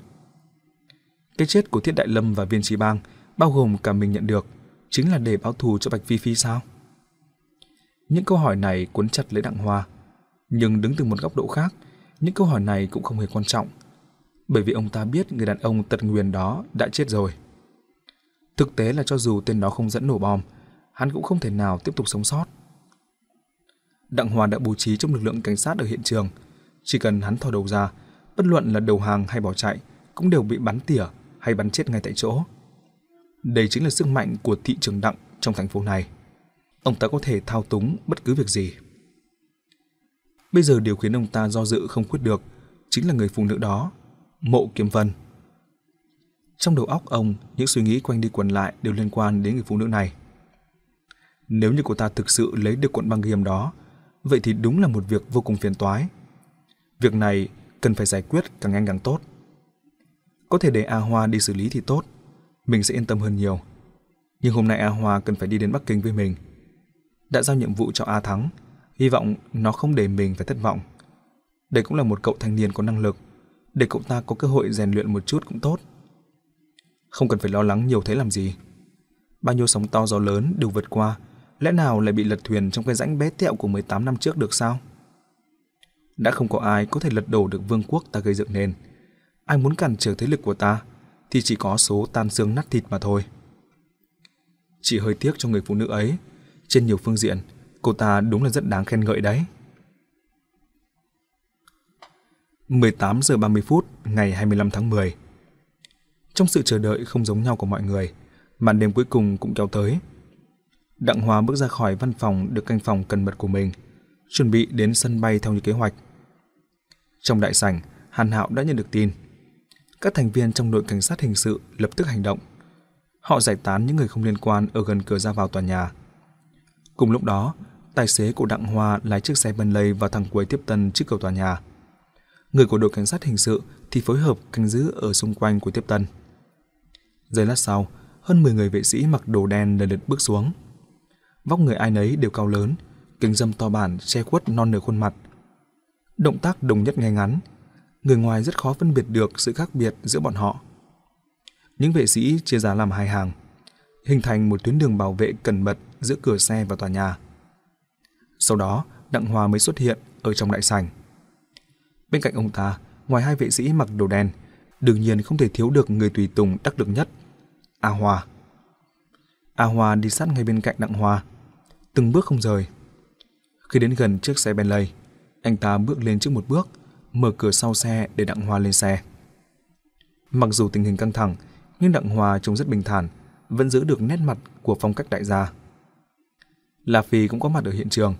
Speaker 1: Cái chết của Thiết Đại Lâm và Viên Trí Bang bao gồm cả mình nhận được chính là để báo thù cho Bạch Phi Phi sao? Những câu hỏi này cuốn chặt lấy Đặng Hoa, nhưng đứng từ một góc độ khác, những câu hỏi này cũng không hề quan trọng, bởi vì ông ta biết người đàn ông tật nguyền đó đã chết rồi. Thực tế là cho dù tên đó không dẫn nổ bom, hắn cũng không thể nào tiếp tục sống sót. Đặng hòa đã bố trí trong lực lượng cảnh sát ở hiện trường, chỉ cần hắn thò đầu ra, bất luận là đầu hàng hay bỏ chạy, cũng đều bị bắn tỉa hay bắn chết ngay tại chỗ. Đây chính là sức mạnh của thị trường đặng trong thành phố này. Ông ta có thể thao túng bất cứ việc gì. Bây giờ điều khiến ông ta do dự không quyết được chính là người phụ nữ đó, Mộ Kiếm Vân. Trong đầu óc ông, những suy nghĩ quanh đi quẩn lại đều liên quan đến người phụ nữ này. Nếu như cô ta thực sự lấy được cuộn băng ghiềm đó, vậy thì đúng là một việc vô cùng phiền toái. Việc này cần phải giải quyết càng nhanh càng tốt. Có thể để A Hoa đi xử lý thì tốt, mình sẽ yên tâm hơn nhiều. Nhưng hôm nay A Hoa cần phải đi đến Bắc Kinh với mình. Đã giao nhiệm vụ cho A Thắng, hy vọng nó không để mình phải thất vọng. Đây cũng là một cậu thanh niên có năng lực, để cậu ta có cơ hội rèn luyện một chút cũng tốt. Không cần phải lo lắng nhiều thế làm gì. Bao nhiêu sóng to gió lớn đều vượt qua, lẽ nào lại bị lật thuyền trong cái rãnh bé tẹo của 18 năm trước được sao? Đã không có ai có thể lật đổ được vương quốc ta gây dựng nên. Ai muốn cản trở thế lực của ta thì chỉ có số tan xương nát thịt mà thôi. Chỉ hơi tiếc cho người phụ nữ ấy, trên nhiều phương diện, cô ta đúng là rất đáng khen ngợi đấy. 18 giờ 30 phút ngày 25 tháng 10 trong sự chờ đợi không giống nhau của mọi người, màn đêm cuối cùng cũng kéo tới. Đặng Hòa bước ra khỏi văn phòng được canh phòng cần mật của mình, chuẩn bị đến sân bay theo như kế hoạch. Trong đại sảnh, Hàn Hạo đã nhận được tin. Các thành viên trong đội cảnh sát hình sự lập tức hành động. Họ giải tán những người không liên quan ở gần cửa ra vào tòa nhà. Cùng lúc đó, tài xế của Đặng Hoa lái chiếc xe Bentley vào thẳng cuối tiếp tân trước cầu tòa nhà. Người của đội cảnh sát hình sự thì phối hợp canh giữ ở xung quanh của tiếp tân. Giây lát sau, hơn 10 người vệ sĩ mặc đồ đen lần lượt bước xuống. Vóc người ai nấy đều cao lớn, kính dâm to bản che khuất non nửa khuôn mặt. Động tác đồng nhất ngay ngắn, người ngoài rất khó phân biệt được sự khác biệt giữa bọn họ. Những vệ sĩ chia ra làm hai hàng, hình thành một tuyến đường bảo vệ cẩn mật giữa cửa xe và tòa nhà. Sau đó, Đặng Hòa mới xuất hiện ở trong đại sảnh. Bên cạnh ông ta, ngoài hai vệ sĩ mặc đồ đen, đương nhiên không thể thiếu được người tùy tùng đắc lực nhất, A hòa. A hòa đi sát ngay bên cạnh Đặng hòa, từng bước không rời. Khi đến gần chiếc xe Bentley, anh ta bước lên trước một bước, mở cửa sau xe để Đặng hòa lên xe. Mặc dù tình hình căng thẳng, nhưng Đặng hòa trông rất bình thản, vẫn giữ được nét mặt của phong cách đại gia. La Phi cũng có mặt ở hiện trường.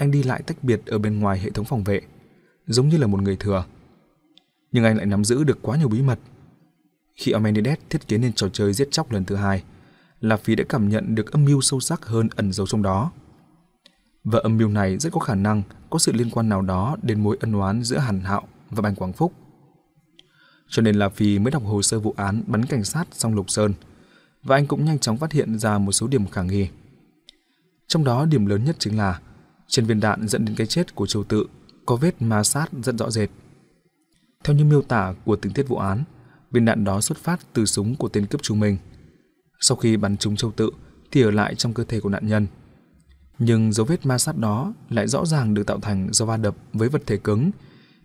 Speaker 1: Anh đi lại tách biệt ở bên ngoài hệ thống phòng vệ, giống như là một người thừa nhưng anh lại nắm giữ được quá nhiều bí mật. Khi Amenides thiết kế nên trò chơi giết chóc lần thứ hai, La Phi đã cảm nhận được âm mưu sâu sắc hơn ẩn giấu trong đó. Và âm mưu này rất có khả năng có sự liên quan nào đó đến mối ân oán giữa Hàn Hạo và Bành Quảng Phúc. Cho nên La Phi mới đọc hồ sơ vụ án bắn cảnh sát song Lục Sơn, và anh cũng nhanh chóng phát hiện ra một số điểm khả nghi. Trong đó điểm lớn nhất chính là trên viên đạn dẫn đến cái chết của Châu Tự có vết ma sát rất rõ rệt. Theo như miêu tả của tình tiết vụ án, viên đạn đó xuất phát từ súng của tên cướp trung minh. Sau khi bắn trúng Châu Tự thì ở lại trong cơ thể của nạn nhân. Nhưng dấu vết ma sát đó lại rõ ràng được tạo thành do va đập với vật thể cứng,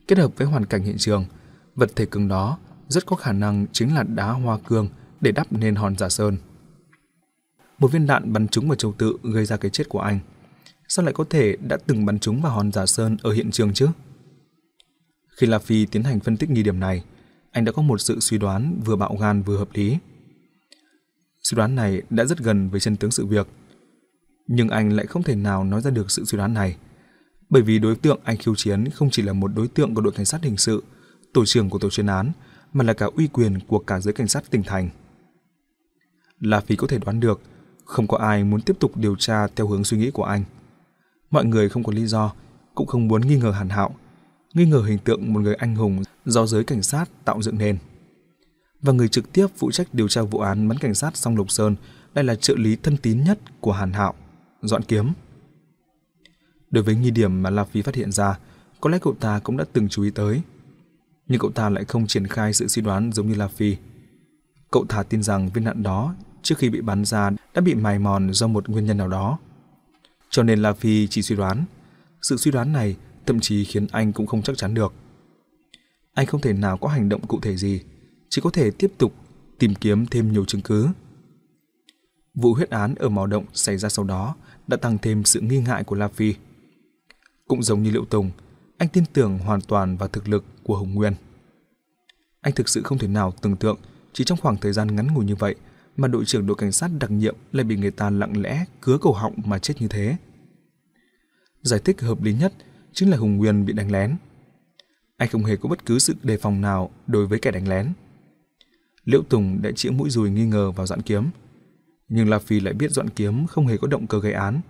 Speaker 1: kết hợp với hoàn cảnh hiện trường. Vật thể cứng đó rất có khả năng chính là đá hoa cương để đắp nên hòn giả sơn. Một viên đạn bắn trúng vào Châu Tự gây ra cái chết của anh. Sao lại có thể đã từng bắn trúng vào hòn giả sơn ở hiện trường chứ? Khi La Phi tiến hành phân tích nghi điểm này, anh đã có một sự suy đoán vừa bạo gan vừa hợp lý. Suy đoán này đã rất gần với chân tướng sự việc. Nhưng anh lại không thể nào nói ra được sự suy đoán này, bởi vì đối tượng anh khiêu chiến không chỉ là một đối tượng của đội cảnh sát hình sự, tổ trưởng của tổ chuyên án, mà là cả uy quyền của cả giới cảnh sát tỉnh thành. La Phi có thể đoán được, không có ai muốn tiếp tục điều tra theo hướng suy nghĩ của anh. Mọi người không có lý do, cũng không muốn nghi ngờ Hàn Hạo, nghi ngờ hình tượng một người anh hùng do giới cảnh sát tạo dựng nên. Và người trực tiếp phụ trách điều tra vụ án bắn cảnh sát song Lục Sơn lại là trợ lý thân tín nhất của Hàn Hạo, Dọn Kiếm. Đối với nghi điểm mà La Phi phát hiện ra, có lẽ cậu ta cũng đã từng chú ý tới. Nhưng cậu ta lại không triển khai sự suy đoán giống như La Phi. Cậu thả tin rằng viên đạn đó trước khi bị bắn ra đã bị mài mòn do một nguyên nhân nào đó. Cho nên La Phi chỉ suy đoán. Sự suy đoán này thậm chí khiến anh cũng không chắc chắn được. Anh không thể nào có hành động cụ thể gì, chỉ có thể tiếp tục tìm kiếm thêm nhiều chứng cứ. Vụ huyết án ở mỏ Động xảy ra sau đó đã tăng thêm sự nghi ngại của La Phi. Cũng giống như Liệu Tùng, anh tin tưởng hoàn toàn vào thực lực của Hồng Nguyên. Anh thực sự không thể nào tưởng tượng chỉ trong khoảng thời gian ngắn ngủi như vậy mà đội trưởng đội cảnh sát đặc nhiệm lại bị người ta lặng lẽ cứa cổ họng mà chết như thế. Giải thích hợp lý nhất chính là Hùng Nguyên bị đánh lén. Anh không hề có bất cứ sự đề phòng nào đối với kẻ đánh lén. Liễu Tùng đã chĩa mũi dùi nghi ngờ vào dọn Kiếm, nhưng La Phi lại biết dọn Kiếm không hề có động cơ gây án.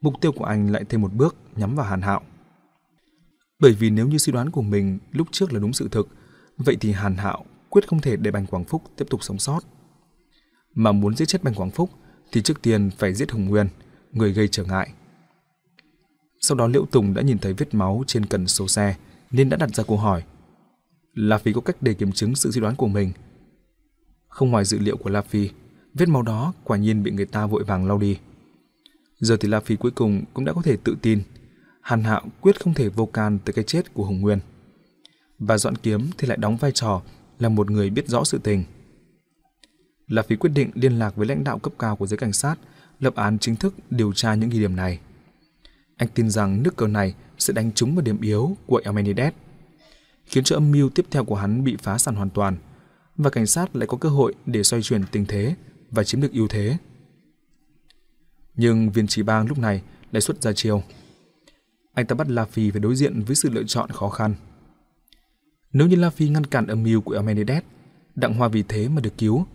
Speaker 1: Mục tiêu của anh lại thêm một bước nhắm vào Hàn Hạo. Bởi vì nếu như suy đoán của mình lúc trước là đúng sự thực, vậy thì Hàn Hạo quyết không thể để Bành Quảng Phúc tiếp tục sống sót. Mà muốn giết chết Bành Quảng Phúc thì trước tiên phải giết Hùng Nguyên, người gây trở ngại. Sau đó Liễu Tùng đã nhìn thấy vết máu trên cần số xe nên đã đặt ra câu hỏi. La Phi có cách để kiểm chứng sự suy đoán của mình. Không ngoài dự liệu của La Phi, vết máu đó quả nhiên bị người ta vội vàng lau đi. Giờ thì La Phi cuối cùng cũng đã có thể tự tin Hàn Hạo quyết không thể vô can tới cái chết của Hồng Nguyên. Và Doãn Kiếm thì lại đóng vai trò là một người biết rõ sự tình. La Phi quyết định liên lạc với lãnh đạo cấp cao của giới cảnh sát, lập án chính thức điều tra những ghi điểm này. Anh tin rằng nước cờ này sẽ đánh trúng vào điểm yếu của Elmenides, khiến cho âm mưu tiếp theo của hắn bị phá sản hoàn toàn, và cảnh sát lại có cơ hội để xoay chuyển tình thế và chiếm được ưu thế. Nhưng viên trí bang lúc này lại xuất ra chiêu. Anh ta bắt La Phi phải đối diện với sự lựa chọn khó khăn. Nếu như La Phi ngăn cản âm mưu của Elmenides, Đặng Hoa vì thế mà được cứu,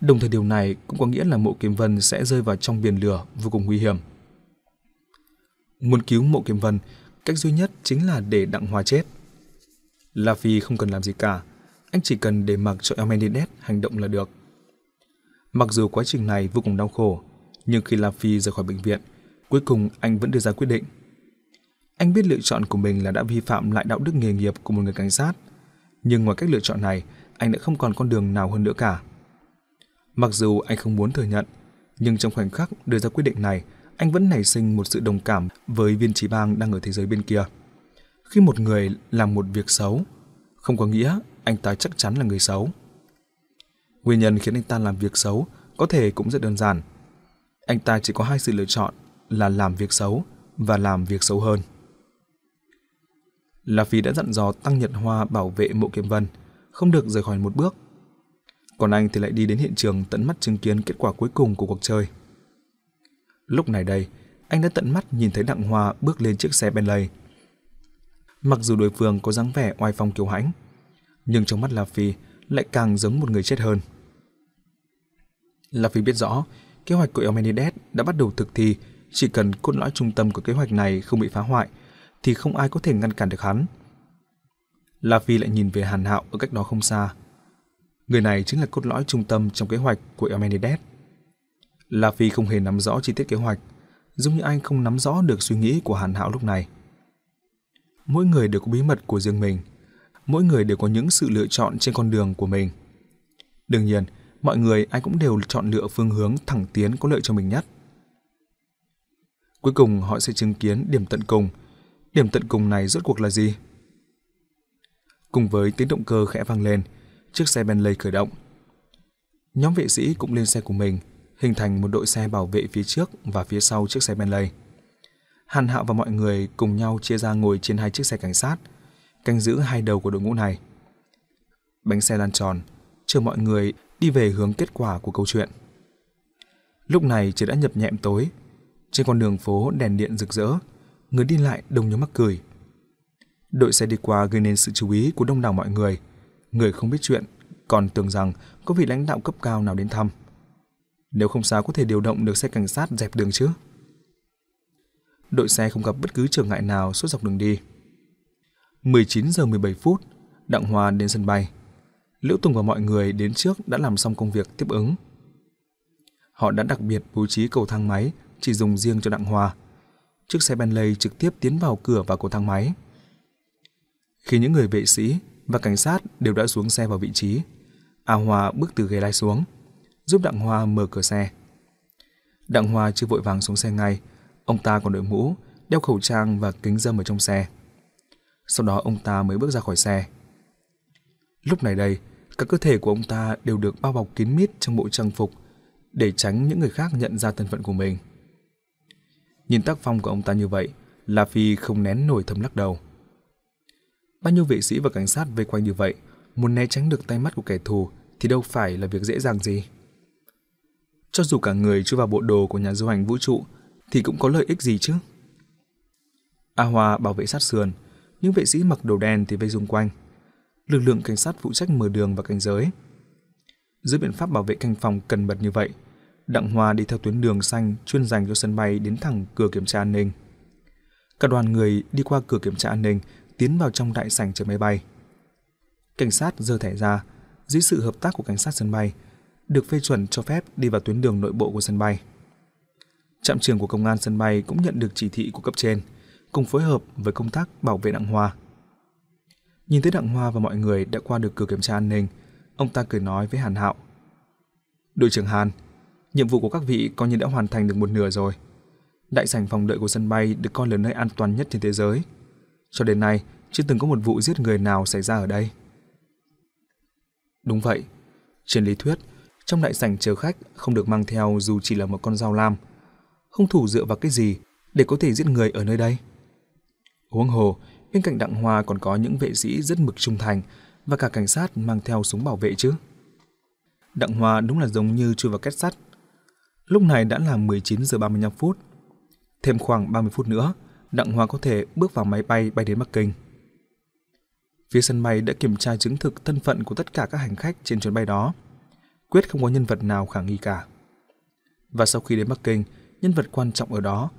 Speaker 1: đồng thời điều này cũng có nghĩa là mộ kiếm vân sẽ rơi vào trong biển lửa vô cùng nguy hiểm. Muốn cứu mộ kiếm vân, cách duy nhất chính là để Đặng Hoa chết. La Phi không cần làm gì cả, anh chỉ cần để mặc cho Elmenides hành động là được. Mặc dù quá trình này vô cùng đau khổ, nhưng khi La Phi rời khỏi bệnh viện, cuối cùng anh vẫn đưa ra quyết định. Anh biết lựa chọn của mình là đã vi phạm lại đạo đức nghề nghiệp của một người cảnh sát, nhưng ngoài cách lựa chọn này, anh đã không còn con đường nào hơn nữa cả. Mặc dù anh không muốn thừa nhận, nhưng trong khoảnh khắc đưa ra quyết định này, anh vẫn nảy sinh một sự đồng cảm với viên trí bang đang ở thế giới bên kia. Khi một người làm một việc xấu, không có nghĩa anh ta chắc chắn là người xấu. Nguyên nhân khiến anh ta làm việc xấu có thể cũng rất đơn giản. Anh ta chỉ có hai sự lựa chọn là làm việc xấu và làm việc xấu hơn. La Phi đã dặn dò Tăng Nhật Hoa bảo vệ mộ kiếm vân, không được rời khỏi một bước. Còn anh thì lại đi đến hiện trường tận mắt chứng kiến kết quả cuối cùng của cuộc chơi. Lúc này đây, anh đã tận mắt nhìn thấy Đặng Hoa bước lên chiếc xe Bentley. Mặc dù đối phương có dáng vẻ oai phong kiêu hãnh, nhưng trong mắt La Phi lại càng giống một người chết hơn. La Phi biết rõ, kế hoạch của Elmenides đã bắt đầu thực thi, chỉ cần cốt lõi trung tâm của kế hoạch này không bị phá hoại, thì không ai có thể ngăn cản được hắn. La Phi lại nhìn về Hàn Hạo ở cách đó không xa. Người này chính là cốt lõi trung tâm trong kế hoạch của Elmenides. La Phi không hề nắm rõ chi tiết kế hoạch, giống như anh không nắm rõ được suy nghĩ của Hàn Hạo lúc này. Mỗi người đều có bí mật của riêng mình, mỗi người đều có những sự lựa chọn trên con đường của mình. Đương nhiên, mọi người ai cũng đều chọn lựa phương hướng thẳng tiến có lợi cho mình nhất. Cuối cùng họ sẽ chứng kiến điểm tận cùng. Điểm tận cùng này rốt cuộc là gì? Cùng với tiếng động cơ khẽ vang lên, chiếc xe Bentley khởi động. Nhóm vệ sĩ cũng lên xe của mình, hình thành một đội xe bảo vệ phía trước và phía sau chiếc xe Bentley. Hàn Hạo và mọi người cùng nhau chia ra ngồi trên hai chiếc xe cảnh sát, canh giữ hai đầu của đội ngũ này. Bánh xe lăn tròn, chờ mọi người đi về hướng kết quả của câu chuyện. Lúc này trời đã nhập nhẹm tối, trên con đường phố đèn điện rực rỡ, người đi lại đông như mắc cười. Đội xe đi qua gây nên sự chú ý của đông đảo mọi người. Người không biết chuyện, còn tưởng rằng có vị lãnh đạo cấp cao nào đến thăm. Nếu không sao có thể điều động được xe cảnh sát dẹp đường chứ? Đội xe không gặp bất cứ trở ngại nào suốt dọc đường đi. 19 giờ 17 phút, Đặng Hoa đến sân bay. Liễu Tùng và mọi người đến trước đã làm xong công việc tiếp ứng. Họ đã đặc biệt bố trí cầu thang máy chỉ dùng riêng cho Đặng Hoa. Chiếc xe Bentley trực tiếp tiến vào cửa và cầu thang máy. Khi những người vệ sĩ và cảnh sát đều đã xuống xe vào vị trí, A Hoa bước từ ghế lái xuống, giúp Đặng Hoa mở cửa xe. Đặng Hoa chưa vội vàng xuống xe ngay, ông ta còn đội mũ, đeo khẩu trang và kính dâm ở trong xe. Sau đó ông ta mới bước ra khỏi xe. Lúc này đây, cả cơ thể của ông ta đều được bao bọc kín mít trong bộ trang phục để tránh những người khác nhận ra thân phận của mình. Nhìn tác phong của ông ta như vậy, La Phi không nén nổi thầm lắc đầu. Bao nhiêu vệ sĩ và cảnh sát vây quanh như vậy, muốn né tránh được tay mắt của kẻ thù thì đâu phải là việc dễ dàng gì. Cho dù cả người chui vào bộ đồ của nhà du hành vũ trụ thì cũng có lợi ích gì chứ. A Hoa bảo vệ sát sườn, những vệ sĩ mặc đồ đen thì vây xung quanh. Lực lượng cảnh sát phụ trách mở đường và cảnh giới. Dưới biện pháp bảo vệ canh phòng cần mật như vậy, Đặng Hoa đi theo tuyến đường xanh chuyên dành cho sân bay đến thẳng cửa kiểm tra an ninh. Cả đoàn người đi qua cửa kiểm tra an ninh, tiến vào trong đại sảnh chờ máy bay. Cảnh sát giơ thẻ ra, dưới sự hợp tác của cảnh sát sân bay, được phê chuẩn cho phép đi vào tuyến đường nội bộ của sân bay. Trạm trưởng của công an sân bay cũng nhận được chỉ thị của cấp trên, cùng phối hợp với công tác bảo vệ Đặng Hoa. Nhìn thấy Đặng Hoa và mọi người đã qua được cửa kiểm tra an ninh, ông ta cười nói với Hàn Hạo. Đội trưởng Hàn, nhiệm vụ của các vị coi như đã hoàn thành được một nửa rồi. Đại sảnh phòng đợi của sân bay được coi là nơi an toàn nhất trên thế giới. Cho đến nay, chưa từng có một vụ giết người nào xảy ra ở đây. Đúng vậy. Trên lý thuyết, trong đại sảnh chờ khách không được mang theo dù chỉ là một con dao lam. Hung thủ dựa vào cái gì để có thể giết người ở nơi đây? Huống hồ, bên cạnh Đặng Hoa còn có những vệ sĩ rất mực trung thành và cả cảnh sát mang theo súng bảo vệ chứ. Đặng Hoa đúng là giống như chui vào kết sắt. Lúc này đã là 19 giờ 35 phút. Thêm khoảng 30 phút nữa, Đặng Hoa có thể bước vào máy bay bay đến Bắc Kinh. Phía sân bay đã kiểm tra chứng thực thân phận của tất cả các hành khách trên chuyến bay đó. Quyết không có nhân vật nào khả nghi cả. Và sau khi đến Bắc Kinh, nhân vật quan trọng ở đó,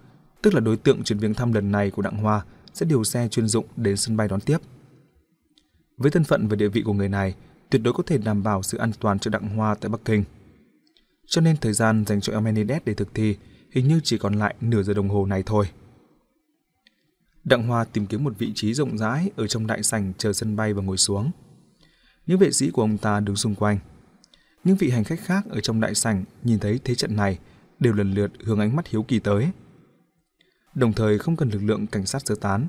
Speaker 1: tức là đối tượng chuyến viếng thăm lần này của Đặng Hoa, sẽ điều xe chuyên dụng đến sân bay đón tiếp. Với thân phận và địa vị của người này, tuyệt đối có thể đảm bảo sự an toàn cho Đặng Hoa tại Bắc Kinh. Cho nên thời gian dành cho Emenides để thực thi hình như chỉ còn lại nửa giờ đồng hồ này thôi. Đặng Hoa tìm kiếm một vị trí rộng rãi ở trong đại sảnh chờ sân bay và ngồi xuống. Những vệ sĩ của ông ta đứng xung quanh. Những vị hành khách khác ở trong đại sảnh nhìn thấy thế trận này đều lần lượt hướng ánh mắt hiếu kỳ tới. Đồng thời không cần lực lượng cảnh sát sơ tán,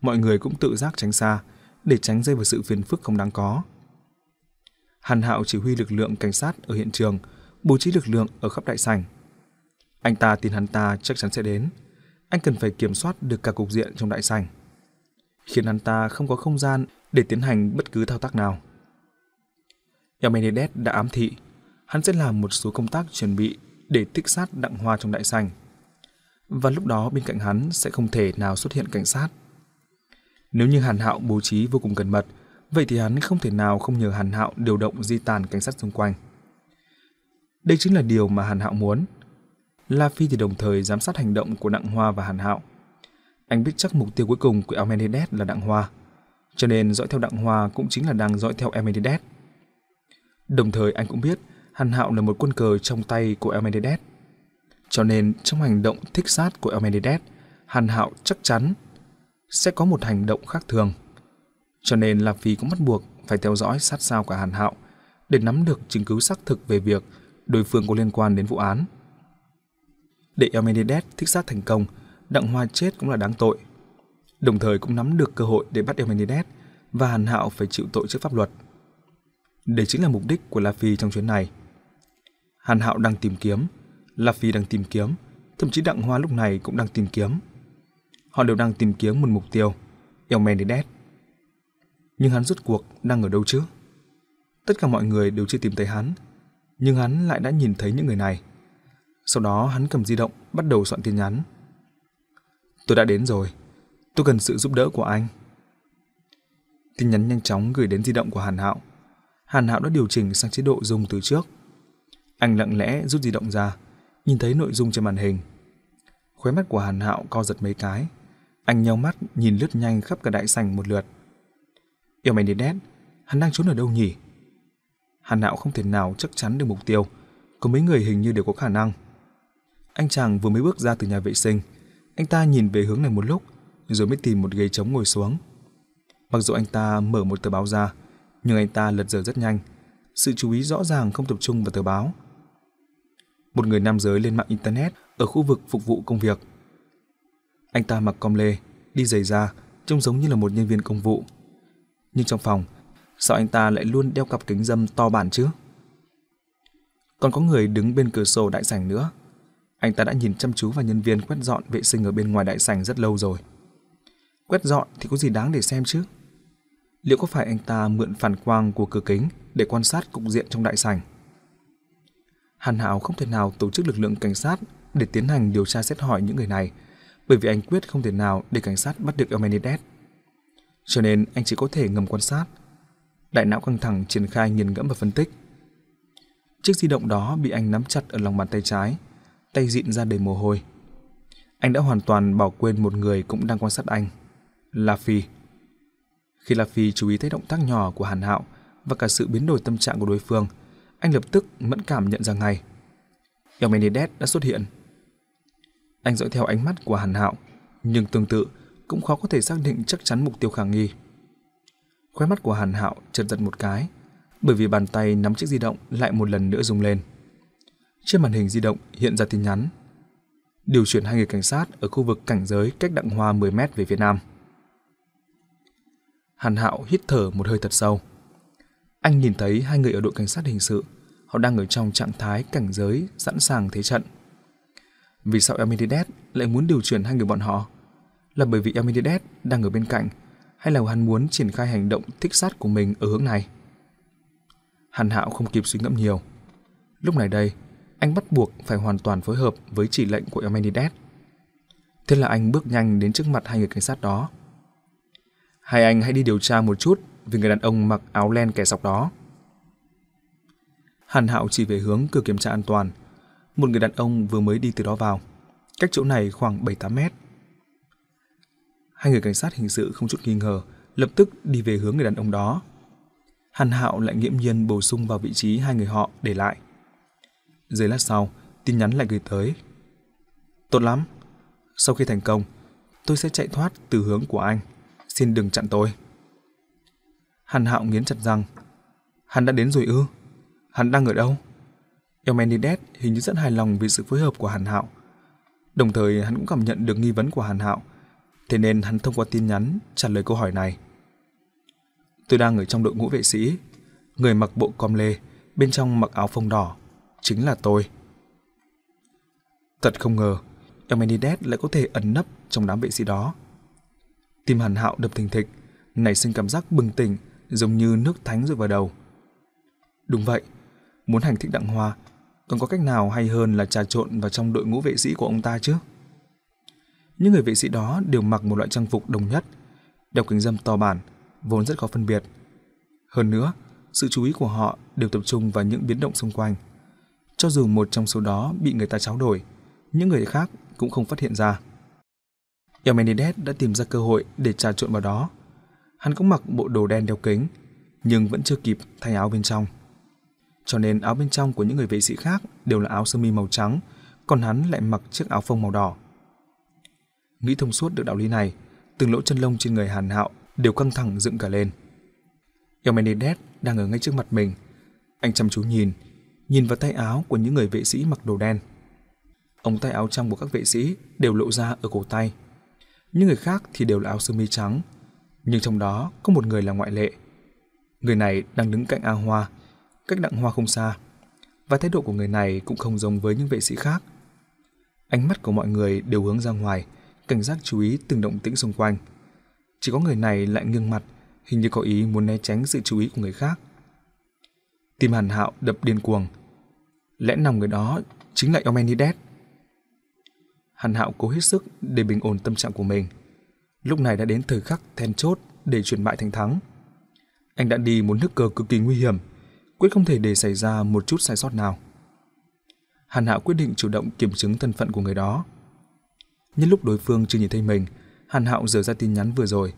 Speaker 1: mọi người cũng tự giác tránh xa để tránh rơi vào sự phiền phức không đáng có. Hàn Hạo chỉ huy lực lượng cảnh sát ở hiện trường, bố trí lực lượng ở khắp đại sảnh. Anh ta tin hắn ta chắc chắn sẽ đến anh cần phải kiểm soát được cả cục diện trong đại sảnh, khiến hắn ta không có không gian để tiến hành bất cứ thao tác nào. Yamenides đã ám thị, hắn sẽ làm một số công tác chuẩn bị để tích sát đặng hoa trong đại sảnh. Và lúc đó bên cạnh hắn sẽ không thể nào xuất hiện cảnh sát. Nếu như Hàn Hạo bố trí vô cùng cẩn mật, vậy thì hắn không thể nào không nhờ Hàn Hạo điều động di tàn cảnh sát xung quanh. Đây chính là điều mà Hàn Hạo muốn – La Phi thì đồng thời giám sát hành động của Đặng Hoa và Hàn Hạo. Anh biết chắc mục tiêu cuối cùng của Amenides là Đặng Hoa, cho nên dõi theo Đặng Hoa cũng chính là đang dõi theo Amenides. Đồng thời anh cũng biết Hàn Hạo là một quân cờ trong tay của Almenides. Cho nên trong hành động thích sát của Elmenides, Hàn Hạo chắc chắn sẽ có một hành động khác thường. Cho nên La Phi cũng bắt buộc phải theo dõi sát sao cả Hàn Hạo để nắm được chứng cứ xác thực về việc đối phương có liên quan đến vụ án. Để Elmenides thích sát thành công, Đặng Hoa chết cũng là đáng tội. Đồng thời cũng nắm được cơ hội để bắt Elmenides và Hàn Hạo phải chịu tội trước pháp luật. Đây chính là mục đích của La Phi trong chuyến này. Hàn Hạo đang tìm kiếm, La Phi đang tìm kiếm, thậm chí Đặng Hoa lúc này cũng đang tìm kiếm. Họ đều đang tìm kiếm một mục tiêu, Elmenides. Nhưng hắn rốt cuộc đang ở đâu chứ? Tất cả mọi người đều chưa tìm thấy hắn, nhưng hắn lại đã nhìn thấy những người này. Sau đó hắn cầm di động bắt đầu soạn tin nhắn. Tôi đã đến rồi, tôi cần sự giúp đỡ của anh. Tin nhắn nhanh chóng gửi đến di động của Hàn Hạo. Hàn Hạo đã điều chỉnh sang chế độ dùng từ trước. Anh lặng lẽ rút di động ra, nhìn thấy nội dung trên màn hình. Khóe mắt của Hàn Hạo co giật mấy cái. Anh nhau mắt nhìn lướt nhanh khắp cả đại sảnh một lượt. Yêu mày đến đét, hắn đang trốn ở đâu nhỉ? Hàn Hạo không thể nào chắc chắn được mục tiêu. Có mấy người hình như đều có khả năng. Anh chàng vừa mới bước ra từ nhà vệ sinh. Anh ta nhìn về hướng này một lúc, rồi mới tìm một ghế trống ngồi xuống. Mặc dù anh ta mở một tờ báo ra, nhưng anh ta lật dở rất nhanh. Sự chú ý rõ ràng không tập trung vào tờ báo. Một người nam giới lên mạng Internet ở khu vực phục vụ công việc. Anh ta mặc com lê, đi giày da, trông giống như là một nhân viên công vụ. Nhưng trong phòng, sao anh ta lại luôn đeo cặp kính dâm to bản chứ? Còn có người đứng bên cửa sổ đại sảnh nữa. Anh ta đã nhìn chăm chú vào nhân viên quét dọn vệ sinh ở bên ngoài đại sảnh rất lâu rồi. Quét dọn thì có gì đáng để xem chứ? Liệu có phải anh ta mượn phản quang của cửa kính để quan sát cục diện trong đại sảnh? Hàn hảo không thể nào tổ chức lực lượng cảnh sát để tiến hành điều tra xét hỏi những người này, bởi vì anh quyết không thể nào để cảnh sát bắt được Elmenides. Cho nên anh chỉ có thể ngầm quan sát. Đại não căng thẳng triển khai nghiền ngẫm và phân tích. Chiếc di động đó bị anh nắm chặt ở lòng bàn tay trái, tay dịn ra đầy mồ hôi. Anh đã hoàn toàn bỏ quên một người cũng đang quan sát anh, là Phi. Khi La Phi chú ý thấy động tác nhỏ của Hàn Hạo và cả sự biến đổi tâm trạng của đối phương, anh lập tức mẫn cảm nhận ra ngay. Eumenides đã xuất hiện. Anh dõi theo ánh mắt của Hàn Hạo, nhưng tương tự cũng khó có thể xác định chắc chắn mục tiêu khả nghi. Khóe mắt của Hàn Hạo chợt giật một cái, bởi vì bàn tay nắm chiếc di động lại một lần nữa rung lên. Trên màn hình di động hiện ra tin nhắn. Điều chuyển hai người cảnh sát ở khu vực cảnh giới cách Đặng Hoa 10 mét về phía nam. Hàn Hạo hít thở một hơi thật sâu. Anh nhìn thấy hai người ở đội cảnh sát hình sự, họ đang ở trong trạng thái cảnh giới sẵn sàng thế trận. Vì sao Elmenides lại muốn điều chuyển hai người bọn họ? Là bởi vì Elmenides đang ở bên cạnh hay là hắn muốn triển khai hành động thích sát của mình ở hướng này? Hàn Hạo không kịp suy ngẫm nhiều. Lúc này đây, anh bắt buộc phải hoàn toàn phối hợp với chỉ lệnh của Elmenides. Thế là anh bước nhanh đến trước mặt hai người cảnh sát đó. Hai anh hãy đi điều tra một chút về người đàn ông mặc áo len kẻ sọc đó. Hàn Hạo chỉ về hướng cửa kiểm tra an toàn. Một người đàn ông vừa mới đi từ đó vào. Cách chỗ này khoảng 7-8 mét. Hai người cảnh sát hình sự không chút nghi ngờ, lập tức đi về hướng người đàn ông đó. Hàn Hạo lại nghiễm nhiên bổ sung vào vị trí hai người họ để lại. Giây lát sau, tin nhắn lại gửi tới. Tốt lắm. Sau khi thành công, tôi sẽ chạy thoát từ hướng của anh. Xin đừng chặn tôi. Hàn Hạo nghiến chặt răng. Hắn đã đến rồi ư? Hắn đang ở đâu? Elmenides hình như rất hài lòng vì sự phối hợp của Hàn Hạo. Đồng thời hắn cũng cảm nhận được nghi vấn của Hàn Hạo, thế nên hắn thông qua tin nhắn trả lời câu hỏi này. Tôi đang ở trong đội ngũ vệ sĩ, người mặc bộ com lê, bên trong mặc áo phông đỏ, chính là tôi. Thật không ngờ, Elmenides lại có thể ẩn nấp trong đám vệ sĩ đó. Tim Hàn Hạo đập thình thịch, nảy sinh cảm giác bừng tỉnh, giống như nước thánh rơi vào đầu. Đúng vậy, muốn hành thích Đặng Hoa, còn có cách nào hay hơn là trà trộn vào trong đội ngũ vệ sĩ của ông ta chứ? Những người vệ sĩ đó đều mặc một loại trang phục đồng nhất, đeo kính dâm to bản, vốn rất khó phân biệt. Hơn nữa, sự chú ý của họ đều tập trung vào những biến động xung quanh. Cho dù một trong số đó bị người ta tráo đổi, những người khác cũng không phát hiện ra. Eumenides đã tìm ra cơ hội để trà trộn vào đó. Hắn cũng mặc bộ đồ đen đeo kính, nhưng vẫn chưa kịp thay áo bên trong. Cho nên áo bên trong của những người vệ sĩ khác đều là áo sơ mi màu trắng, còn hắn lại mặc chiếc áo phông màu đỏ. Nghĩ thông suốt được đạo lý này, từng lỗ chân lông trên người Hàn Hạo đều căng thẳng dựng cả lên. Eumenides đang ở ngay trước mặt mình. Anh chăm chú nhìn, nhìn vào tay áo của những người vệ sĩ mặc đồ đen. Ống tay áo trong của các vệ sĩ đều lộ ra ở cổ tay. Những người khác thì đều là áo sơ mi trắng, nhưng trong đó có một người là ngoại lệ. Người này đang đứng cạnh A Hoa, cách đặng Hoa không xa, và thái độ của người này cũng không giống với những vệ sĩ khác. Ánh mắt của mọi người đều hướng ra ngoài, cảnh giác chú ý từng động tĩnh xung quanh. Chỉ có người này lại nghiêng mặt, hình như có ý muốn né tránh sự chú ý của người khác. Tim Hàn Hạo đập điên cuồng. Lẽ nằm người đó chính là Eumenides. Hàn Hạo cố hết sức để bình ổn tâm trạng của mình. Lúc này đã đến thời khắc then chốt để chuyển bại thành thắng. Anh đã đi một nước cờ cực kỳ nguy hiểm, quyết không thể để xảy ra một chút sai sót nào. Hàn Hạo quyết định chủ động kiểm chứng thân phận của người đó. Nhân lúc đối phương chưa nhìn thấy mình, Hàn Hạo dở ra tin nhắn vừa rồi,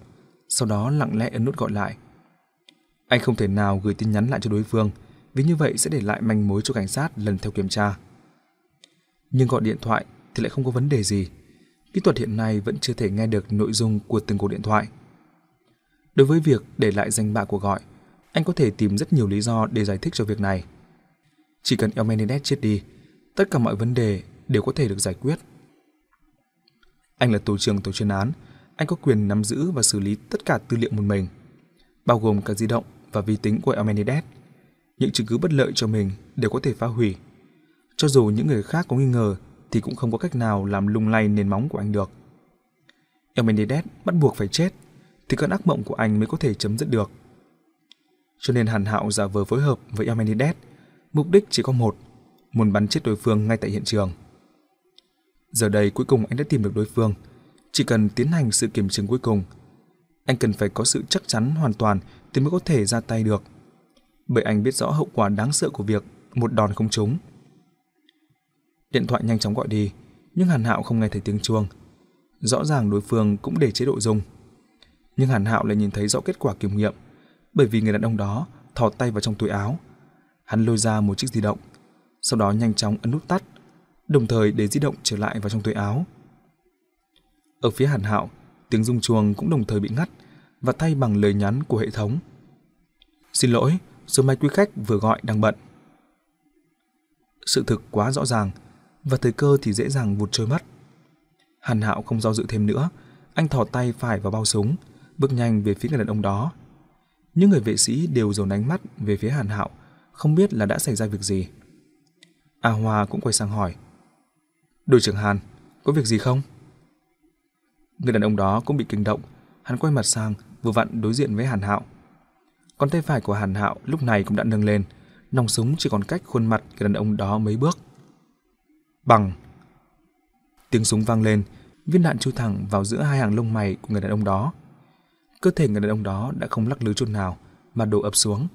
Speaker 1: sau đó lặng lẽ ấn nút gọi lại. Anh không thể nào gửi tin nhắn lại cho đối phương, vì như vậy sẽ để lại manh mối cho cảnh sát lần theo kiểm tra. Nhưng gọi điện thoại thì lại không có vấn đề gì. Kỹ thuật hiện nay vẫn chưa thể nghe được nội dung của từng cuộc điện thoại. Đối với việc để lại danh bạ cuộc gọi, anh có thể tìm rất nhiều lý do để giải thích cho việc này. Chỉ cần Elmenides chết đi, tất cả mọi vấn đề đều có thể được giải quyết. Anh là tổ trưởng tổ chuyên án, anh có quyền nắm giữ và xử lý tất cả tư liệu một mình, bao gồm cả di động và vi tính của Elmenides. Những chứng cứ bất lợi cho mình đều có thể phá hủy. Cho dù những người khác có nghi ngờ thì cũng không có cách nào làm lung lay nền móng của anh được. Elmenides bắt buộc phải chết thì cơn ác mộng của anh mới có thể chấm dứt được. Cho nên Hàn Hạo giả vờ phối hợp với Elmenides, mục đích chỉ có một, muốn bắn chết đối phương ngay tại hiện trường. Giờ đây cuối cùng anh đã tìm được đối phương, chỉ cần tiến hành sự kiểm chứng cuối cùng. Anh cần phải có sự chắc chắn hoàn toàn thì mới có thể ra tay được. Bởi anh biết rõ hậu quả đáng sợ của việc một đòn không trúng. Điện thoại nhanh chóng gọi đi, nhưng Hàn Hạo không nghe thấy tiếng chuông. Rõ ràng đối phương cũng để chế độ dùng. Nhưng Hàn Hạo lại nhìn thấy rõ kết quả kiểm nghiệm, bởi vì người đàn ông đó thò tay vào trong túi áo. Hắn lôi ra một chiếc di động, sau đó nhanh chóng ấn nút tắt, đồng thời để di động trở lại vào trong túi áo. Ở phía Hàn Hạo, tiếng rung chuông cũng đồng thời bị ngắt và thay bằng lời nhắn của hệ thống. Xin lỗi, số máy quý khách vừa gọi đang bận. Sự thực quá rõ ràng, và thời cơ thì dễ dàng vụt trôi mất. Hàn Hạo không do dự thêm nữa, anh thò tay phải vào bao súng, bước nhanh về phía người đàn ông đó. Những người vệ sĩ đều dồn ánh mắt về phía Hàn Hạo, không biết là đã xảy ra việc gì. A Hoa cũng quay sang hỏi. Đội trưởng Hàn, có việc gì không? Người đàn ông đó cũng bị kinh động, hắn quay mặt sang, vừa vặn đối diện với Hàn Hạo. Còn tay phải của Hàn Hạo lúc này cũng đã nâng lên, nòng súng chỉ còn cách khuôn mặt người đàn ông đó mấy bước. Bằng. Tiếng súng vang lên, viên đạn chui thẳng vào giữa hai hàng lông mày của người đàn ông đó. Cơ thể người đàn ông đó đã không lắc lư chút nào mà đổ ập xuống.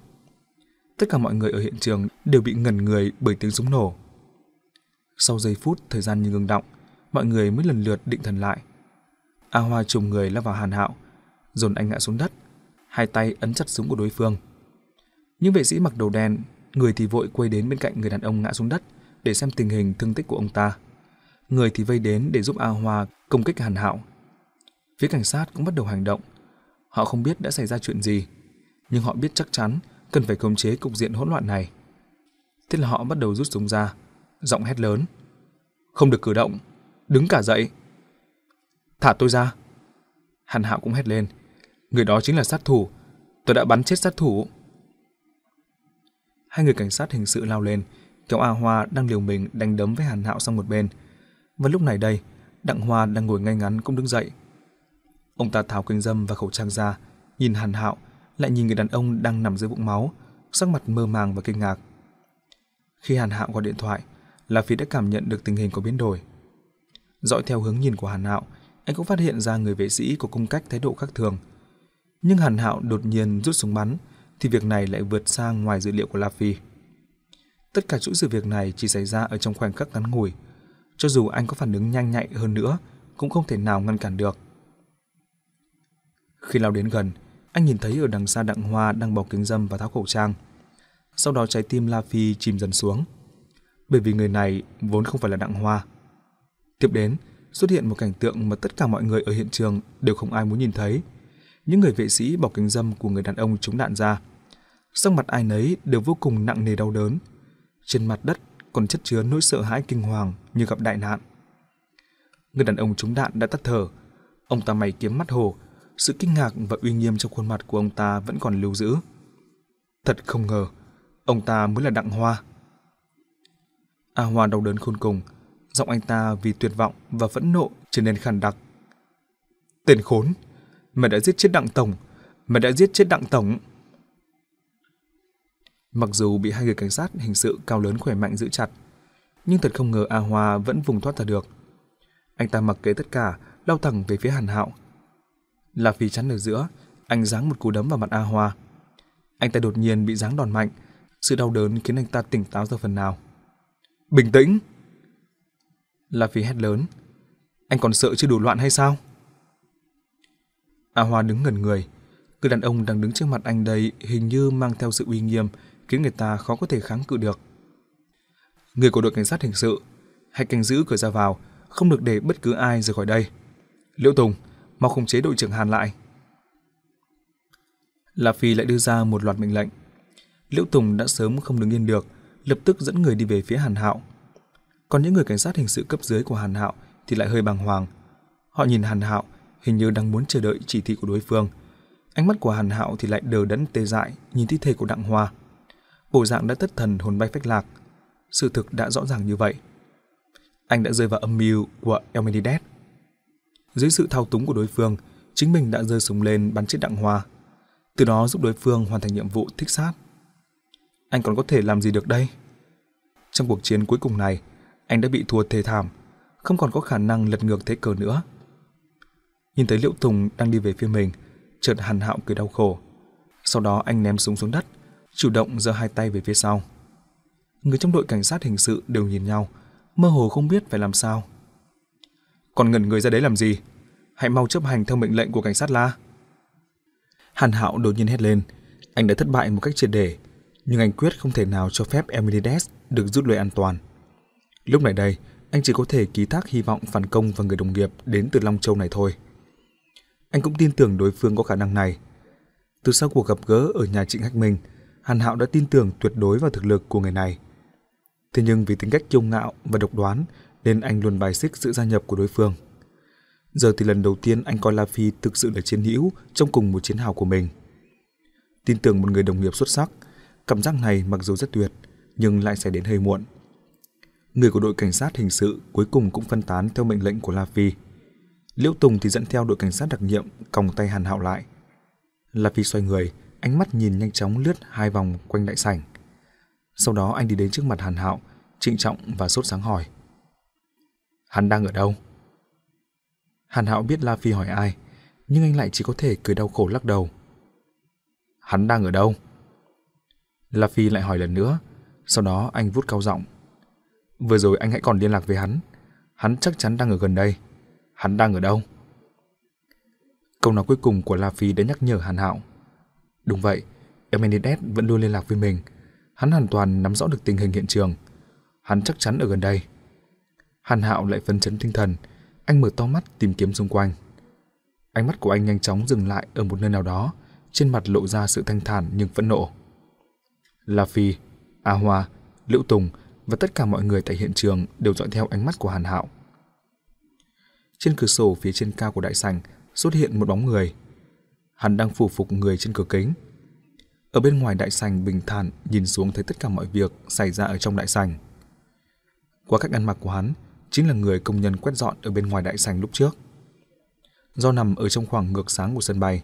Speaker 1: Tất cả mọi người ở hiện trường đều bị ngẩn người bởi tiếng súng nổ. Sau giây phút thời gian như ngừng động, mọi người mới lần lượt định thần lại. A Hoa trùng người lao vào Hàn Hạo, dồn anh ngã xuống đất, hai tay ấn chặt súng của đối phương. Những vệ sĩ mặc đồ đen, người thì vội quay đến bên cạnh người đàn ông ngã xuống đất để xem tình hình thương tích của ông ta. Người thì vây đến để giúp A Hoa công kích Hàn Hạo. Phía cảnh sát cũng bắt đầu hành động. Họ không biết đã xảy ra chuyện gì, nhưng họ biết chắc chắn cần phải khống chế cục diện hỗn loạn này. Thế là họ bắt đầu rút súng ra, giọng hét lớn. Không được cử động, đứng cả dậy. Thả tôi ra. Hàn Hạo cũng hét lên. Người đó chính là sát thủ. Tôi đã bắn chết sát thủ. Hai người cảnh sát hình sự lao lên, kéo A Hoa đang liều mình đánh đấm với Hàn Hạo sang một bên. Và lúc này đây, Đặng Hoa đang ngồi ngay ngắn cũng đứng dậy. Ông ta tháo kính dâm và khẩu trang ra, nhìn Hàn Hạo, lại nhìn người đàn ông đang nằm dưới vũng máu, sắc mặt mơ màng và kinh ngạc. Khi Hàn Hạo gọi điện thoại, La Phi đã cảm nhận được tình hình có biến đổi. Dõi theo hướng nhìn của Hàn Hạo, anh cũng phát hiện ra người vệ sĩ có cung cách thái độ khác thường. Nhưng Hàn Hạo đột nhiên rút súng bắn, thì việc này lại vượt sang ngoài dữ liệu của La Phi. Tất cả chuỗi sự việc này chỉ xảy ra ở trong khoảnh khắc ngắn ngủi. Cho dù anh có phản ứng nhanh nhạy hơn nữa, cũng không thể nào ngăn cản được. Khi lao đến gần, anh nhìn thấy ở đằng xa đặng hoa đang bỏ kính dâm và tháo khẩu trang. Sau đó trái tim La Phi chìm dần xuống. bởi vì người này vốn không phải là Đặng Hoa. Tiếp đến, xuất hiện một cảnh tượng mà tất cả mọi người ở hiện trường đều không ai muốn nhìn thấy. Những người vệ sĩ bỏ kính dâm của người đàn ông trúng đạn ra. Sắc mặt ai nấy đều vô cùng nặng nề đau đớn. Trên mặt đất còn chất chứa nỗi sợ hãi kinh hoàng như gặp đại nạn. Người đàn ông trúng đạn đã tắt thở. Ông ta mày kiếm mắt hồ, sự kinh ngạc và uy nghiêm trong khuôn mặt của ông ta vẫn còn lưu giữ. Thật không ngờ, ông ta mới là Đặng Hoa. A Hoa đau đớn khôn cùng, giọng anh ta vì tuyệt vọng và phẫn nộ trở nên khàn đặc. Tên khốn, mày đã giết chết Đặng Tổng, mày đã giết chết Đặng Tổng. Mặc dù bị hai người cảnh sát hình sự cao lớn khỏe mạnh giữ chặt, nhưng thật không ngờ A Hoa vẫn vùng thoát ra được. Anh ta mặc kệ tất cả, lao thẳng về phía Hàn Hạo. Là Phi chắn ở giữa, anh giáng một cú đấm vào mặt A Hoa. Anh ta đột nhiên bị giáng đòn mạnh, sự đau đớn khiến anh ta tỉnh táo ra phần nào. Bình tĩnh! La Phi hét lớn. Anh còn sợ chưa đủ loạn hay sao? A Hoa đứng ngẩn người. Người đàn ông đang đứng trước mặt anh đây hình như mang theo sự uy nghiêm, khiến người ta khó có thể kháng cự được. Người của đội cảnh sát hình sự, hãy canh giữ cửa ra vào, không được để bất cứ ai rời khỏi đây. Liễu Tùng, mau khống chế đội trưởng Hàn lại. La Phi lại đưa ra một loạt mệnh lệnh. Liễu Tùng đã sớm không đứng yên được, lập tức dẫn người đi về phía Hàn Hạo. Còn những người cảnh sát hình sự cấp dưới của Hàn Hạo thì lại hơi bàng hoàng. Họ nhìn Hàn Hạo hình như đang muốn chờ đợi chỉ thị của đối phương. Ánh mắt của Hàn Hạo thì lại đờ đẫn tê dại nhìn thi thể của Đặng Hoa. Bộ dạng đã thất thần hồn bay phách lạc. Sự thực đã rõ ràng như vậy. Anh đã rơi vào âm mưu của Elmenides. Dưới sự thao túng của đối phương, chính mình đã rơi súng lên bắn chết Đặng Hoa. Từ đó giúp đối phương hoàn thành nhiệm vụ thích sát. Anh còn có thể làm gì được đây? Trong cuộc chiến cuối cùng này, anh đã bị thua thê thảm, không còn có khả năng lật ngược thế cờ nữa. Nhìn thấy Liễu Tùng đang đi về phía mình, chợt Hàn Hạo cười đau khổ. Sau đó anh ném súng xuống đất, chủ động giơ hai tay về phía sau. Người trong đội cảnh sát hình sự đều nhìn nhau, mơ hồ không biết phải làm sao. Còn ngẩn người ra đấy làm gì? Hãy mau chấp hành theo mệnh lệnh của cảnh sát La. Hàn Hạo đột nhiên hét lên, anh đã thất bại một cách triệt để, nhưng anh quyết không thể nào cho phép Emilides được rút lui an toàn. Lúc này đây, anh chỉ có thể ký thác hy vọng phản công vào người đồng nghiệp đến từ Long Châu này thôi. Anh cũng tin tưởng đối phương có khả năng này. Từ sau cuộc gặp gỡ ở nhà Trịnh Hách Minh, Hàn Hạo đã tin tưởng tuyệt đối vào thực lực của người này. Thế nhưng vì tính cách kiêu ngạo và độc đoán nên anh luôn bài xích sự gia nhập của đối phương. Giờ thì lần đầu tiên anh coi La Phi thực sự là chiến hữu trong cùng một chiến hào của mình. Tin tưởng một người đồng nghiệp xuất sắc, cảm giác này mặc dù rất tuyệt, nhưng lại sẽ đến hơi muộn. Người của đội cảnh sát hình sự cuối cùng cũng phân tán theo mệnh lệnh của La Phi. Liễu Tùng thì dẫn theo đội cảnh sát đặc nhiệm còng tay Hàn Hạo lại. La Phi xoay người, ánh mắt nhìn nhanh chóng lướt hai vòng quanh đại sảnh. Sau đó anh đi đến trước mặt Hàn Hạo, trịnh trọng và sốt sáng hỏi. Hắn đang ở đâu? Hàn Hạo biết La Phi hỏi ai, nhưng anh lại chỉ có thể cười đau khổ lắc đầu. Hắn đang ở đâu? La Phi lại hỏi lần nữa, sau đó anh vút cao giọng. Vừa rồi anh hãy còn liên lạc với hắn, hắn chắc chắn đang ở gần đây. Hắn đang ở đâu? Câu nói cuối cùng của La Phi đã nhắc nhở Hàn Hạo. Đúng vậy, Emenides vẫn luôn liên lạc với mình. Hắn hoàn toàn nắm rõ được tình hình hiện trường. Hắn chắc chắn ở gần đây. Hàn Hạo lại phấn chấn tinh thần, anh mở to mắt tìm kiếm xung quanh. Ánh mắt của anh nhanh chóng dừng lại ở một nơi nào đó, trên mặt lộ ra sự thanh thản nhưng phẫn nộ. La Phi, A Hoa, Liễu Tùng và tất cả mọi người tại hiện trường đều dõi theo ánh mắt của Hàn Hạo. Trên cửa sổ phía trên cao của đại sảnh xuất hiện một bóng người. Hắn đang phủ phục người trên cửa kính. Ở bên ngoài đại sảnh bình thản nhìn xuống thấy tất cả mọi việc xảy ra ở trong đại sảnh. Qua cách ăn mặc của hắn, chính là người công nhân quét dọn ở bên ngoài đại sảnh lúc trước. Do nằm ở trong khoảng ngược sáng của sân bay,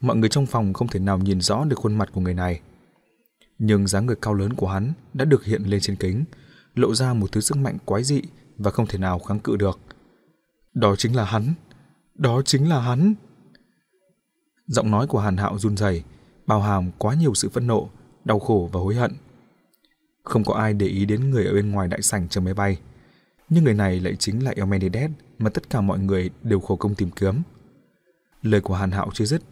Speaker 1: mọi người trong phòng không thể nào nhìn rõ được khuôn mặt của người này. Nhưng dáng người cao lớn của hắn đã được hiện lên trên kính, lộ ra một thứ sức mạnh quái dị và không thể nào kháng cự được. Đó chính là hắn, đó chính là hắn. Giọng nói của Hàn Hạo run rẩy, bao hàm quá nhiều sự phẫn nộ, đau khổ và hối hận. Không có ai để ý đến người ở bên ngoài đại sảnh chờ máy bay nhưng người này lại chính là Elmenides mà tất cả mọi người đều khổ công tìm kiếm. Lời của Hàn Hạo chưa dứt,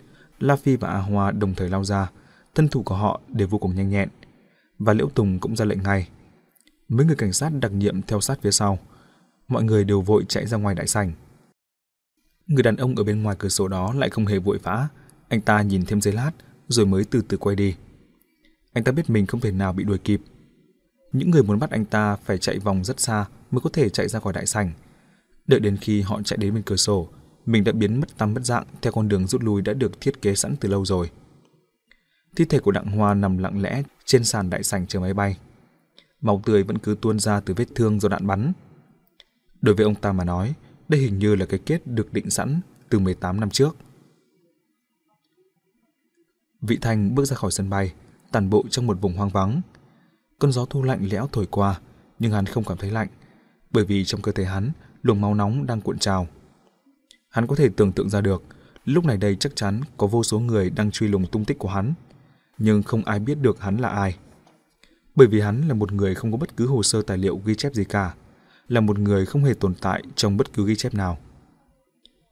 Speaker 1: La Phi và A Hoa đồng thời lao ra, thân thủ của họ đều vô cùng nhanh nhẹn, và Liễu Tùng cũng ra lệnh ngay. Mấy người cảnh sát đặc nhiệm theo sát phía sau. Mọi người đều vội chạy ra ngoài đại sảnh. Người đàn ông ở bên ngoài cửa sổ đó lại không hề vội vã, anh ta nhìn thêm giây lát rồi mới từ từ quay đi. Anh ta biết mình không thể nào bị đuổi kịp. Những người muốn bắt anh ta phải chạy vòng rất xa mới có thể chạy ra khỏi đại sảnh. Đợi đến khi họ chạy đến bên cửa sổ, mình đã biến mất tăm mất dạng theo con đường rút lui đã được thiết kế sẵn từ lâu rồi. Thi thể của Đặng Hoa nằm lặng lẽ trên sàn đại sảnh chờ máy bay. Máu tươi vẫn cứ tuôn ra từ vết thương do đạn bắn. Đối với ông ta mà nói, đây hình như là cái kết được định sẵn từ 18 năm trước. Vị Thành bước ra khỏi sân bay, tản bộ trong một vùng hoang vắng. Cơn gió thu lạnh lẽo thổi qua, nhưng hắn không cảm thấy lạnh, bởi vì trong cơ thể hắn, luồng máu nóng đang cuộn trào. Hắn có thể tưởng tượng ra được, lúc này đây chắc chắn có vô số người đang truy lùng tung tích của hắn, nhưng không ai biết được hắn là ai. Bởi vì hắn là một người không có bất cứ hồ sơ tài liệu ghi chép gì cả, là một người không hề tồn tại trong bất cứ ghi chép nào.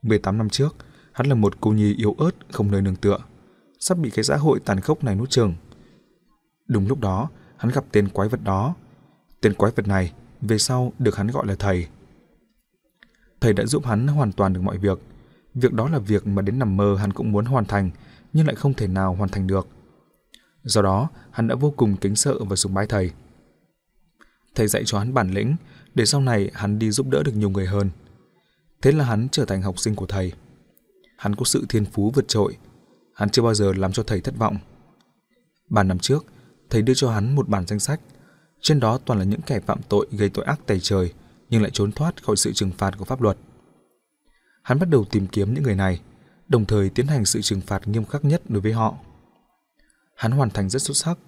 Speaker 1: 18 năm trước, hắn là một cô nhi yếu ớt không nơi nương tựa sắp bị cái xã hội tàn khốc này nuốt chửng. Đúng lúc đó, hắn gặp tên quái vật đó. Tên quái vật này về sau được hắn gọi là thầy. Thầy đã giúp hắn hoàn toàn được mọi việc. Việc đó là việc mà đến nằm mơ hắn cũng muốn hoàn thành, nhưng lại không thể nào hoàn thành được. Do đó, hắn đã vô cùng kính sợ và sùng bái thầy. Thầy dạy cho hắn bản lĩnh, để sau này hắn đi giúp đỡ được nhiều người hơn. Thế là hắn trở thành học sinh của thầy. Hắn có sự thiên phú vượt trội, hắn chưa bao giờ làm cho thầy thất vọng. Ba năm trước, thầy đưa cho hắn một bản danh sách, trên đó toàn là những kẻ phạm tội gây tội ác tày trời nhưng lại trốn thoát khỏi sự trừng phạt của pháp luật. Hắn bắt đầu tìm kiếm những người này, đồng thời tiến hành sự trừng phạt nghiêm khắc nhất đối với họ. Hắn hoàn thành rất xuất sắc,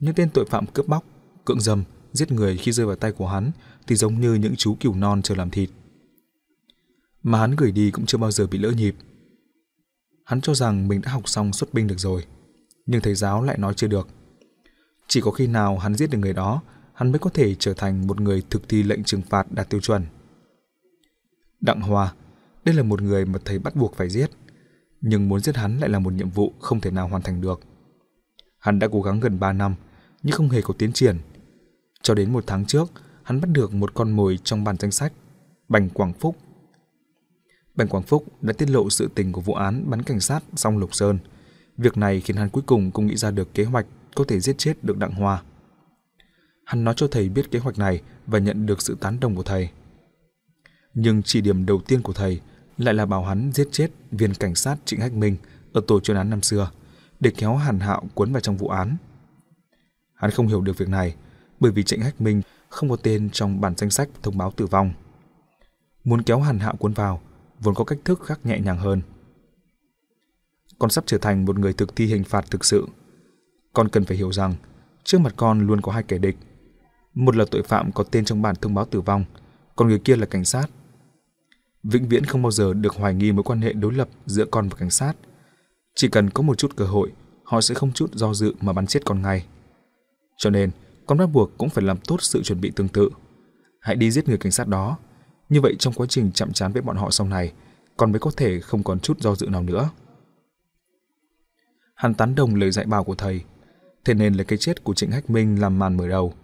Speaker 1: những tên tội phạm cướp bóc, cưỡng dâm, giết người khi rơi vào tay của hắn thì giống như những chú cừu non chờ làm thịt. Mà hắn gửi đi cũng chưa bao giờ bị lỡ nhịp. Hắn cho rằng mình đã học xong xuất binh được rồi, nhưng thầy giáo lại nói chưa được. Chỉ có khi nào hắn giết được người đó, hắn mới có thể trở thành một người thực thi lệnh trừng phạt đạt tiêu chuẩn. Đặng Hoa, đây là một người mà thầy bắt buộc phải giết, nhưng muốn giết hắn lại là một nhiệm vụ không thể nào hoàn thành được. Hắn đã cố gắng gần 3 năm, nhưng không hề có tiến triển. Cho đến một tháng trước, hắn bắt được một con mồi trong bản danh sách, Bành Quảng Phúc Bành Quảng Phúc đã tiết lộ sự tình của vụ án bắn cảnh sát song Lục Sơn. Việc này khiến hắn cuối cùng cũng nghĩ ra được kế hoạch có thể giết chết được Đặng Hoa. Hắn nói cho thầy biết kế hoạch này và nhận được sự tán đồng của thầy. Nhưng chỉ điểm đầu tiên của thầy lại là bảo hắn giết chết viên cảnh sát Trịnh Hách Minh ở tổ chuyên án năm xưa để kéo Hàn Hạo cuốn vào trong vụ án. Hắn không hiểu được việc này bởi vì Trịnh Hách Minh không có tên trong bản danh sách thông báo tử vong. Muốn kéo Hàn Hạo cuốn vào vốn có cách thức khác nhẹ nhàng hơn. Con sắp trở thành một người thực thi hình phạt thực sự. Con cần phải hiểu rằng, trước mặt con luôn có hai kẻ địch. Một là tội phạm có tên trong bản thông báo tử vong, còn người kia là cảnh sát. Vĩnh viễn không bao giờ được hoài nghi mối quan hệ đối lập giữa con và cảnh sát. Chỉ cần có một chút cơ hội, họ sẽ không chút do dự mà bắn chết con ngay. Cho nên, con bắt buộc cũng phải làm tốt sự chuẩn bị tương tự. Hãy đi giết người cảnh sát đó, như vậy trong quá trình chạm trán với bọn họ sau này, con mới có thể không còn chút do dự nào nữa. Hắn tán đồng lời dạy bảo của thầy, thế nên là cái chết của Trịnh Hách Minh làm màn mở đầu.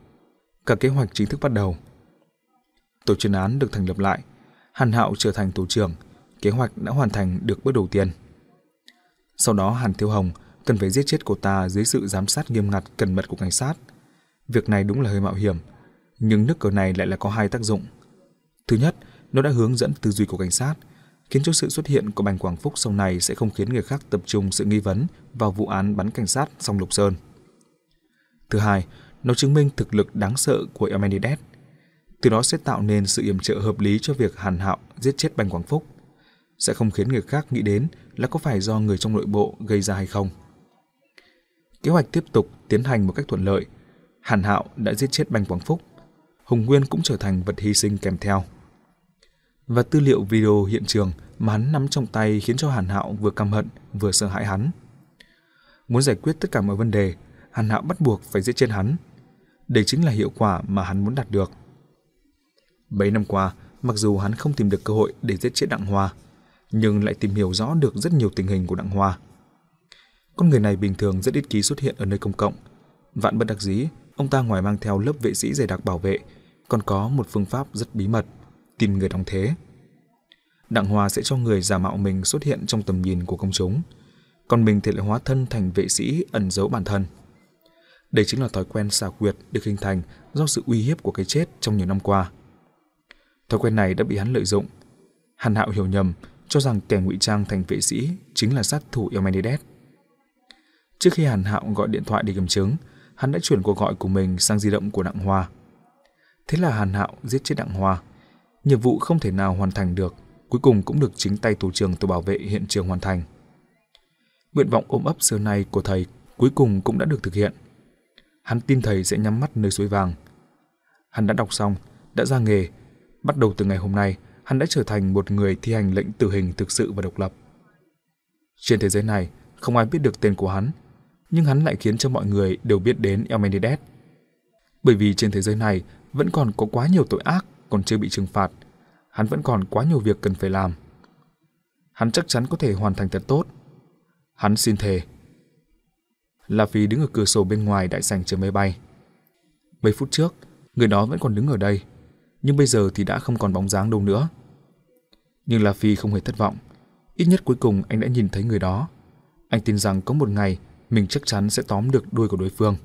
Speaker 1: Cả kế hoạch chính thức bắt đầu. Tổ chuyên án được thành lập lại, Hàn Hạo trở thành tổ trưởng, kế hoạch đã hoàn thành được bước đầu tiên. Sau đó Hàn Thiêu Hồng cần phải giết chết cô ta dưới sự giám sát nghiêm ngặt cẩn mật của cảnh sát. Việc này đúng là hơi mạo hiểm, nhưng nước cờ này lại là có hai tác dụng. Thứ nhất, nó đã hướng dẫn tư duy của cảnh sát, khiến cho sự xuất hiện của Bành Quảng Phúc sau này sẽ không khiến người khác tập trung sự nghi vấn vào vụ án bắn cảnh sát song Lục Sơn. Thứ hai, nó chứng minh thực lực đáng sợ của Emenides. Từ đó sẽ tạo nên sự yểm trợ hợp lý cho việc Hàn Hạo giết chết Bành Quảng Phúc. Sẽ không khiến người khác nghĩ đến là có phải do người trong nội bộ gây ra hay không. Kế hoạch tiếp tục tiến hành một cách thuận lợi. Hàn Hạo đã giết chết Bành Quảng Phúc. Hùng Nguyên cũng trở thành vật hy sinh kèm theo và tư liệu video hiện trường mà hắn nắm trong tay khiến cho Hàn Hạo vừa căm hận vừa sợ hãi hắn. Muốn giải quyết tất cả mọi vấn đề, Hàn Hạo bắt buộc phải giết chết hắn. Đây chính là hiệu quả mà hắn muốn đạt được. Bấy năm qua, mặc dù hắn không tìm được cơ hội để giết chết Đặng Hoa, nhưng lại tìm hiểu rõ được rất nhiều tình hình của Đặng Hoa. Con người này bình thường rất ít ký xuất hiện ở nơi công cộng. Vạn bất đắc dĩ, ông ta ngoài mang theo lớp vệ sĩ dày đặc bảo vệ, còn có một phương pháp rất bí mật, tìm người đóng thế. Đặng Hoa sẽ cho người giả mạo mình xuất hiện trong tầm nhìn của công chúng, còn mình thì lại hóa thân thành vệ sĩ ẩn giấu bản thân. Đây chính là thói quen xảo quyệt được hình thành do sự uy hiếp của cái chết trong nhiều năm qua. Thói quen này đã bị hắn lợi dụng. Hàn Hạo hiểu nhầm, cho rằng kẻ ngụy trang thành vệ sĩ chính là sát thủ Eumenides. Trước khi Hàn Hạo gọi điện thoại để kiểm chứng, hắn đã chuyển cuộc gọi của mình sang di động của Đặng Hoa. Thế là Hàn Hạo giết chết Đặng Hoa. Nhiệm vụ không thể nào hoàn thành được, cuối cùng cũng được chính tay thủ trưởng tổ bảo vệ hiện trường hoàn thành. Nguyện vọng ôm ấp xưa nay của thầy cuối cùng cũng đã được thực hiện. Hắn tin thầy sẽ nhắm mắt nơi suối vàng. Hắn đã đọc xong, đã ra nghề. Bắt đầu từ ngày hôm nay, hắn đã trở thành một người thi hành lệnh tử hình thực sự và độc lập. Trên thế giới này, không ai biết được tên của hắn, nhưng hắn lại khiến cho mọi người đều biết đến Elmenides. Bởi vì trên thế giới này vẫn còn có quá nhiều tội ác còn chưa bị trừng phạt, hắn vẫn còn quá nhiều việc cần phải làm. Hắn chắc chắn có thể hoàn thành thật tốt. Hắn xin thề. La Phi đứng ở cửa sổ bên ngoài đại sảnh chờ máy bay. Mấy phút trước, người đó vẫn còn đứng ở đây, nhưng bây giờ thì đã không còn bóng dáng đâu nữa. Nhưng La Phi không hề thất vọng, ít nhất cuối cùng anh đã nhìn thấy người đó. Anh tin rằng có một ngày mình chắc chắn sẽ tóm được đuôi của đối phương.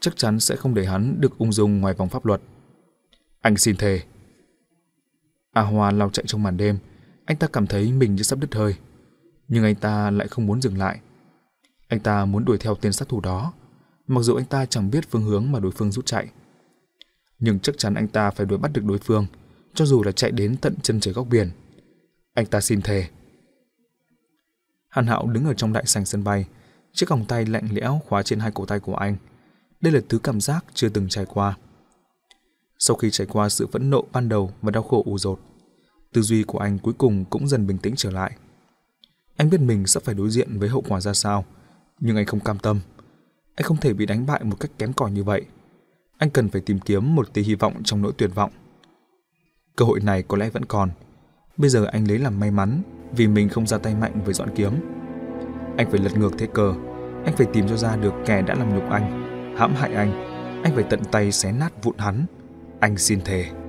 Speaker 1: Chắc chắn sẽ không để hắn được ung dung ngoài vòng pháp luật. Anh xin thề. A Hoa lao chạy trong màn đêm, anh ta cảm thấy mình như sắp đứt hơi. Nhưng anh ta lại không muốn dừng lại. Anh ta muốn đuổi theo tên sát thủ đó, mặc dù anh ta chẳng biết phương hướng mà đối phương rút chạy. Nhưng chắc chắn anh ta phải đuổi bắt được đối phương, cho dù là chạy đến tận chân trời góc biển. Anh ta xin thề. Hàn Hạo đứng ở trong đại sảnh sân bay, chiếc vòng tay lạnh lẽo khóa trên hai cổ tay của anh. Đây là thứ cảm giác chưa từng trải qua. Sau khi trải qua sự phẫn nộ ban đầu và đau khổ u dột, tư duy của anh cuối cùng cũng dần bình tĩnh trở lại. Anh biết mình sẽ phải đối diện với hậu quả ra sao, nhưng anh không cam tâm. Anh không thể bị đánh bại một cách kém cỏi như vậy. Anh cần phải tìm kiếm một tia hy vọng trong nỗi tuyệt vọng. Cơ hội này có lẽ vẫn còn. Bây giờ anh lấy làm may mắn vì mình không ra tay mạnh với dọn kiếm. Anh phải lật ngược thế cờ. Anh phải tìm cho ra được kẻ đã làm nhục anh, hãm hại anh. Anh phải tận tay xé nát vụn hắn. Anh xin thề.